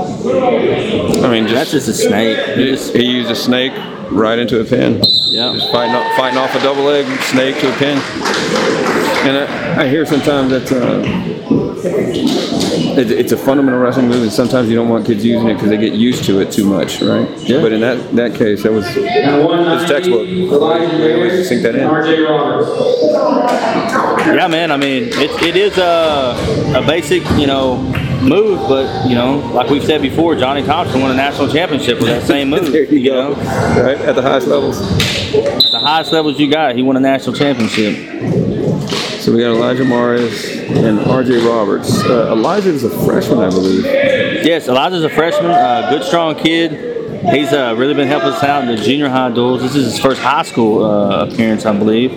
S9: I mean,
S1: That's
S9: just,
S1: just a snake. He
S9: he,
S1: just-
S9: he used a snake right into a pin.
S1: Yeah.
S9: Just fighting off, fighting off a double leg snake to a pin. And I, I hear sometimes that uh, it, it's a fundamental wrestling move, and sometimes you don't want kids using it because they get used to it too much, right?
S1: Yeah.
S9: But in that, that case, that was
S4: At
S9: his textbook.
S4: Elijah
S9: always sink that in.
S4: RJ Roberts.
S1: Yeah, man. I mean, it, it is a, a basic, you know, move, but you know, like we've said before, Johnny Thompson won a national championship with that same move.
S9: There you go.
S1: know,
S9: Right at the highest levels.
S1: the highest levels you got, he won a national championship.
S9: So we got Elijah Morris and R.J. Roberts. Uh, Elijah is a freshman, I believe.
S1: Yes, Elijah's a freshman, uh, good, strong kid. He's uh, really been helping us out in the junior high duels. This is his first high school uh, appearance, I believe.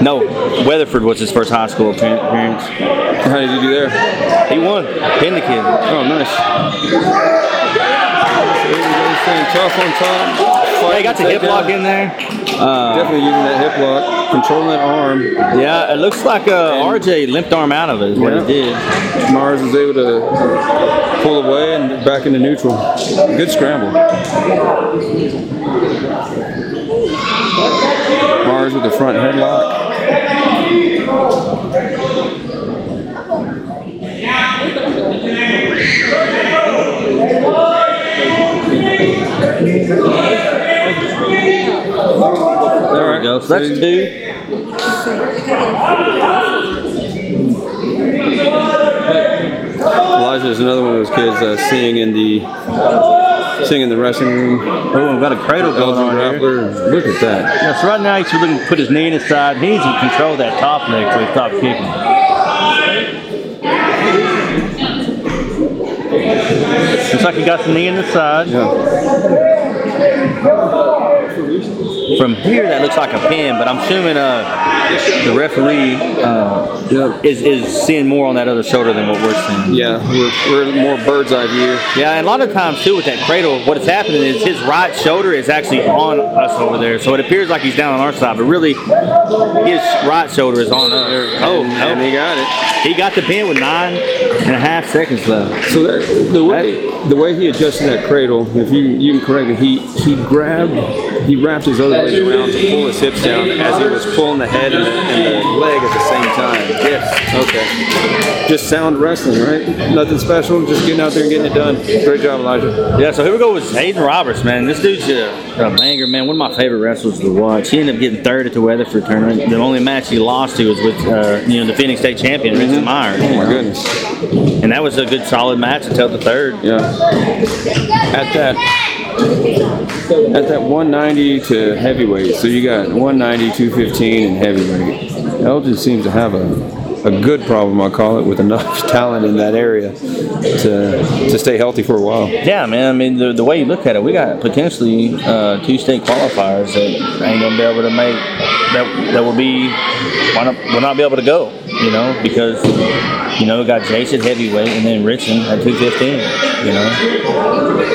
S1: No, Weatherford was his first high school appear- appearance.
S9: How did you do there?
S1: He won, pinned the kid.
S9: Oh, nice. Everybody's staying tough on top.
S1: Yeah, he got the hip lock in there. Uh,
S9: Definitely using that hip lock, controlling that arm.
S1: yeah, it looks like uh, RJ limped arm out of it, is what
S9: Yeah.
S1: he did.
S9: Mars was able to pull away and back into neutral. Good scramble. Mars with the front headlock.
S1: There we go. That's two.
S9: Elijah is another one of those kids uh, seeing in the seeing in the wrestling room.
S1: Oh, we've got a cradle going on here.
S9: Look at that.
S1: Yeah, so right now he's looking to put his knee in his side. He needs to control that top leg till he stops kicking. Looks like he got the knee in the side. From here, that looks like a pin, but I'm assuming uh, the referee uh, is, is seeing more on that other shoulder than what we're seeing.
S9: Yeah, we're, we're more bird's eye view.
S1: Yeah, and a lot of times too with that cradle, what is happening is his right shoulder is actually on us over there, so it appears like he's down on our side, but really his right shoulder is on us. Oh,
S9: and he got it.
S1: He got the pin with nine and a half seconds left.
S9: So that, the way the way he adjusted that cradle, if you you can correct me, he he grabbed, he wrapped his other leg around to pull his hips down as he was pulling the head and the, and the leg at the same time. Yes. Okay. Just sound wrestling, right? Nothing special. Just getting out there and getting it done. Great job, Elijah.
S1: Yeah, so here we go with Hayden Roberts, man. This dude's a, a banger, man. One of my favorite wrestlers to watch. He ended up getting third at the Weatherford tournament. The only match he lost to was with, uh, you know, the Phoenix State champion, Vincent Myers.
S9: Oh my goodness.
S1: And that was a good, solid match until the third.
S9: Yeah. At that at that 190 to heavyweight, so you got 190, 215, and heavyweight. Elgin seems to have a a good problem, I call it, with enough talent in that area to to stay healthy for a while.
S1: Yeah, man. I mean, the, the way you look at it, we got potentially uh, two state qualifiers that ain't gonna be able to make that that will be why not, will not be able to go. You know, because you know we got Jason heavyweight and then Richard at two fifteen. You know,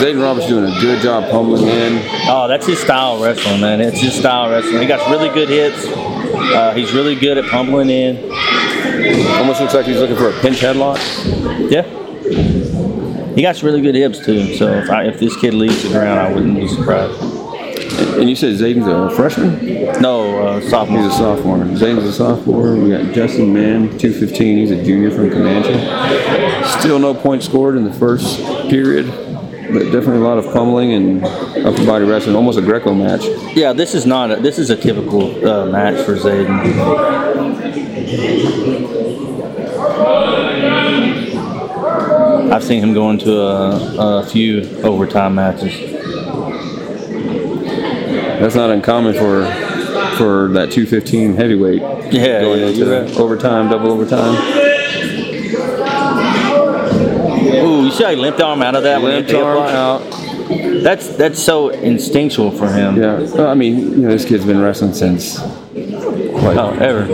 S9: Zayden Roberts doing a good job pummeling in.
S1: oh, that's his style wrestling, man. It's his style wrestling. He got really good hits. Uh, he's really good at pummeling in.
S9: Almost looks like he's looking for a pinch headlock.
S1: Yeah. He got some really good hips too. So if, I, if this kid leaves the ground, I wouldn't be surprised.
S9: And you said Zayden's a freshman?
S1: No, uh, sophomore.
S9: He's a sophomore. Zayden's a sophomore. We got Justin Mann, 215. He's a junior from Comanche. Still no points scored in the first period, but definitely a lot of pummeling and upper body wrestling. Almost a Greco match.
S1: Yeah, this is not. A, this is a typical uh, match for Zayden. I've seen him go into a, a few overtime matches.
S9: That's not uncommon for for that 215 heavyweight.
S1: Yeah,
S9: going
S1: yeah,
S9: into
S1: right.
S9: overtime, double overtime.
S1: Ooh, you see how he limped arm out of that?
S9: Limped arm out.
S1: That's that's so instinctual for him.
S9: Yeah, well, I mean, you know, this kid's been wrestling since like
S1: Oh, ever.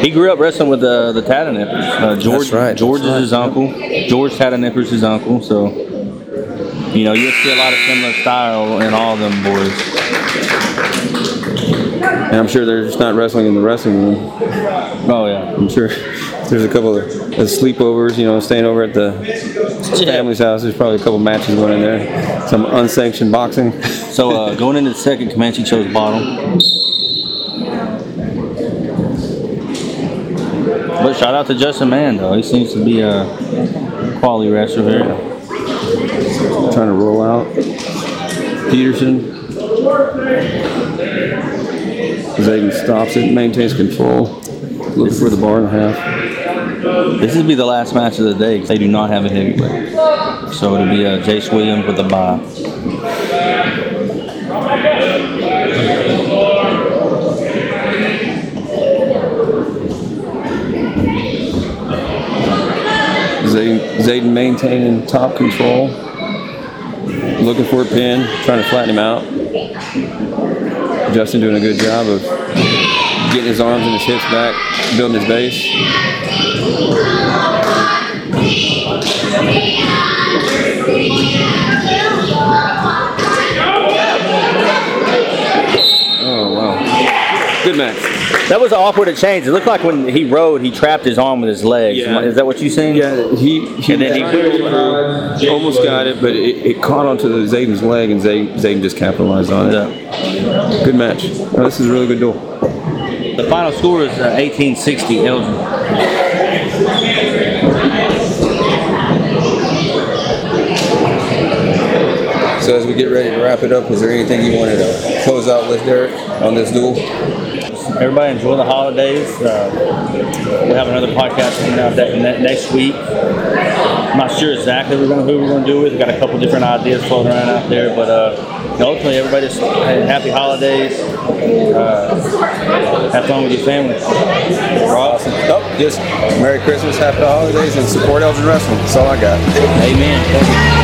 S1: He grew up wrestling with the the Tahdooahnippahs. Uh, George
S9: That's right,
S1: George
S9: that's
S1: is his uncle. George Tahdooahnippah's his uncle. So you know you'll see a lot of similar style in all of them boys.
S9: And I'm sure they're just not wrestling in the wrestling room.
S1: Oh yeah.
S9: I'm sure there's a couple of, of sleepovers, you know, staying over at the family's house. There's probably a couple matches going in there. Some unsanctioned boxing.
S1: So uh, going into the second, Comanche chose bottom. But shout out to Justin Mann though. He seems to be a quality wrestler here.
S9: Trying to roll out. Peterson. Zayden stops it, maintains control. Looking for the bar and a half.
S1: This will be the last match of the day 'cause they do not have a heavyweight. So it'll be uh, Jace Williams with a bye.
S9: Zayden maintaining top control. Looking for a pin, trying to flatten him out. Justin doing a good job of getting his arms and his hips back, building his base. Oh wow. Good match.
S1: That was an awkward exchange. It looked like when he rode, he trapped his arm with his legs.
S9: Yeah.
S1: Is that what you seen?
S9: Yeah, he, he
S1: And then he-
S9: he almost got it, but it, it caught onto the Zayden's leg, and Zayden, Zayden just capitalized on it. Yeah. Good match. Oh, this is a really good duel.
S1: The final score is uh, 1860 Elgin.
S9: So as we get ready to wrap it up, is there anything you wanted to close out with, Derek, on this duel?
S1: Everybody enjoy the holidays. Uh, we have another podcast coming out that, ne- next week. I'm not sure exactly we're gonna, who we're going to do it with. We've got a couple different ideas floating around out there, but uh, ultimately, everybody just happy holidays. Uh, have fun with your family.
S9: Awesome. Oh, just Merry Christmas, Happy Holidays, and support Elgin Wrestling. That's all I got.
S1: Amen. Thank you.